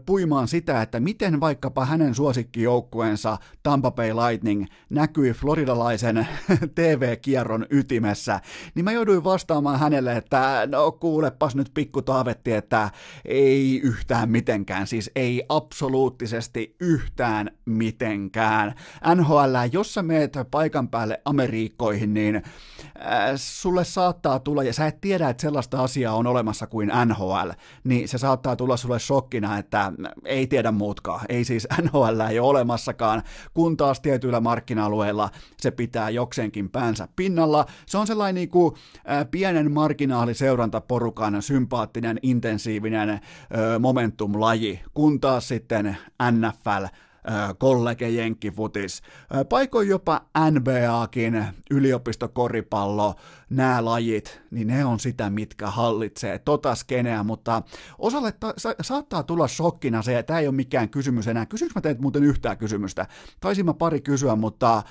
A: puimaan sitä, että miten vaikkapa hänen suosikkijoukkueensa Tampa Bay Lightning näkyi floridalaisen [LAUGHS] TV-kierron ytimessä, niin mä jouduin vastaamaan hänelle, että no kuulepas nyt pikku taavetti, että ei yhtään mitenkään, siis ei absoluuttisesti yhtään mitenkään. NHL, jos sä meet paikan päälle Amerikkoihin, niin äh, sulle saattaa tulla, ja sä et tiedä, että sellaista asiaa on olemassa kuin NHL, niin se saattaa tulla sulle shokkina, että ei tiedä muutkaan. Ei siis [LAUGHS] NHL ei ole olemassakaan, kun taas tietyillä markkina-alueilla se pitää jokseenkin päänsä pinnalla. Se on sellainen niin kuin, äh, pienen marginaaliseurantaporukan sympaattinen, intensiivinen äh, momentum-laji, kun taas sitten NFL, kollege jenkkifutis, paikoin jopa NBAkin, yliopistokoripallo, nämä lajit, niin ne on sitä, mitkä hallitsee tota skeneä, mutta osalle ta- sa- saattaa tulla shokkina se, että tämä ei ole mikään kysymys enää. Kysynkö mä teet muuten yhtään kysymystä? Taisin mä pari kysyä, mutta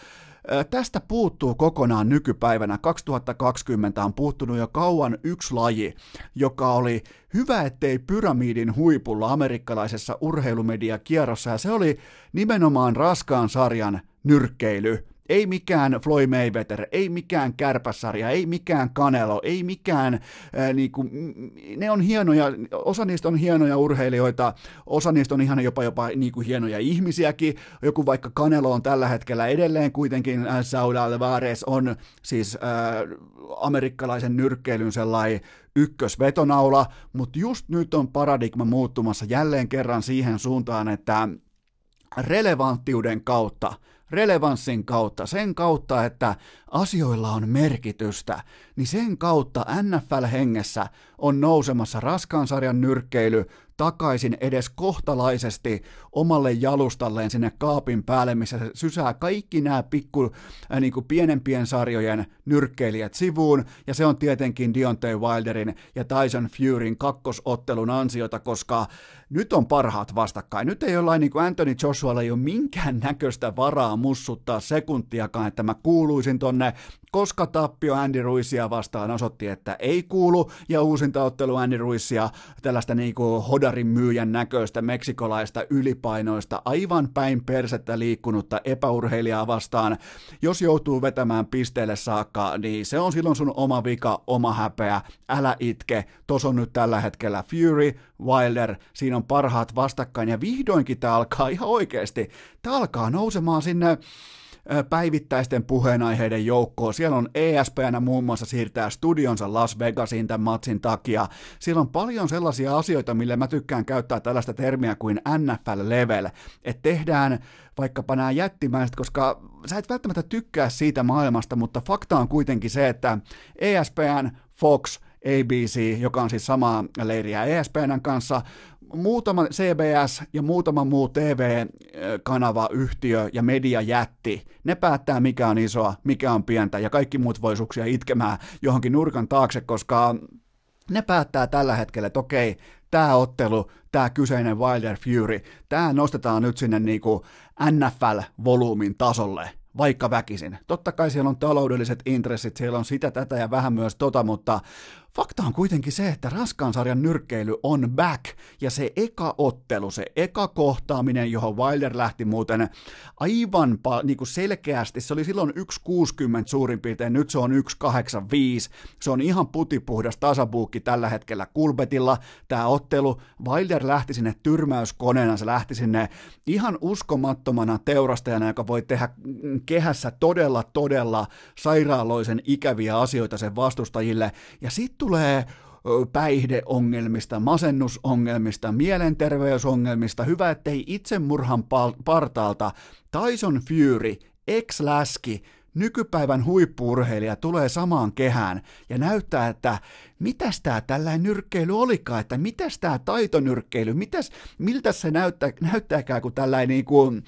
A: Tästä puuttuu kokonaan nykypäivänä. 2020 on puuttunut jo kauan yksi laji, joka oli hyvä ettei pyramidin huipulla amerikkalaisessa urheilumediakierrossa, ja se oli nimenomaan raskaan sarjan nyrkkeily ei mikään Floyd Mayweather, ei mikään kärpäsarja, ei mikään Kanelo, ei mikään, ää, niinku, ne on hienoja, osa niistä on hienoja urheilijoita, osa niistä on ihan jopa jopa niinku hienoja ihmisiäkin, joku vaikka Kanelo on tällä hetkellä edelleen kuitenkin, äh, Saudi Alvarez on siis ää, amerikkalaisen nyrkkeilyn sellainen ykkösvetonaula, mutta just nyt on paradigma muuttumassa jälleen kerran siihen suuntaan, että relevanttiuden kautta – relevanssin kautta, sen kautta, että asioilla on merkitystä, niin sen kautta NFL-hengessä on nousemassa raskaan sarjan nyrkkeily takaisin edes kohtalaisesti omalle jalustalleen sinne kaapin päälle, missä se sysää kaikki nämä pikku, äh, niin kuin pienempien sarjojen nyrkkeilijät sivuun, ja se on tietenkin Deontay Wilderin ja Tyson Furyn kakkosottelun ansiota, koska nyt on parhaat vastakkain. Nyt ei jollain niin kuin Anthony Joshualla ei ole minkään näköistä varaa mussuttaa sekuntiakaan, että mä kuuluisin tonne koska tappio Andy Ruisia vastaan osoitti, että ei kuulu, ja uusintaottelu Andy Ruisia tällaista niinku hodarin myyjän näköistä meksikolaista ylipainoista, aivan päin persettä liikkunutta epäurheilijaa vastaan. Jos joutuu vetämään pisteelle saakka, niin se on silloin sun oma vika, oma häpeä, älä itke, tos on nyt tällä hetkellä Fury, Wilder, siinä on parhaat vastakkain, ja vihdoinkin tämä alkaa ihan oikeasti, tämä alkaa nousemaan sinne päivittäisten puheenaiheiden joukkoon. Siellä on ESPN muun muassa siirtää studionsa Las Vegasiin tämän matsin takia. Siellä on paljon sellaisia asioita, millä mä tykkään käyttää tällaista termiä kuin NFL-level, että tehdään vaikkapa nämä jättimäiset, koska sä et välttämättä tykkää siitä maailmasta, mutta fakta on kuitenkin se, että ESPN, Fox, ABC, joka on siis samaa leiriä ESPNn kanssa, muutama CBS ja muutama muu TV-kanava, yhtiö ja mediajätti, ne päättää mikä on isoa, mikä on pientä ja kaikki muut voi suksia itkemään johonkin nurkan taakse, koska ne päättää tällä hetkellä, että okei, tämä ottelu, tämä kyseinen Wilder Fury, tämä nostetaan nyt sinne niinku NFL-volyymin tasolle, vaikka väkisin. Totta kai siellä on taloudelliset intressit, siellä on sitä, tätä ja vähän myös tota, mutta Fakta on kuitenkin se, että raskaan sarjan nyrkkeily on back, ja se eka ottelu, se eka kohtaaminen, johon Wilder lähti muuten aivan niin kuin selkeästi, se oli silloin 1.60 suurin piirtein, nyt se on 1.85, se on ihan putipuhdas tasabuukki tällä hetkellä Kulbetilla, tämä ottelu, Wilder lähti sinne tyrmäyskoneena, se lähti sinne ihan uskomattomana teurastajana, joka voi tehdä kehässä todella, todella sairaaloisen ikäviä asioita sen vastustajille, ja sitten tulee päihdeongelmista, masennusongelmista, mielenterveysongelmista. Hyvä, ettei itsemurhan partaalta Tyson Fury, ex-läski, nykypäivän huippuurheilija tulee samaan kehään ja näyttää, että mitäs tämä tällainen nyrkkeily olikaan, että mitäs tämä taitonyrkkeily, mitäs, miltä se näyttää, näyttääkään kuin tällainen niin kuin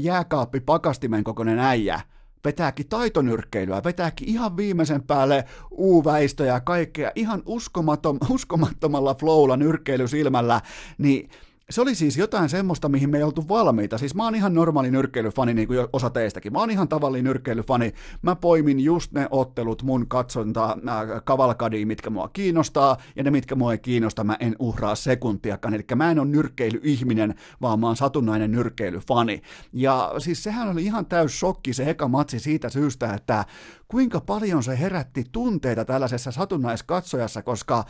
A: jääkaappi pakastimen kokoinen äijä vetääkin taitonyrkkeilyä, vetääkin ihan viimeisen päälle uuväistöjä ja kaikkea ihan uskomaton, [LAUGHS] uskomattomalla flowlla nyrkkeilysilmällä, niin se oli siis jotain semmoista, mihin me ei oltu valmiita. Siis mä oon ihan normaali nyrkkeilyfani, niin kuin osa teistäkin. Mä oon ihan tavallinen nyrkkeilyfani. Mä poimin just ne ottelut mun katsonta äh, kavalkadiin, mitkä mua kiinnostaa, ja ne, mitkä mua ei kiinnosta, mä en uhraa sekuntiakaan. Eli mä en ole nyrkkeilyihminen, vaan mä oon satunnainen nyrkkeilyfani. Ja siis sehän oli ihan täys shokki se eka matsi siitä syystä, että kuinka paljon se herätti tunteita tällaisessa satunnaiskatsojassa, koska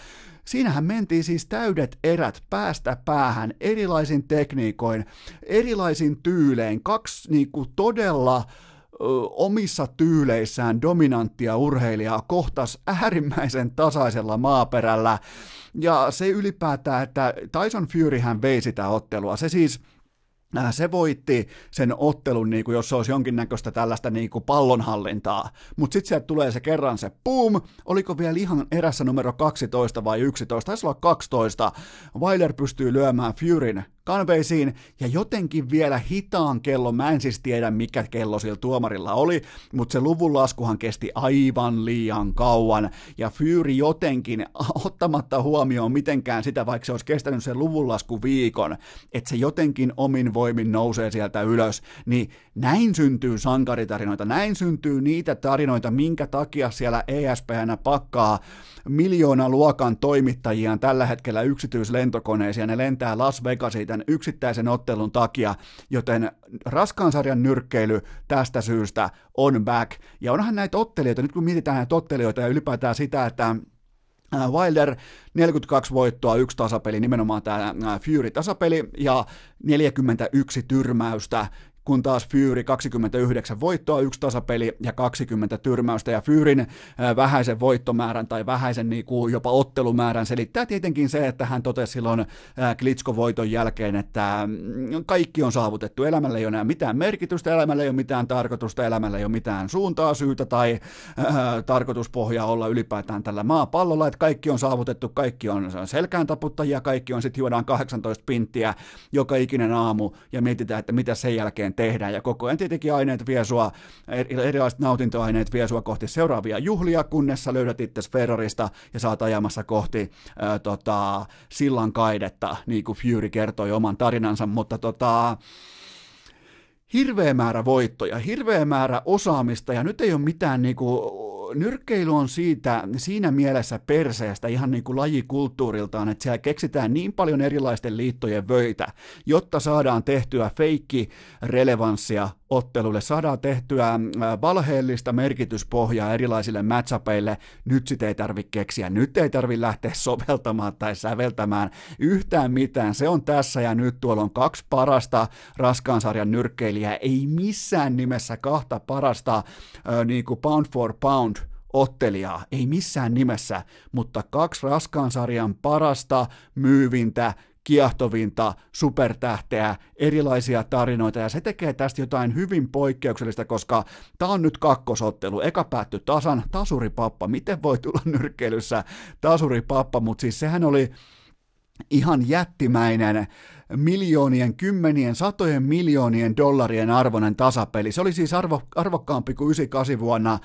A: siinähän mentiin siis täydet erät päästä päähän erilaisin tekniikoin, erilaisin tyylein, kaksi niin kuin todella omissa tyyleissään dominanttia urheilijaa kohtas äärimmäisen tasaisella maaperällä. Ja se ylipäätään, että Tyson Fury hän vei sitä ottelua. Se siis se voitti sen ottelun, niin kuin jos se olisi jonkinnäköistä tällaista niin kuin pallonhallintaa. Mutta sitten sieltä tulee se kerran se boom, oliko vielä ihan erässä numero 12 vai 11, taisi olla 12. Weiler pystyy lyömään Furyn kanveisiin ja jotenkin vielä hitaan kello, mä en siis tiedä mikä kello sillä tuomarilla oli, mutta se luvun laskuhan kesti aivan liian kauan. Ja Fury jotenkin [LAUGHS] ottamatta huomioon mitenkään sitä, vaikka se olisi kestänyt sen luvun lasku viikon, että se jotenkin omin voimin nousee sieltä ylös, niin näin syntyy sankaritarinoita, näin syntyy niitä tarinoita, minkä takia siellä ESPN pakkaa miljoona luokan toimittajia tällä hetkellä yksityislentokoneisiin ja ne lentää Las Vegasiin tämän yksittäisen ottelun takia, joten raskaan sarjan nyrkkeily tästä syystä on back. Ja onhan näitä ottelijoita, nyt kun mietitään näitä ottelijoita ja ylipäätään sitä, että Wilder 42 voittoa, yksi tasapeli, nimenomaan tämä Fury tasapeli ja 41 tyrmäystä kun taas Fury 29 voittoa, yksi tasapeli ja 20 tyrmäystä, ja Fyyrin vähäisen voittomäärän tai vähäisen niin kuin jopa ottelumäärän selittää tietenkin se, että hän totesi silloin Klitsko-voiton jälkeen, että mm, kaikki on saavutettu, elämällä ei ole enää mitään merkitystä, elämällä ei ole mitään tarkoitusta, elämällä ei ole mitään suuntaa, syytä tai äh, tarkoituspohjaa olla ylipäätään tällä maapallolla, että kaikki on saavutettu, kaikki on selkään taputtajia, kaikki on sitten juodaan 18 pinttiä joka ikinen aamu. Ja mietitään, että mitä sen jälkeen tehdään. Ja koko ajan tietenkin aineet vie sua, erilaiset nautintoaineet vie sua kohti seuraavia juhlia, kunnes sä löydät itse Ferrarista ja saat ajamassa kohti ää, tota, sillan kaidetta, niin kuin Fury kertoi oman tarinansa, mutta tota, hirveä määrä voittoja, hirveä määrä osaamista ja nyt ei ole mitään niinku, nyrkkeily on siitä, siinä mielessä perseestä ihan niin kuin lajikulttuuriltaan, että siellä keksitään niin paljon erilaisten liittojen vöitä, jotta saadaan tehtyä feikki relevanssia ottelulle, saadaan tehtyä valheellista merkityspohjaa erilaisille matchapeille, nyt sitä ei tarvitse keksiä, nyt ei tarvitse lähteä [LAUGHS] soveltamaan tai säveltämään yhtään mitään, se on tässä ja nyt, tuolla on kaksi parasta raskaan sarjan nyrkkeilijää, ei missään nimessä kahta parasta äh, niin kuin pound for pound ottelijaa, ei missään nimessä, mutta kaksi raskaan sarjan parasta myyvintä kiehtovinta supertähteä, erilaisia tarinoita, ja se tekee tästä jotain hyvin poikkeuksellista, koska tämä on nyt kakkosottelu. Eka päättyi tasan, tasuripappa. Miten voi tulla nyrkkeilyssä tasuripappa, mutta siis sehän oli ihan jättimäinen miljoonien, kymmenien, satojen miljoonien dollarien arvoinen tasapeli. Se oli siis arvo, arvokkaampi kuin 98 vuonna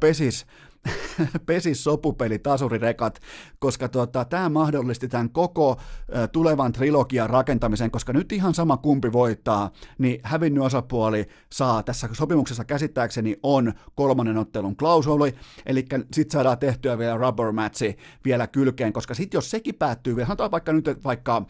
A: Pesis [LAUGHS] pesi sopupeli tasurirekat, koska tota, tämä mahdollisti tämän koko äh, tulevan trilogian rakentamisen, koska nyt ihan sama kumpi voittaa, niin hävinnyt osapuoli saa tässä sopimuksessa käsittääkseni on kolmannen ottelun klausuli, eli sitten saadaan tehtyä vielä rubber matchi vielä kylkeen, koska sitten jos sekin päättyy vielä, sanotaan vaikka nyt, vaikka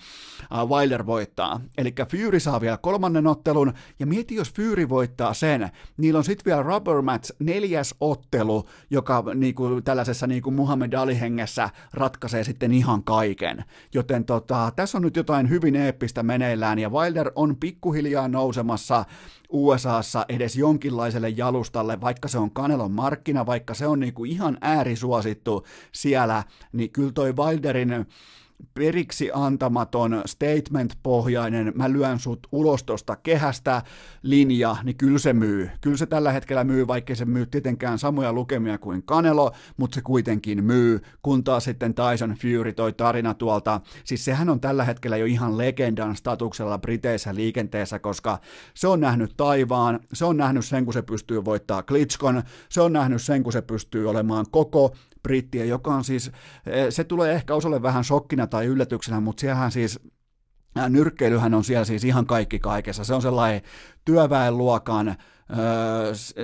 A: Wilder voittaa, eli Fury saa vielä kolmannen ottelun, ja mieti jos Fury voittaa sen, niillä on sitten vielä rubber match neljäs ottelu, joka niinku, tällaisessa niinku Muhammad Ali-hengessä ratkaisee sitten ihan kaiken. Joten tota, tässä on nyt jotain hyvin eeppistä meneillään, ja Wilder on pikkuhiljaa nousemassa USAssa edes jonkinlaiselle jalustalle, vaikka se on Kanelon markkina, vaikka se on niinku ihan äärisuosittu siellä, niin kyllä toi Wilderin periksi antamaton, statement-pohjainen, mä lyön sut ulos tosta kehästä linja, niin kyllä se myy. Kyllä se tällä hetkellä myy, vaikka se myy tietenkään samoja lukemia kuin Kanelo, mutta se kuitenkin myy, kun taas sitten Tyson Fury toi tarina tuolta, siis sehän on tällä hetkellä jo ihan legendan statuksella Briteissä liikenteessä, koska se on nähnyt taivaan, se on nähnyt sen, kun se pystyy voittaa Klitschkon, se on nähnyt sen, kun se pystyy olemaan koko brittiä, joka on siis, eh, se tulee ehkä osalle vähän shokkina tai yllätyksenä, mutta siellähän siis nyrkkeilyhän on siellä siis ihan kaikki kaikessa. Se on sellainen työväenluokan,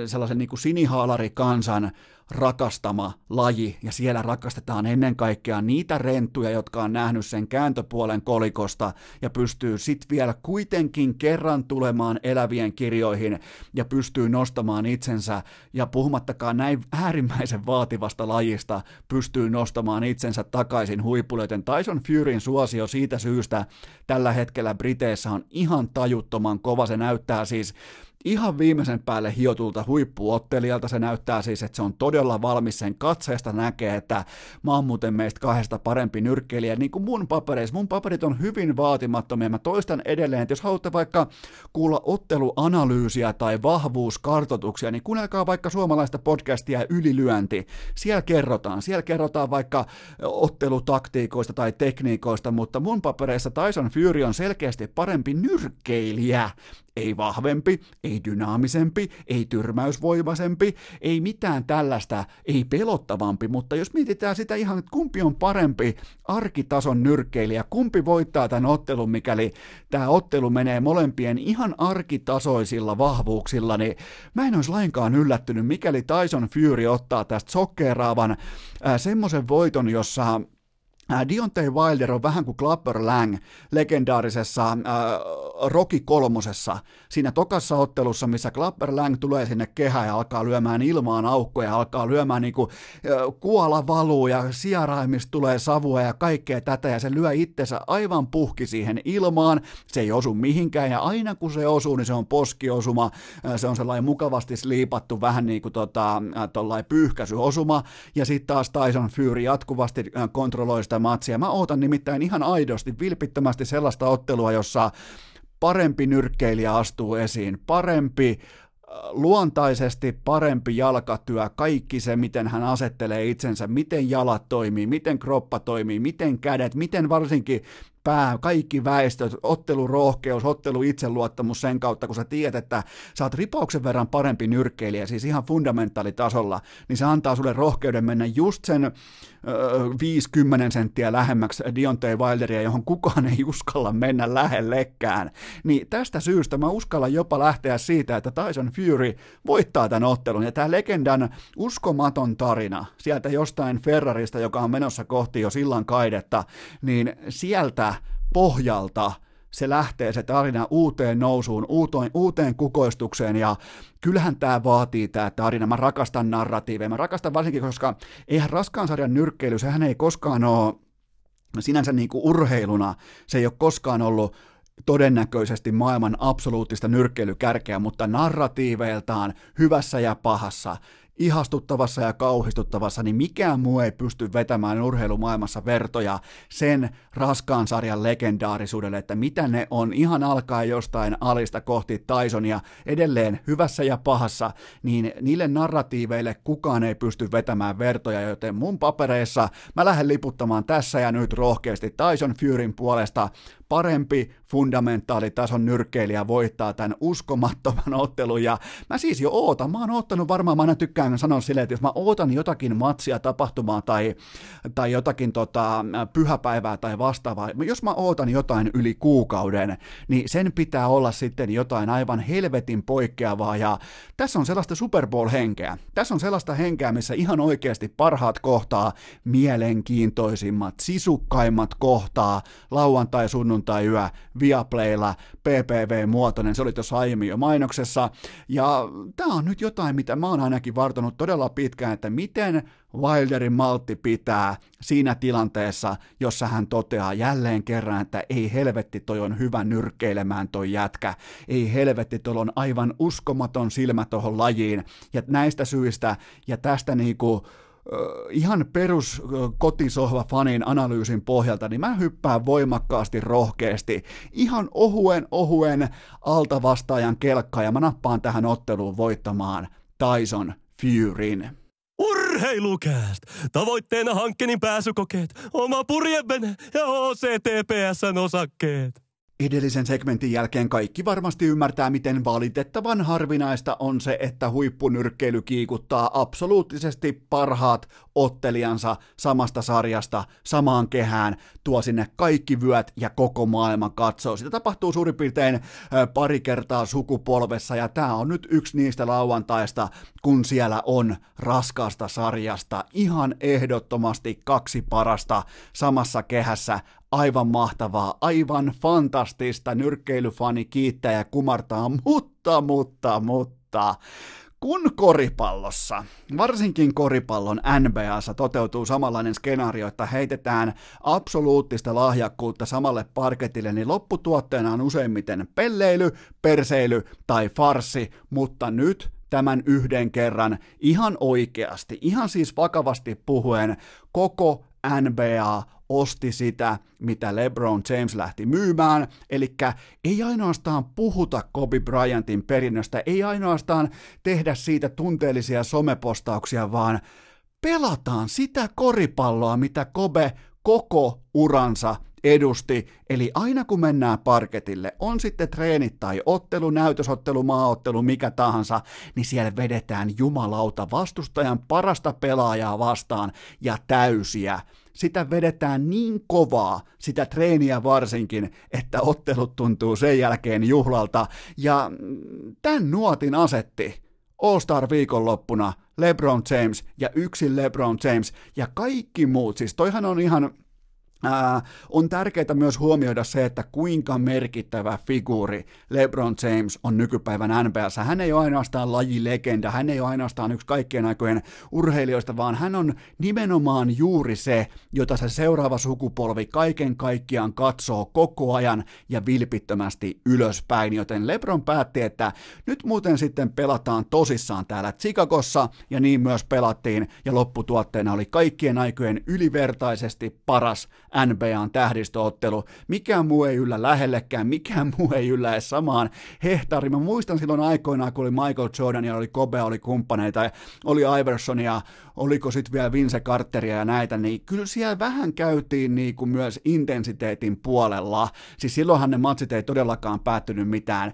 A: sellaisen niin kuin sinihaalarikansan rakastama laji, ja siellä rakastetaan ennen kaikkea niitä renttuja, jotka on nähnyt sen kääntöpuolen kolikosta, ja pystyy sitten vielä kuitenkin kerran tulemaan elävien kirjoihin, ja pystyy nostamaan itsensä, ja puhumattakaan näin äärimmäisen vaativasta lajista, pystyy nostamaan itsensä takaisin huipulle, joten Tyson Furyn suosio siitä syystä tällä hetkellä Briteissä on ihan tajuttoman kova, se näyttää siis ihan viimeisen päälle hiotulta huippuottelijalta. Se näyttää siis, että se on todella valmis sen katseesta näkee, että mä oon muuten meistä kahdesta parempi nyrkkeilijä. Niin kuin mun papereissa, mun paperit on hyvin vaatimattomia. Mä toistan edelleen, että jos haluatte vaikka kuulla otteluanalyysiä tai vahvuuskartotuksia, niin kuunnelkaa vaikka suomalaista podcastia Ylilyönti. Siellä kerrotaan, siellä kerrotaan vaikka ottelutaktiikoista tai tekniikoista, mutta mun papereissa Tyson Fury on selkeästi parempi nyrkkeilijä ei vahvempi, ei dynaamisempi, ei tyrmäysvoimaisempi, ei mitään tällaista, ei pelottavampi, mutta jos mietitään sitä ihan, että kumpi on parempi arkitason nyrkkeilijä, kumpi voittaa tämän ottelun, mikäli tämä ottelu menee molempien ihan arkitasoisilla vahvuuksilla, niin mä en olisi lainkaan yllättynyt, mikäli Tyson Fury ottaa tästä sokkeeraavan äh, semmoisen voiton, jossa Äh, Deontay Wilder on vähän kuin Clubber Lang legendaarisessa äh, Rocky kolmosessa, siinä tokassa ottelussa, missä Clubber Lang tulee sinne kehään ja alkaa lyömään ilmaan aukkoja, alkaa lyömään niin kuin, äh, kuola valuu ja sijaraimista tulee savua ja kaikkea tätä ja se lyö itsensä aivan puhki siihen ilmaan, se ei osu mihinkään ja aina kun se osuu, niin se on poskiosuma, äh, se on sellainen mukavasti sliipattu vähän niin kuin tota, äh, pyyhkäisyosuma ja sitten taas Tyson Fury jatkuvasti äh, kontrolloi sitä sitä matsia. Mä ootan nimittäin ihan aidosti, vilpittömästi sellaista ottelua, jossa parempi nyrkkeilijä astuu esiin, parempi äh, luontaisesti parempi jalkatyö, kaikki se, miten hän asettelee itsensä, miten jalat toimii, miten kroppa toimii, miten kädet, miten varsinkin pää, kaikki väestöt, ottelurohkeus, ottelu itseluottamus sen kautta, kun sä tiedät, että sä oot ripauksen verran parempi nyrkkeilijä, siis ihan fundamentaalitasolla, niin se antaa sulle rohkeuden mennä just sen 50 senttiä lähemmäksi Deontay Wilderia, johon kukaan ei uskalla mennä lähellekään. Niin tästä syystä mä uskallan jopa lähteä siitä, että Tyson Fury voittaa tämän ottelun. Ja tämä legendan uskomaton tarina sieltä jostain Ferrarista, joka on menossa kohti jo sillan kaidetta, niin sieltä pohjalta se lähtee se tarina uuteen nousuun, uuteen, uuteen kukoistukseen ja kyllähän tämä vaatii tämä tarina. Mä rakastan narratiiveja, mä rakastan varsinkin, koska eihän raskaan sarjan nyrkkeily, sehän ei koskaan ole sinänsä niin kuin urheiluna, se ei ole koskaan ollut todennäköisesti maailman absoluuttista nyrkkeilykärkeä, mutta narratiiveiltaan hyvässä ja pahassa ihastuttavassa ja kauhistuttavassa, niin mikään muu ei pysty vetämään urheilumaailmassa vertoja sen raskaan sarjan legendaarisuudelle, että mitä ne on. Ihan alkaa jostain alista kohti Tysonia edelleen hyvässä ja pahassa, niin niille narratiiveille kukaan ei pysty vetämään vertoja, joten mun papereissa mä lähden liputtamaan tässä ja nyt rohkeasti Tyson Furyn puolesta parempi fundamentaalitason nyrkkeilijä voittaa tämän uskomattoman [LAUGHS] ottelun, ja mä siis jo ootan, mä oon oottanut varmaan, mä aina tykkään sanoa silleen, että jos mä ootan jotakin matsia, tapahtumaa tai, tai jotakin tota, pyhäpäivää tai vastaavaa, jos mä ootan jotain yli kuukauden, niin sen pitää olla sitten jotain aivan helvetin poikkeavaa, ja tässä on sellaista Super Bowl-henkeä, tässä on sellaista henkeä, missä ihan oikeasti parhaat kohtaa mielenkiintoisimmat, sisukkaimmat kohtaa lauantai, sunnuntai, yö, Viaplaylla, PPV-muotoinen, se oli tuossa aiemmin jo mainoksessa, ja tämä on nyt jotain, mitä mä oon ainakin vartonut todella pitkään, että miten Wilderin maltti pitää siinä tilanteessa, jossa hän toteaa jälleen kerran, että ei helvetti, toi on hyvä nyrkkeilemään toi jätkä, ei helvetti, toi on aivan uskomaton silmä tuohon lajiin, ja näistä syistä, ja tästä niinku, ihan perus kotisohva fanin analyysin pohjalta, niin mä hyppään voimakkaasti rohkeasti ihan ohuen ohuen altavastaajan kelkkaa ja mä nappaan tähän otteluun voittamaan Tyson Furyn.
B: Urheilukääst! Tavoitteena hankkeenin pääsykokeet, oma purjevene ja OCTPSn osakkeet.
A: Edellisen segmentin jälkeen kaikki varmasti ymmärtää, miten valitettavan harvinaista on se, että huippunyrkkeily kiikuttaa absoluuttisesti parhaat ottelijansa samasta sarjasta samaan kehään, tuo sinne kaikki vyöt ja koko maailman katsoo. Sitä tapahtuu suurin piirtein pari kertaa sukupolvessa ja tämä on nyt yksi niistä lauantaista, kun siellä on raskaasta sarjasta ihan ehdottomasti kaksi parasta samassa kehässä aivan mahtavaa, aivan fantastista, nyrkkeilyfani kiittää ja kumartaa, mutta, mutta, mutta, kun koripallossa, varsinkin koripallon NBAssa toteutuu samanlainen skenaario, että heitetään absoluuttista lahjakkuutta samalle parketille, niin lopputuotteena on useimmiten pelleily, perseily tai farsi, mutta nyt tämän yhden kerran ihan oikeasti, ihan siis vakavasti puhuen, koko NBA osti sitä, mitä LeBron James lähti myymään, eli ei ainoastaan puhuta Kobe Bryantin perinnöstä, ei ainoastaan tehdä siitä tunteellisia somepostauksia, vaan pelataan sitä koripalloa, mitä Kobe koko uransa edusti. Eli aina kun mennään parketille, on sitten treenit tai ottelu, näytösottelu, maaottelu, mikä tahansa, niin siellä vedetään jumalauta vastustajan parasta pelaajaa vastaan ja täysiä sitä vedetään niin kovaa, sitä treeniä varsinkin, että ottelut tuntuu sen jälkeen juhlalta. Ja tämän nuotin asetti All-Star viikonloppuna LeBron James ja yksin LeBron James ja kaikki muut. Siis toihan on ihan Ää, on tärkeää myös huomioida se, että kuinka merkittävä figuuri LeBron James on nykypäivän NBAssa. Hän ei ole ainoastaan lajilegenda, hän ei ole ainoastaan yksi kaikkien aikojen urheilijoista, vaan hän on nimenomaan juuri se, jota se seuraava sukupolvi kaiken kaikkiaan katsoo koko ajan ja vilpittömästi ylöspäin. Joten LeBron päätti, että nyt muuten sitten pelataan tosissaan täällä Chicagossa, ja niin myös pelattiin, ja lopputuotteena oli kaikkien aikojen ylivertaisesti paras NBAn tähdistöottelu. Mikään muu ei yllä lähellekään, mikään muu ei yllä edes samaan hehtaariin. Mä muistan silloin aikoinaan, kun oli Michael Jordan ja oli Kobe, oli kumppaneita, oli Iversonia, oliko sitten vielä Vince Carteria ja näitä, niin kyllä siellä vähän käytiin niin kuin myös intensiteetin puolella. Siis silloinhan ne matsit ei todellakaan päättynyt mitään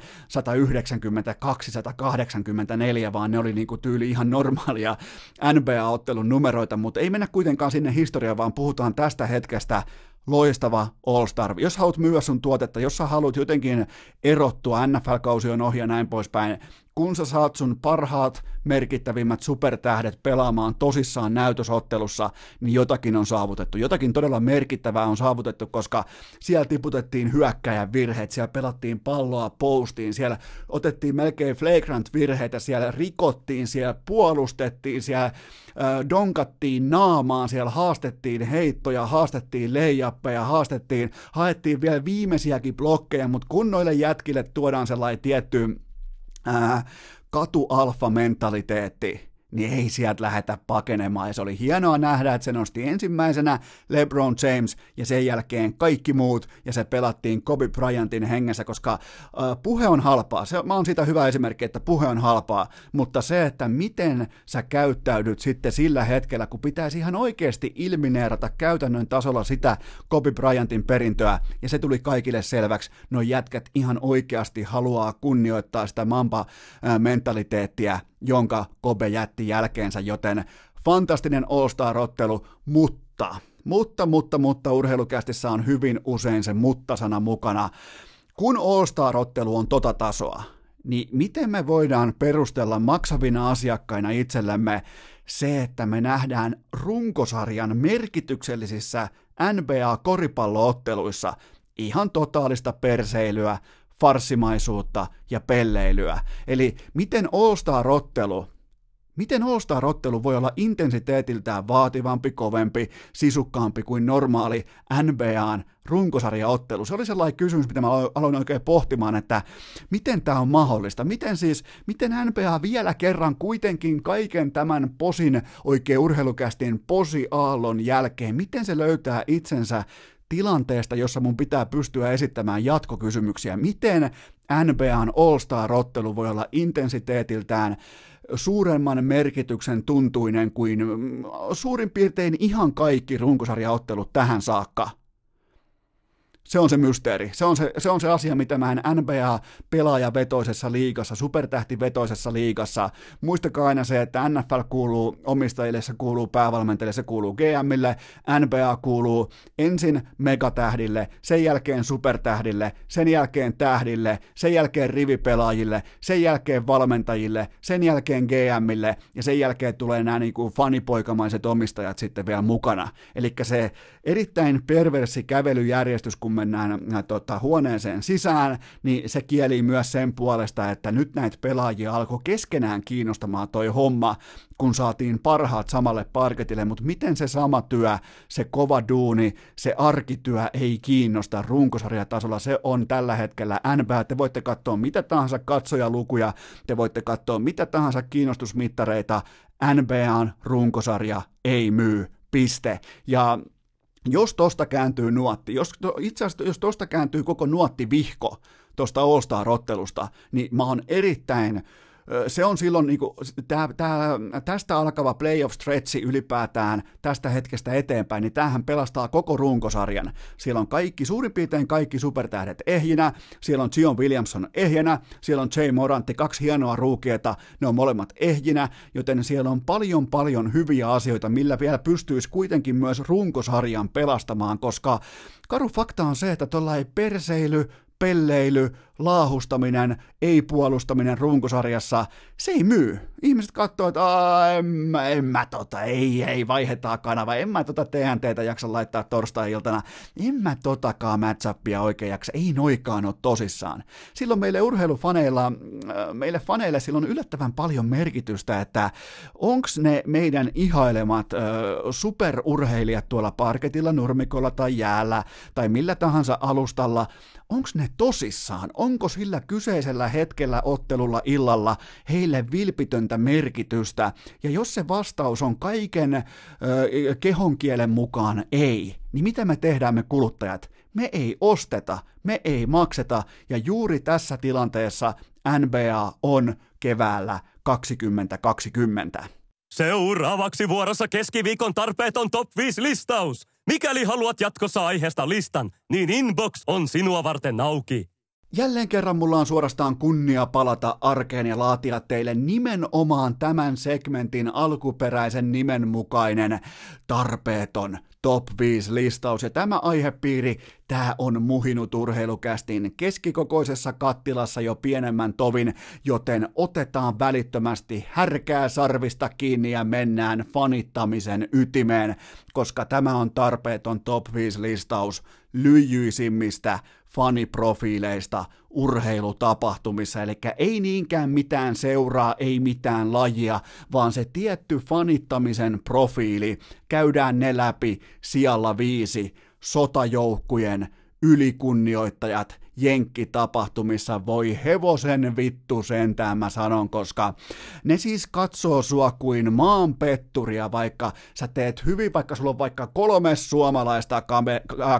A: 192-184, vaan ne oli niin kuin tyyli ihan normaalia NBA-ottelun numeroita, mutta ei mennä kuitenkaan sinne historiaan, vaan puhutaan tästä hetkestä, loistava All-Star. Jos haluat myyä sun tuotetta, jos sä haluat jotenkin erottua, NFL-kausi on ohi ja näin poispäin, kun sä saat sun parhaat merkittävimmät supertähdet pelaamaan tosissaan näytösottelussa, niin jotakin on saavutettu. Jotakin todella merkittävää on saavutettu, koska siellä tiputettiin hyökkäjän virheet, siellä pelattiin palloa postiin, siellä otettiin melkein flagrant virheitä, siellä rikottiin, siellä puolustettiin, siellä donkattiin naamaan, siellä haastettiin heittoja, haastettiin leijappeja, haastettiin, haettiin vielä viimeisiäkin blokkeja, mutta kun noille jätkille tuodaan sellainen tietty ää, katu-alfa-mentaliteetti, niin ei sieltä lähetä pakenemaan. Ja se oli hienoa nähdä, että se nosti ensimmäisenä LeBron James ja sen jälkeen kaikki muut, ja se pelattiin Kobe Bryantin hengessä, koska äh, puhe on halpaa. Se, mä oon siitä hyvä esimerkki, että puhe on halpaa, mutta se, että miten sä käyttäydyt sitten sillä hetkellä, kun pitäisi ihan oikeasti ilmineerata käytännön tasolla sitä Kobe Bryantin perintöä, ja se tuli kaikille selväksi, no jätkät ihan oikeasti haluaa kunnioittaa sitä Mamba-mentaliteettia, jonka Kobe jätti jälkeensä, joten fantastinen All-Star-ottelu, mutta, mutta, mutta, mutta urheilukästissä on hyvin usein se mutta-sana mukana. Kun All-Star-ottelu on tota tasoa, niin miten me voidaan perustella maksavina asiakkaina itsellemme se, että me nähdään runkosarjan merkityksellisissä NBA-koripallootteluissa ihan totaalista perseilyä, farsimaisuutta ja pelleilyä. Eli miten All-Star-ottelu Miten All-Star-ottelu voi olla intensiteetiltään vaativampi, kovempi, sisukkaampi kuin normaali NBAn runkosarjaottelu? Se oli sellainen kysymys, mitä mä aloin oikein pohtimaan, että miten tämä on mahdollista? Miten siis, miten NBA vielä kerran kuitenkin kaiken tämän posin, oikein urheilukästin posi-aallon jälkeen, miten se löytää itsensä tilanteesta, jossa mun pitää pystyä esittämään jatkokysymyksiä. Miten NBAn All-Star-ottelu voi olla intensiteetiltään suuremman merkityksen tuntuinen kuin mm, suurin piirtein ihan kaikki runkosarjaottelut tähän saakka – se on se mysteeri. Se on se, se on se asia, mitä en NBA-pelaajavetoisessa liigassa, supertähtivetoisessa liigassa. Muistakaa aina se, että NFL kuuluu omistajille, se kuuluu päävalmentajille, se kuuluu GMille, NBA kuuluu ensin megatähdille, sen jälkeen supertähdille, sen jälkeen tähdille, sen jälkeen rivipelaajille, sen jälkeen valmentajille, sen jälkeen GMille ja sen jälkeen tulee nämä niin kuin fanipoikamaiset omistajat sitten vielä mukana. Eli se erittäin perversi kävelyjärjestys, kun mennään äh, tota, huoneeseen sisään, niin se kieli myös sen puolesta, että nyt näitä pelaajia alkoi keskenään kiinnostamaan toi homma, kun saatiin parhaat samalle parketille, mutta miten se sama työ, se kova duuni, se arkityö ei kiinnosta runkosarjatasolla, se on tällä hetkellä NBA, te voitte katsoa mitä tahansa katsojalukuja, te voitte katsoa mitä tahansa kiinnostusmittareita, NBAn runkosarja ei myy, piste. Ja jos tosta kääntyy nuotti, jos, itse asiassa jos tosta kääntyy koko nuottivihko tuosta All-Star-ottelusta, niin mä oon erittäin se on silloin, niin kuin, tää, tää, tästä alkava playoff stretchi ylipäätään tästä hetkestä eteenpäin, niin tämähän pelastaa koko runkosarjan. Siellä on kaikki, suurin piirtein kaikki supertähdet ehjinä, siellä on Zion Williamson ehjänä, siellä on Jay Morantti, kaksi hienoa ruukieta, ne on molemmat ehjinä, joten siellä on paljon paljon hyviä asioita, millä vielä pystyisi kuitenkin myös runkosarjan pelastamaan, koska karu fakta on se, että tuolla ei perseily, pelleily, laahustaminen, ei-puolustaminen runkosarjassa, se ei myy. Ihmiset katsoo, että en mä, en mä tota, ei, ei, vaihdetaan kanava, en mä tota TNTtä jaksa laittaa torstai-iltana, en mä totakaan matchappia oikein jaksa, ei noikaan ole tosissaan. Silloin meille urheilufaneilla, äh, meille faneille silloin yllättävän paljon merkitystä, että onks ne meidän ihailemat äh, superurheilijat tuolla parketilla, nurmikolla tai jäällä tai millä tahansa alustalla, onko ne tosissaan? Onko sillä kyseisellä hetkellä ottelulla illalla heille vilpitöntä merkitystä? Ja jos se vastaus on kaiken ö, kehonkielen mukaan ei, niin mitä me tehdään me kuluttajat? Me ei osteta, me ei makseta, ja juuri tässä tilanteessa NBA on keväällä 2020.
B: Seuraavaksi vuorossa keskiviikon tarpeeton top 5 listaus. Mikäli haluat jatkossa aiheesta listan, niin inbox on sinua varten auki.
A: Jälleen kerran mulla on suorastaan kunnia palata arkeen ja laatia teille nimenomaan tämän segmentin alkuperäisen nimen mukainen tarpeeton top 5 listaus. Ja tämä aihepiiri, tämä on muhinut urheilukästin keskikokoisessa kattilassa jo pienemmän tovin, joten otetaan välittömästi härkää sarvista kiinni ja mennään fanittamisen ytimeen, koska tämä on tarpeeton top 5 listaus lyijyisimmistä faniprofiileista urheilutapahtumissa, eli ei niinkään mitään seuraa, ei mitään lajia, vaan se tietty fanittamisen profiili, käydään ne läpi sijalla viisi, sotajoukkujen ylikunnioittajat, jenkkitapahtumissa. Voi hevosen vittu sentään mä sanon, koska ne siis katsoo sua kuin maanpetturia, vaikka sä teet hyvin, vaikka sulla on vaikka kolme suomalaista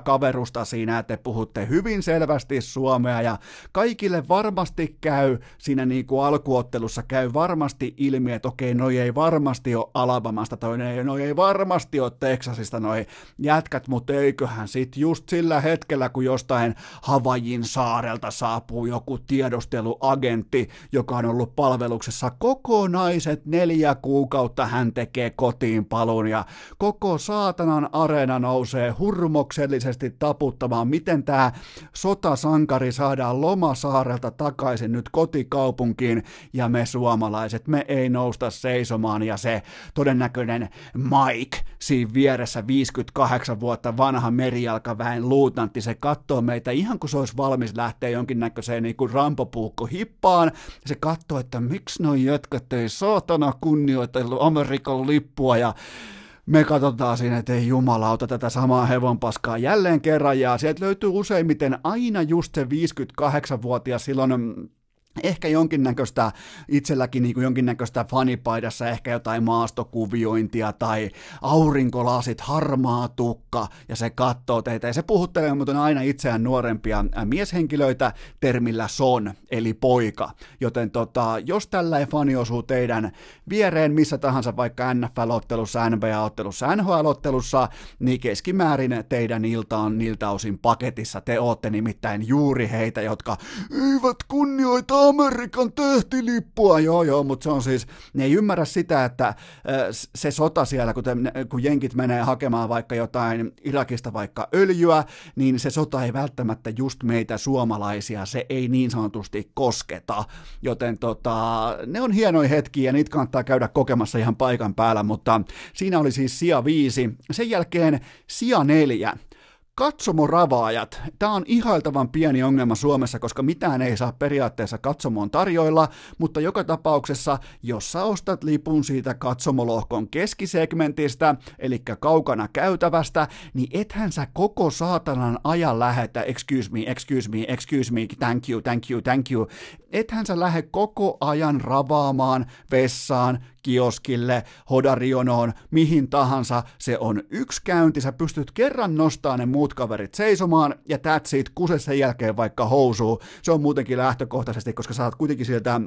A: kaverusta siinä, että te puhutte hyvin selvästi suomea ja kaikille varmasti käy siinä niin kuin alkuottelussa käy varmasti ilmi, että okei, noi ei varmasti ole Alabamasta, toi noi ei varmasti ole Texasista noi jätkät, mutta eiköhän sit just sillä hetkellä, kun jostain Havajin saarelta saapuu joku tiedusteluagentti, joka on ollut palveluksessa kokonaiset neljä kuukautta, hän tekee kotiin palun ja koko saatanan areena nousee hurmoksellisesti taputtamaan, miten tämä sotasankari saadaan Lomasaarelta takaisin nyt kotikaupunkiin. Ja me suomalaiset, me ei nousta seisomaan. Ja se todennäköinen Mike siinä vieressä 58 vuotta vanha merijalkaväen luutantti, se katsoo meitä ihan kuin se olisi valmis lähteä jonkinnäköiseen niin kuin rampopuukko hippaan. Se katsoo, että miksi noi jätkät ei saatana kunnioitellut Amerikan lippua ja me katsotaan siinä, että ei jumalauta tätä samaa hevonpaskaa jälleen kerran, ja sieltä löytyy useimmiten aina just se 58-vuotias silloin ehkä jonkinnäköistä, itselläkin niin kuin jonkinnäköistä fanipaidassa, ehkä jotain maastokuviointia tai aurinkolasit, harmaa tukka, ja se katsoo teitä, ja se puhuttelee muuten aina itseään nuorempia mieshenkilöitä termillä son, eli poika. Joten tota, jos tällä fani osuu teidän viereen missä tahansa, vaikka NFL-ottelussa, NBA-ottelussa, NHL-ottelussa, niin keskimäärin teidän ilta on niiltä osin paketissa. Te ootte nimittäin juuri heitä, jotka eivät kunnioita Amerikan tähtilippua, joo joo, mutta se on siis, ne ei ymmärrä sitä, että se sota siellä, kun, te, kun jenkit menee hakemaan vaikka jotain Irakista vaikka öljyä, niin se sota ei välttämättä just meitä suomalaisia, se ei niin sanotusti kosketa, joten tota, ne on hienoja hetkiä ja niitä kannattaa käydä kokemassa ihan paikan päällä, mutta siinä oli siis sija viisi, sen jälkeen sija neljä, Katsomoravaajat. Tämä on ihailtavan pieni ongelma Suomessa, koska mitään ei saa periaatteessa katsomoon tarjoilla, mutta joka tapauksessa, jos sä ostat lipun siitä katsomolohkon keskisegmentistä, eli kaukana käytävästä, niin ethän sä koko saatanan ajan lähetä, excuse me, excuse me, excuse me, thank you, thank you, thank you, ethän sä lähde koko ajan ravaamaan vessaan, kioskille, hodarionoon, mihin tahansa, se on yksi käynti, sä pystyt kerran nostamaan ne muut kaverit seisomaan, ja that's it, kuse sen jälkeen vaikka housuu, se on muutenkin lähtökohtaisesti, koska sä oot kuitenkin sieltä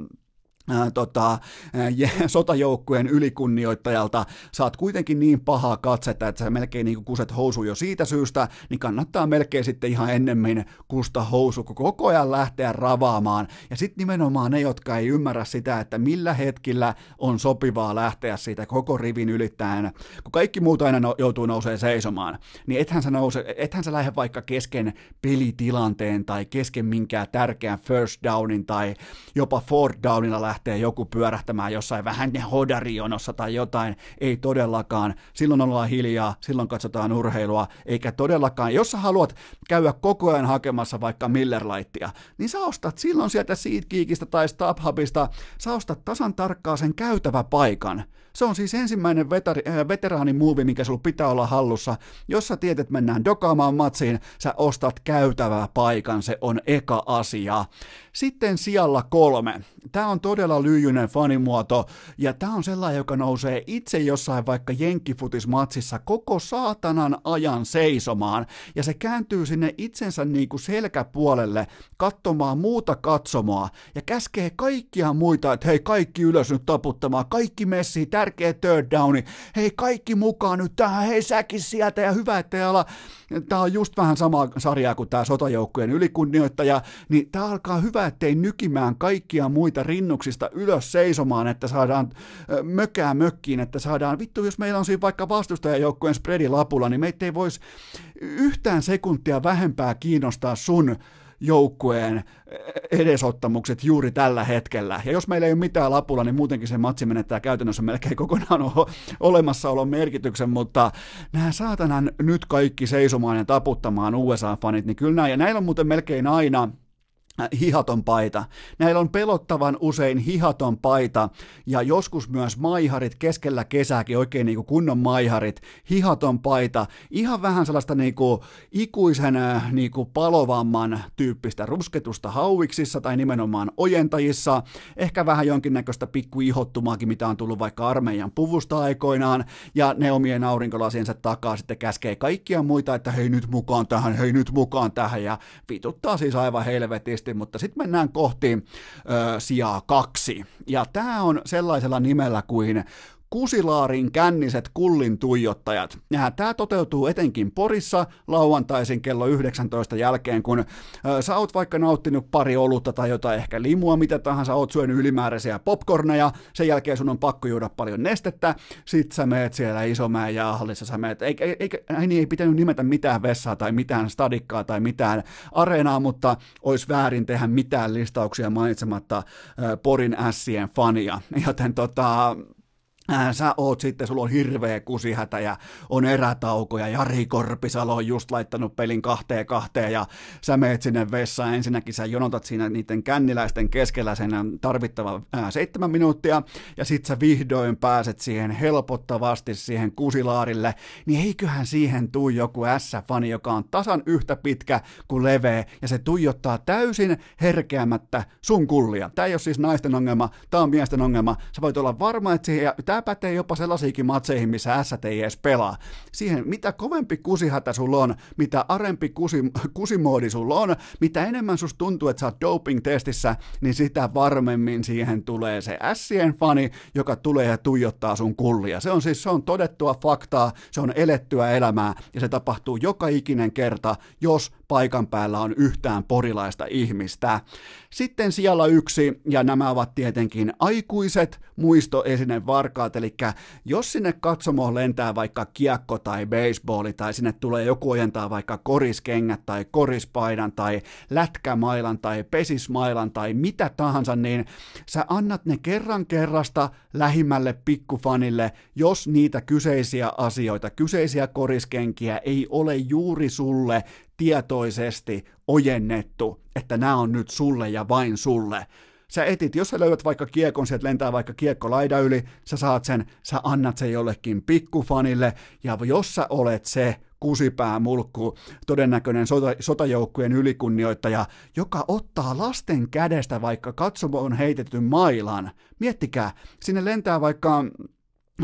A: tota, [LAUGHS] sotajoukkueen ylikunnioittajalta saat kuitenkin niin pahaa katsetta, että sä melkein niin kuset housu jo siitä syystä, niin kannattaa melkein sitten ihan ennemmin kusta housu, kun koko ajan lähteä ravaamaan. Ja sitten nimenomaan ne, jotka ei ymmärrä sitä, että millä hetkillä on sopivaa lähteä siitä koko rivin ylittäen, kun kaikki muut aina no, joutuu nousee seisomaan, niin ethän sä, nouse, ethän sä lähde vaikka kesken pelitilanteen tai kesken minkään tärkeän first downin tai jopa fourth downilla lähtee joku pyörähtämään jossain vähän hodarionossa tai jotain. Ei todellakaan. Silloin ollaan hiljaa, silloin katsotaan urheilua, eikä todellakaan. Jos sä haluat käydä koko ajan hakemassa vaikka Miller niin sä ostat silloin sieltä SeatGeekistä tai StubHubista, sä ostat tasan tarkkaan sen käytävä paikan. Se on siis ensimmäinen äh, veteraanimuovi, mikä sulla pitää olla hallussa. Jos sä tiedät, että mennään dokaamaan matsiin, sä ostat käytävää paikan, se on eka asia. Sitten sijalla kolme. Tämä on todella lyijyinen fanimuoto, ja tämä on sellainen, joka nousee itse jossain vaikka jenkkifutismatsissa koko saatanan ajan seisomaan, ja se kääntyy sinne itsensä niin kuin selkäpuolelle katsomaan muuta katsomaa, ja käskee kaikkia muita, että hei kaikki ylös nyt taputtamaan, kaikki messi, tärkeä third downi, hei kaikki mukaan nyt tähän, hei säkin sieltä, ja hyvä, ettei ala, tämä on just vähän sama sarjaa kuin tämä sotajoukkueen ylikunnioittaja, niin tämä alkaa hyvä, ettei nykimään kaikkia muita rinnuksista ylös seisomaan, että saadaan mökää mökkiin, että saadaan, vittu jos meillä on siinä vaikka vastustajajoukkueen spreadilapulla, niin meitä ei voisi yhtään sekuntia vähempää kiinnostaa sun joukkueen edesottamukset juuri tällä hetkellä. Ja jos meillä ei ole mitään lapulla, niin muutenkin se matsi menettää käytännössä melkein kokonaan olemassaolon merkityksen, mutta nämä saatanan nyt kaikki seisomaan ja taputtamaan USA-fanit, niin kyllä nämä, ja näillä on muuten melkein aina hihaton paita. Näillä on pelottavan usein hihaton paita ja joskus myös maiharit keskellä kesääkin, oikein niin kuin kunnon maiharit, hihaton paita, ihan vähän sellaista niin kuin ikuisen äh, niin kuin palovamman tyyppistä rusketusta hauiksissa tai nimenomaan ojentajissa, ehkä vähän jonkinnäköistä pikku ihottumaakin, mitä on tullut vaikka armeijan puvusta aikoinaan, ja ne omien aurinkolasiensa takaa sitten käskee kaikkia muita, että hei nyt mukaan tähän, hei nyt mukaan tähän, ja vituttaa siis aivan helvetisti tietysti, mutta sitten mennään kohti ö, sijaa kaksi. Ja tämä on sellaisella nimellä kuin Kusilaarin känniset kullin tuijottajat. Ja tämä toteutuu etenkin Porissa lauantaisin kello 19 jälkeen, kun äh, sä oot vaikka nauttinut pari olutta tai jotain ehkä limua, mitä tahansa, oot syönyt ylimääräisiä popcorneja, sen jälkeen sun on pakko juoda paljon nestettä, sit sä meet siellä Isomäen jäähallissa, sä meet, ei, ei, ei, ei, ei pitänyt nimetä mitään vessaa tai mitään stadikkaa tai mitään areenaa, mutta olisi väärin tehdä mitään listauksia mainitsematta Porin ässien fania, joten tota, sä oot sitten, sulla on hirveä kusihätä ja on erätauko ja Jari Korpisalo on just laittanut pelin kahteen kahteen ja sä meet sinne vessaan. Ensinnäkin sä jonotat siinä niiden känniläisten keskellä sen tarvittava ää, seitsemän minuuttia ja sit sä vihdoin pääset siihen helpottavasti siihen kusilaarille, niin eiköhän siihen tuu joku S-fani, joka on tasan yhtä pitkä kuin leveä ja se tuijottaa täysin herkeämättä sun kullia. Tää ei ole siis naisten ongelma, tää on miesten ongelma. Sä voit olla varma, että siihen, tämä pätee jopa sellaisiinkin matseihin, missä S ei edes pelaa. Siihen, mitä kovempi kusihätä sulla on, mitä arempi kusi, kusimoodi sulla on, mitä enemmän susta tuntuu, että sä oot doping-testissä, niin sitä varmemmin siihen tulee se Sien fani, joka tulee ja tuijottaa sun kullia. Se on siis se on todettua faktaa, se on elettyä elämää ja se tapahtuu joka ikinen kerta, jos paikan päällä on yhtään porilaista ihmistä. Sitten siellä yksi, ja nämä ovat tietenkin aikuiset muistoesinevarkaat, eli jos sinne katsomoon lentää vaikka kiekko tai baseballi, tai sinne tulee joku ojentaa vaikka koriskengät tai korispaidan tai lätkämailan tai pesismailan tai mitä tahansa, niin sä annat ne kerran kerrasta lähimmälle pikkufanille, jos niitä kyseisiä asioita, kyseisiä koriskenkiä ei ole juuri sulle tietoisesti ojennettu, että nämä on nyt sulle ja vain sulle. Sä etit, jos sä löydät vaikka kiekon, sieltä lentää vaikka kiekko laida yli, sä saat sen, sä annat sen jollekin pikkufanille, ja jos sä olet se kusipää mulkku, todennäköinen sota, sotajoukkueen ylikunnioittaja, joka ottaa lasten kädestä vaikka katsomoon heitetyn mailan. Miettikää, sinne lentää vaikka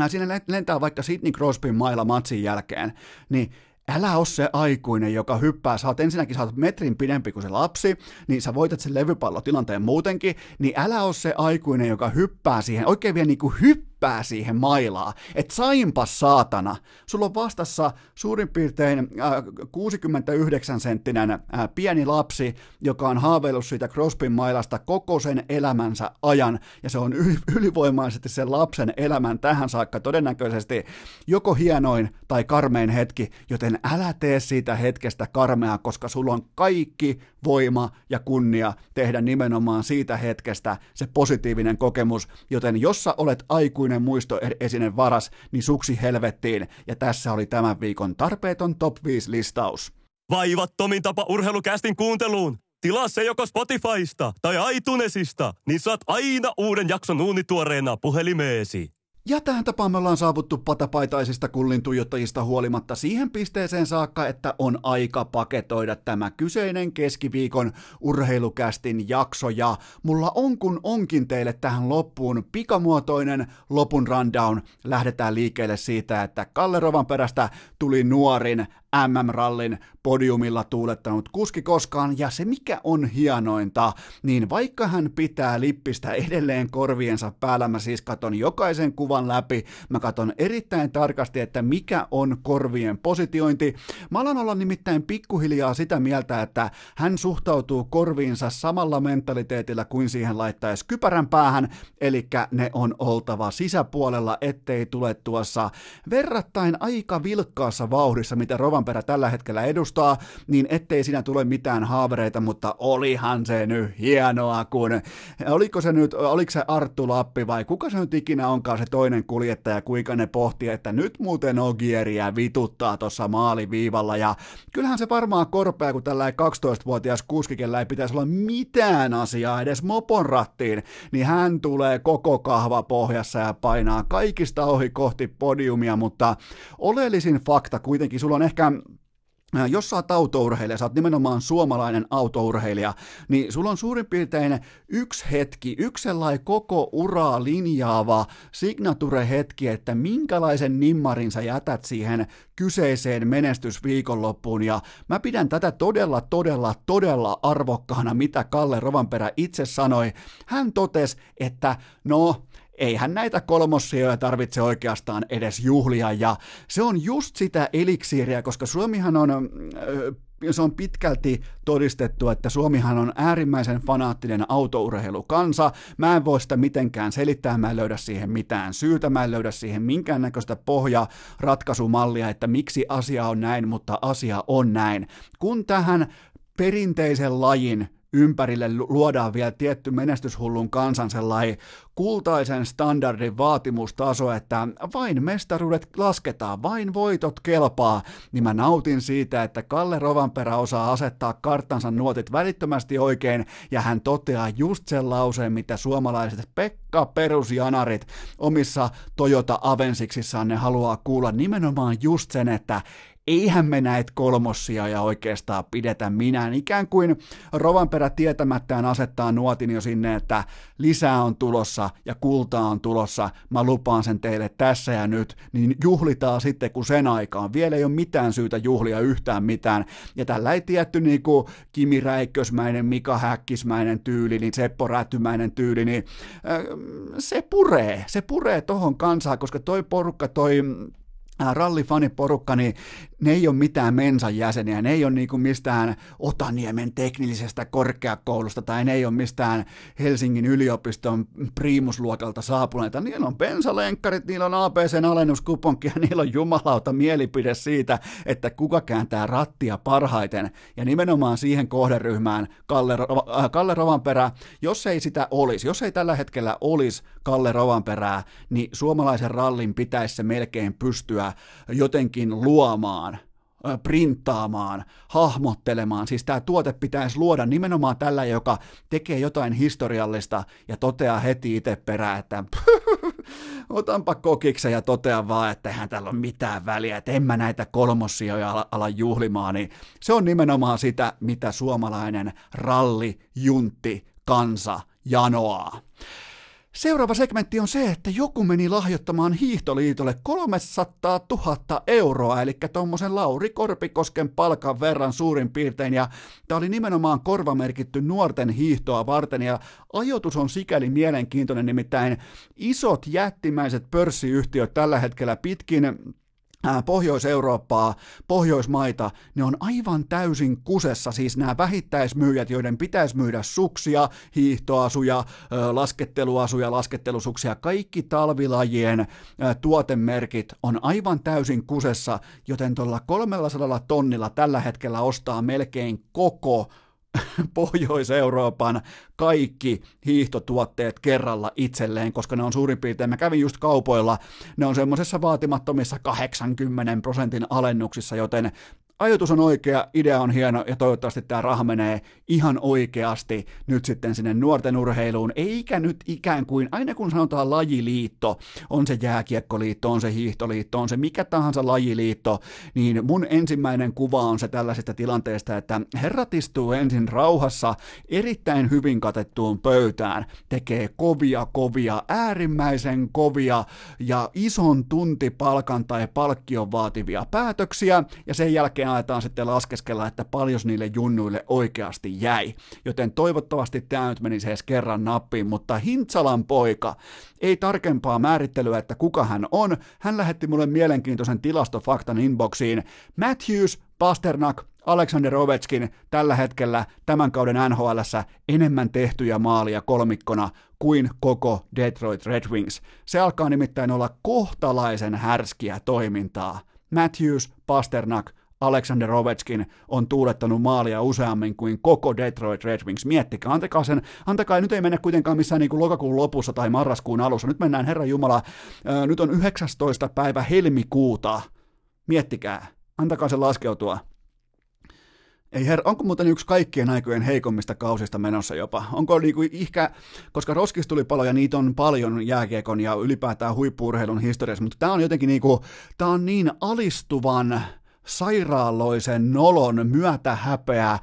A: Sinne lentää vaikka Sidney Crosbyn mailla matsin jälkeen, niin älä ole se aikuinen, joka hyppää, sä oot ensinnäkin sä oot metrin pidempi kuin se lapsi, niin sä voitat sen levypallotilanteen muutenkin, niin älä ole se aikuinen, joka hyppää siihen, oikein vielä niin kuin hyppää hyppää siihen mailaa, että saimpa saatana, sulla on vastassa suurin piirtein äh, 69 senttinen äh, pieni lapsi, joka on haaveillut siitä Crosbyn mailasta koko sen elämänsä ajan, ja se on [LAUGHS] ylivoimaisesti sen lapsen elämän tähän saakka todennäköisesti joko hienoin tai karmein hetki, joten älä tee siitä hetkestä karmea, koska sulla on kaikki voima ja kunnia tehdä nimenomaan siitä hetkestä se positiivinen kokemus, joten jos sä olet aikuinen ikuinen muistoesine varas, niin suksi helvettiin. Ja tässä oli tämän viikon tarpeeton top 5 listaus.
B: Vaivattomin tapa urheilukästin kuunteluun. Tilaa se joko Spotifysta tai iTunesista, niin saat aina uuden jakson uunituoreena puhelimeesi.
A: Ja tähän tapaan me ollaan saavuttu patapaitaisista kullin tuijottajista huolimatta siihen pisteeseen saakka, että on aika paketoida tämä kyseinen keskiviikon urheilukästin jakso. Ja mulla on kun onkin teille tähän loppuun pikamuotoinen lopun rundown. Lähdetään liikkeelle siitä, että Kalle Rovan perästä tuli nuorin MM-rallin podiumilla tuulettanut kuski koskaan, ja se mikä on hienointa, niin vaikka hän pitää lippistä edelleen korviensa päällä, mä siis katon jokaisen kuvan läpi, mä katon erittäin tarkasti, että mikä on korvien positiointi. Mä alan olla nimittäin pikkuhiljaa sitä mieltä, että hän suhtautuu korviinsa samalla mentaliteetillä kuin siihen laittaisi kypärän päähän, eli ne on oltava sisäpuolella, ettei tule tuossa verrattain aika vilkkaassa vauhdissa, mitä Rovan Rovanperä tällä hetkellä edustaa, niin ettei siinä tule mitään haavereita, mutta olihan se nyt hienoa, kun oliko se nyt, oliko se Arttu Lappi vai kuka se nyt ikinä onkaan se toinen kuljettaja, kuinka ne pohti, että nyt muuten Ogieriä vituttaa tuossa maaliviivalla. Ja kyllähän se varmaan korpea, kun tällä 12-vuotias kuskikellä ei pitäisi olla mitään asiaa edes mopon rattiin, niin hän tulee koko kahva pohjassa ja painaa kaikista ohi kohti podiumia, mutta oleellisin fakta kuitenkin, sulla on ehkä jos sä oot autourheilija, sä oot nimenomaan suomalainen autourheilija, niin sulla on suurin piirtein yksi hetki, yksi sellainen koko uraa linjaava signature-hetki, että minkälaisen nimmarin sä jätät siihen kyseiseen menestysviikonloppuun, ja mä pidän tätä todella, todella, todella arvokkaana, mitä Kalle Rovanperä itse sanoi. Hän totesi, että no, eihän näitä kolmossijoja tarvitse oikeastaan edes juhlia, ja se on just sitä eliksiiriä, koska Suomihan on se on pitkälti todistettu, että Suomihan on äärimmäisen fanaattinen autourheilukansa. Mä en voi sitä mitenkään selittää, mä en löydä siihen mitään syytä, mä en löydä siihen minkäännäköistä pohjaratkaisumallia, että miksi asia on näin, mutta asia on näin. Kun tähän perinteisen lajin ympärille luodaan vielä tietty menestyshullun kansan sellainen kultaisen standardin vaatimustaso, että vain mestaruudet lasketaan, vain voitot kelpaa, niin mä nautin siitä, että Kalle Rovanperä osaa asettaa karttansa nuotit välittömästi oikein, ja hän toteaa just sen lauseen, mitä suomalaiset Pekka perusjanarit omissa Toyota Avensiksissaan ne haluaa kuulla nimenomaan just sen, että eihän me näitä kolmossia ja oikeastaan pidetä minään. Ikään kuin Rovanperä tietämättään asettaa nuotin jo sinne, että lisää on tulossa ja kultaa on tulossa, mä lupaan sen teille tässä ja nyt, niin juhlitaan sitten kun sen aikaan. Vielä ei ole mitään syytä juhlia yhtään mitään. Ja tällä ei tietty niin kuin Kimi Räikkösmäinen, Mika Häkkismäinen tyyli, niin Seppo Rätymäinen tyyli, niin äh, se puree, se puree tohon kansaan, koska toi porukka, toi rallifaniporukka, niin ne ei ole mitään mensan jäseniä, ne ei ole niinku mistään Otaniemen teknillisestä korkeakoulusta tai ne ei ole mistään Helsingin yliopiston priimusluokalta saapuneita. Niillä on bensalenkkarit, niillä on ABCn alennuskuponki ja niillä on jumalauta mielipide siitä, että kuka kääntää rattia parhaiten. Ja nimenomaan siihen kohderyhmään Kalle, äh, Kalle Rovanperä, jos ei sitä olisi, jos ei tällä hetkellä olisi Kalle Rovanperää, niin suomalaisen rallin pitäisi se melkein pystyä jotenkin luomaan printtaamaan, hahmottelemaan. Siis tämä tuote pitäisi luoda nimenomaan tällä, joka tekee jotain historiallista ja toteaa heti itse perään, että [LAUGHS] otanpa kokiksen ja totean vaan, että eihän tällä ole mitään väliä, että en mä näitä kolmossijoja ala, ala juhlimaan, niin se on nimenomaan sitä, mitä suomalainen ralli, juntti, kansa janoaa. Seuraava segmentti on se, että joku meni lahjoittamaan Hiihtoliitolle 300 000 euroa, eli tuommoisen Lauri Korpikosken palkan verran suurin piirtein, ja tämä oli nimenomaan korvamerkitty nuorten hiihtoa varten, ja ajoitus on sikäli mielenkiintoinen, nimittäin isot jättimäiset pörssiyhtiöt tällä hetkellä pitkin Pohjois-Eurooppaa, Pohjoismaita, ne on aivan täysin kusessa, siis nämä vähittäismyyjät, joiden pitäisi myydä suksia, hiihtoasuja, lasketteluasuja, laskettelusuksia, kaikki talvilajien tuotemerkit on aivan täysin kusessa, joten tuolla 300 tonnilla tällä hetkellä ostaa melkein koko [LAUGHS] Pohjois-Euroopan kaikki hiihtotuotteet kerralla itselleen, koska ne on suurin piirtein, mä kävin just kaupoilla, ne on semmoisessa vaatimattomissa 80 prosentin alennuksissa, joten ajatus on oikea, idea on hieno ja toivottavasti tämä raha menee ihan oikeasti nyt sitten sinne nuorten urheiluun, eikä nyt ikään kuin, aina kun sanotaan lajiliitto, on se jääkiekkoliitto, on se hiihtoliitto, on se mikä tahansa lajiliitto, niin mun ensimmäinen kuva on se tällaisesta tilanteesta, että herrat istuu ensin rauhassa erittäin hyvin katettuun pöytään, tekee kovia, kovia, äärimmäisen kovia ja ison tuntipalkan tai palkkion vaativia päätöksiä, ja sen jälkeen aletaan sitten laskeskella, että paljon niille junnuille oikeasti jäi. Joten toivottavasti tämä nyt menisi edes kerran nappiin, mutta Hintsalan poika, ei tarkempaa määrittelyä, että kuka hän on. Hän lähetti mulle mielenkiintoisen tilastofaktan inboxiin. Matthews, Pasternak, Alexander Ovechkin tällä hetkellä tämän kauden nhl enemmän tehtyjä maalia kolmikkona kuin koko Detroit Red Wings. Se alkaa nimittäin olla kohtalaisen härskiä toimintaa. Matthews, Pasternak, Alexander Ovechkin on tuulettanut maalia useammin kuin koko Detroit Red Wings. Miettikää, antakaa sen, antakaa, nyt ei mennä kuitenkaan missään niin kuin lokakuun lopussa tai marraskuun alussa, nyt mennään Herra Jumala, nyt on 19. päivä helmikuuta, miettikää, antakaa se laskeutua. Ei her, onko muuten yksi kaikkien aikojen heikommista kausista menossa jopa? Onko niinku ihkä, koska Roskis tuli paljon ja niitä on paljon jääkiekon ja ylipäätään huippuurheilun historiassa, mutta tämä on jotenkin niinku, tämä on niin alistuvan sairaaloisen nolon myötä häpeä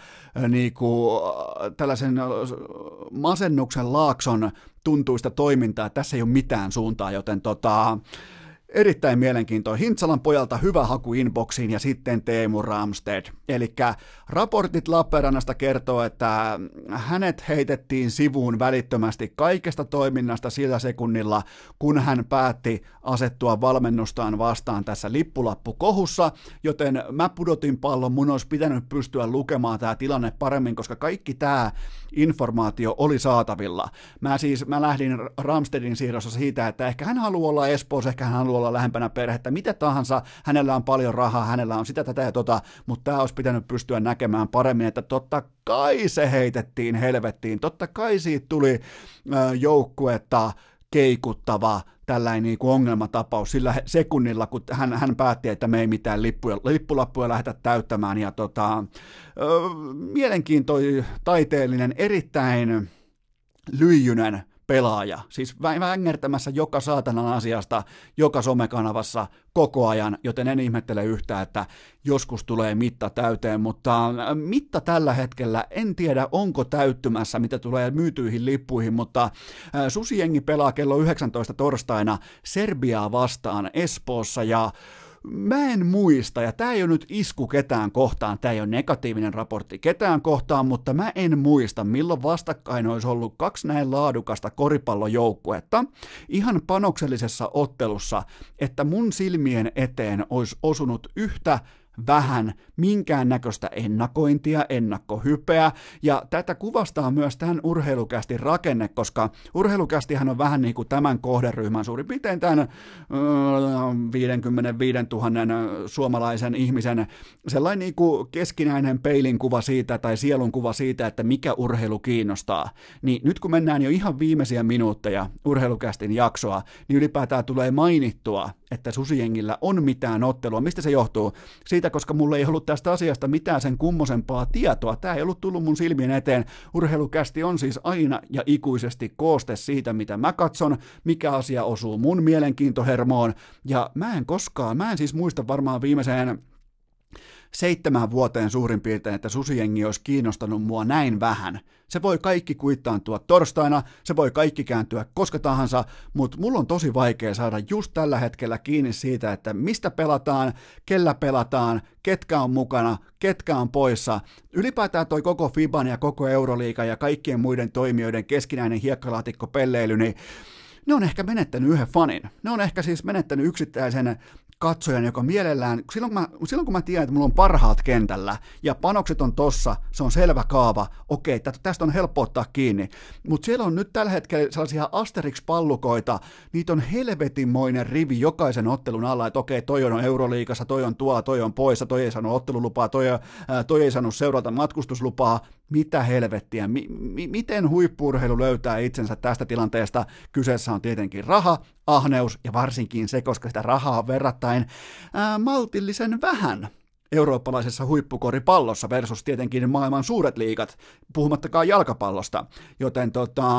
A: niinku, tällaisen masennuksen laakson tuntuista toimintaa. Tässä ei ole mitään suuntaa, joten tota, Erittäin mielenkiintoinen. Hintsalan pojalta hyvä haku inboxiin ja sitten Teemu Ramsted. Eli raportit Lappeenrannasta kertoo, että hänet heitettiin sivuun välittömästi kaikesta toiminnasta sillä sekunnilla, kun hän päätti asettua valmennustaan vastaan tässä lippulappukohussa, joten mä pudotin pallon, mun olisi pitänyt pystyä lukemaan tämä tilanne paremmin, koska kaikki tämä informaatio oli saatavilla. Mä siis, mä lähdin Ramstedin siirrossa siitä, että ehkä hän haluaa olla Espoossa, ehkä hän haluaa olla lähempänä perhettä, mitä tahansa, hänellä on paljon rahaa, hänellä on sitä, tätä ja tota, mutta tämä olisi pitänyt pystyä näkemään paremmin, että totta kai se heitettiin helvettiin, totta kai siitä tuli joukkuetta keikuttava tällainen niin kuin ongelmatapaus sillä sekunnilla, kun hän, hän päätti, että me ei mitään lippuja, lippulappuja lähdetä täyttämään. Ja tota, ö, mielenkiintoinen, taiteellinen, erittäin lyijynen pelaaja, siis vängärtämässä joka saatanan asiasta, joka somekanavassa koko ajan, joten en ihmettele yhtään, että joskus tulee mitta täyteen, mutta äh, mitta tällä hetkellä. En tiedä onko täyttymässä, mitä tulee myytyihin lippuihin, mutta äh, Susijengi pelaa kello 19 torstaina Serbiaa vastaan Espoossa ja mä en muista, ja tämä ei ole nyt isku ketään kohtaan, tämä ei ole negatiivinen raportti ketään kohtaan, mutta mä en muista, milloin vastakkain olisi ollut kaksi näin laadukasta koripallojoukkuetta ihan panoksellisessa ottelussa, että mun silmien eteen olisi osunut yhtä vähän minkäännäköistä ennakointia, ennakkohypeä, ja tätä kuvastaa myös tämän urheilukästi rakenne, koska urheilukästihän on vähän niin kuin tämän kohderyhmän suurin piirtein tämän 55 000 suomalaisen ihmisen sellainen niin kuin keskinäinen peilin kuva siitä tai sielun kuva siitä, että mikä urheilu kiinnostaa. Niin nyt kun mennään jo ihan viimeisiä minuutteja urheilukästin jaksoa, niin ylipäätään tulee mainittua, että susijengillä on mitään ottelua. Mistä se johtuu? Siitä, koska mulla ei ollut tästä asiasta mitään sen kummosempaa tietoa. Tämä ei ollut tullut mun silmien eteen. Urheilukästi on siis aina ja ikuisesti kooste siitä, mitä mä katson, mikä asia osuu mun mielenkiintohermoon. Ja mä en koskaan, mä en siis muista varmaan viimeiseen seitsemän vuoteen suurin piirtein, että susijengi olisi kiinnostanut mua näin vähän. Se voi kaikki kuittaantua torstaina, se voi kaikki kääntyä koska tahansa, mutta mulla on tosi vaikea saada just tällä hetkellä kiinni siitä, että mistä pelataan, kellä pelataan, ketkä on mukana, ketkä on poissa. Ylipäätään toi koko FIBAN ja koko Euroliiga ja kaikkien muiden toimijoiden keskinäinen hiekkalaatikko pelleily, niin ne on ehkä menettänyt yhden fanin. Ne on ehkä siis menettänyt yksittäisen katsojan, joka mielellään, silloin kun, mä, silloin kun mä tiedän, että mulla on parhaat kentällä ja panokset on tossa, se on selvä kaava, okei, tästä on helppo ottaa kiinni, mutta siellä on nyt tällä hetkellä sellaisia Asterix-pallukoita, niitä on helvetinmoinen rivi jokaisen ottelun alla, että okei, toi on Euroliikassa, toi on tuolla, toi on poissa, toi ei saanut ottelulupaa, toi, ää, toi ei saanut seurata matkustuslupaa, mitä helvettiä, mi- mi- miten huippurheilu löytää itsensä tästä tilanteesta? Kyseessä on tietenkin raha, ahneus ja varsinkin se, koska sitä rahaa on verrattain ää, maltillisen vähän eurooppalaisessa huippukoripallossa versus tietenkin maailman suuret liigat, puhumattakaan jalkapallosta. Joten tota,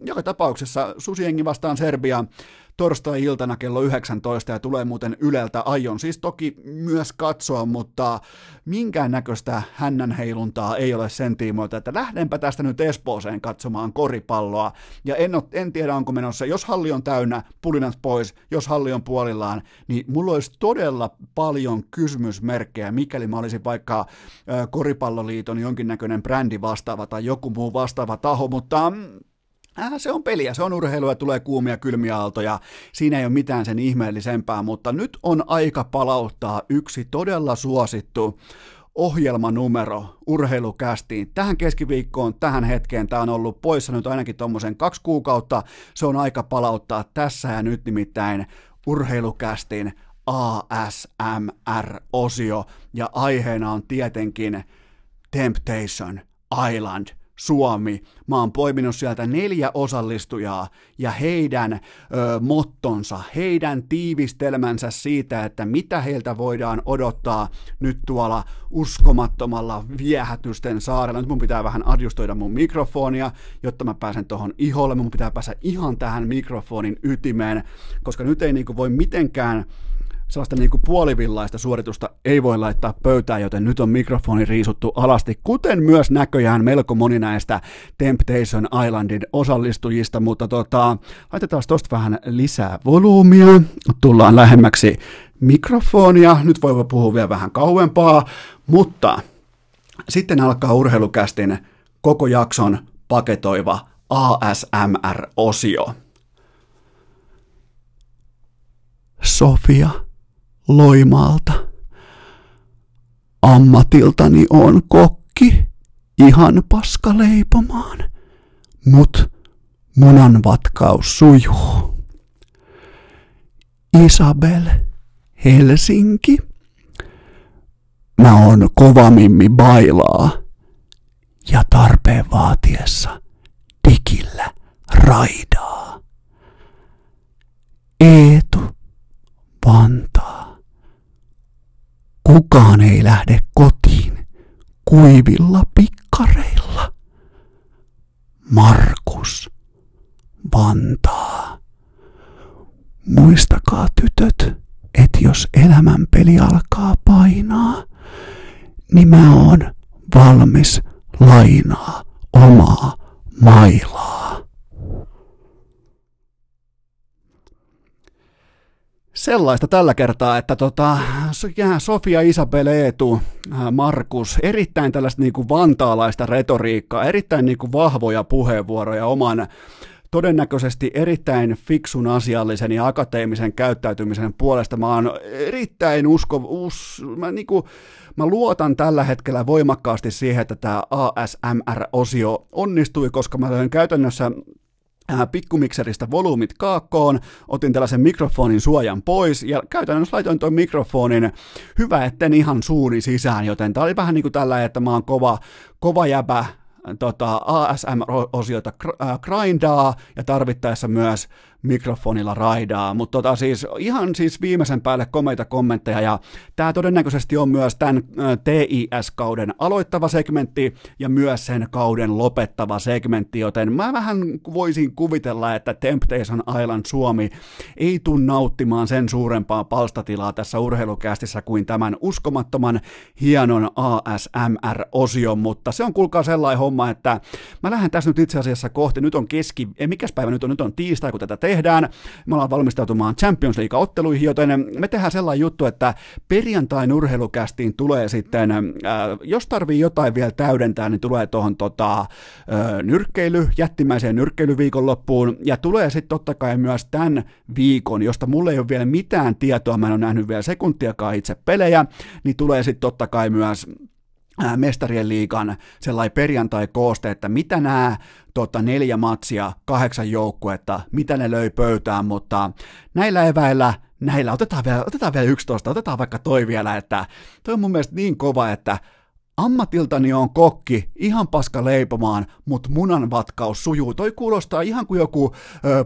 A: joka tapauksessa Susiengi vastaan Serbia torstai-iltana kello 19 ja tulee muuten Yleltä. Aion siis toki myös katsoa, mutta minkään näköistä hännän heiluntaa ei ole sen tiimoilta, että lähdenpä tästä nyt Espooseen katsomaan koripalloa. Ja en, ole, en tiedä, onko menossa, jos halli on täynnä, pulinat pois, jos halli on puolillaan, niin mulla olisi todella paljon kysymysmerkkejä, mikäli mä olisin vaikka Koripalloliiton jonkinnäköinen brändi vastaava tai joku muu vastaava taho, mutta mm, Äh, se on peliä, se on urheilua, tulee kuumia kylmiä aaltoja, siinä ei ole mitään sen ihmeellisempää, mutta nyt on aika palauttaa yksi todella suosittu ohjelmanumero urheilukästiin. Tähän keskiviikkoon, tähän hetkeen, tämä on ollut poissa nyt ainakin tuommoisen kaksi kuukautta, se on aika palauttaa tässä ja nyt nimittäin urheilukästin ASMR-osio ja aiheena on tietenkin Temptation Island – Suomi. Mä oon poiminut sieltä neljä osallistujaa ja heidän ö, mottonsa, heidän tiivistelmänsä siitä, että mitä heiltä voidaan odottaa nyt tuolla uskomattomalla viehätysten saarella. Nyt mun pitää vähän adjustoida mun mikrofonia, jotta mä pääsen tuohon iholle. Mun pitää päästä ihan tähän mikrofonin ytimeen, koska nyt ei niinku voi mitenkään sellaista niin kuin puolivillaista suoritusta ei voi laittaa pöytään, joten nyt on mikrofoni riisuttu alasti, kuten myös näköjään melko moni näistä Temptation Islandin osallistujista, mutta tota, laitetaan tuosta vähän lisää volyymia, tullaan lähemmäksi mikrofonia, nyt voi puhua vielä vähän kauempaa, mutta sitten alkaa urheilukästin koko jakson paketoiva ASMR-osio. Sofia Loimaalta. Ammatiltani on kokki, ihan paska leipomaan, mut munan vatkaus sujuu. Isabel, Helsinki. Mä oon kovamimmi bailaa ja tarpeen vaatiessa dikillä raidaa. Eetu, Vantaa. Kukaan ei lähde kotiin kuivilla pikkareilla. Markus Vantaa. Muistakaa tytöt, että jos elämänpeli alkaa painaa, niin mä oon valmis lainaa omaa mailaa. Sellaista tällä kertaa, että tota, Sofia, Isabel, Eetu, äh, Markus, erittäin tällaista niin kuin vantaalaista retoriikkaa, erittäin niin kuin vahvoja puheenvuoroja oman todennäköisesti erittäin fiksun asiallisen ja akateemisen käyttäytymisen puolesta. Mä oon erittäin usko, us, mä, niin kuin, mä luotan tällä hetkellä voimakkaasti siihen, että tämä ASMR-osio onnistui, koska mä käytännössä Äh, pikkumikseristä volyymit kaakkoon, otin tällaisen mikrofonin suojan pois ja käytännössä laitoin tuon mikrofonin hyvä etten ihan suuri sisään, joten tämä oli vähän niin kuin tällä, että mä oon kova, kova jäbä tota, ASM-osiota äh, grindaa ja tarvittaessa myös mikrofonilla raidaa, mutta tota siis ihan siis viimeisen päälle komeita kommentteja ja tämä todennäköisesti on myös tämän TIS-kauden aloittava segmentti ja myös sen kauden lopettava segmentti, joten mä vähän voisin kuvitella, että Temptation Island Suomi. Ei tule nauttimaan sen suurempaa palstatilaa tässä urheilukästissä kuin tämän uskomattoman hienon ASMR-osion, mutta se on kuulkaa sellainen homma, että mä lähden tässä nyt itse asiassa kohti, nyt on keski, ei mikäs päivä nyt on, nyt on tiistai, kun tätä tehdään, tehdään. Me ollaan valmistautumaan Champions League-otteluihin, joten me tehdään sellainen juttu, että perjantain urheilukästiin tulee sitten, äh, jos tarvii jotain vielä täydentää, niin tulee tuohon tota, äh, nyrkkeily, jättimäiseen nyrkkeilyviikonloppuun, ja tulee sitten totta kai myös tämän viikon, josta mulle ei ole vielä mitään tietoa, mä en ole nähnyt vielä sekuntiakaan itse pelejä, niin tulee sitten totta kai myös mestarien liikan sellainen perjantai-kooste, että mitä nämä tota, neljä matsia, kahdeksan joukkuetta, mitä ne löi pöytään, mutta näillä eväillä, näillä otetaan vielä, otetaan vielä 11, otetaan vaikka toi vielä, että toi on mun mielestä niin kova, että Ammatiltani on kokki, ihan paska leipomaan, mutta munanvatkaus sujuu. Toi kuulostaa ihan kuin joku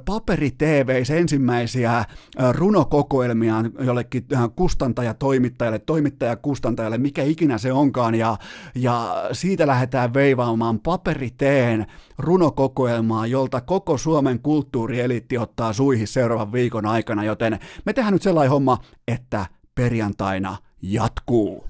A: paperi TV ensimmäisiä runokokoelmia jollekin kustantajatoimittajalle, toimittajakustantajalle, mikä ikinä se onkaan, ja, ja siitä lähdetään veivaamaan paperiteen runokokoelmaa, jolta koko Suomen kulttuurielitti ottaa suihin seuraavan viikon aikana, joten me tehdään nyt sellainen homma, että perjantaina jatkuu.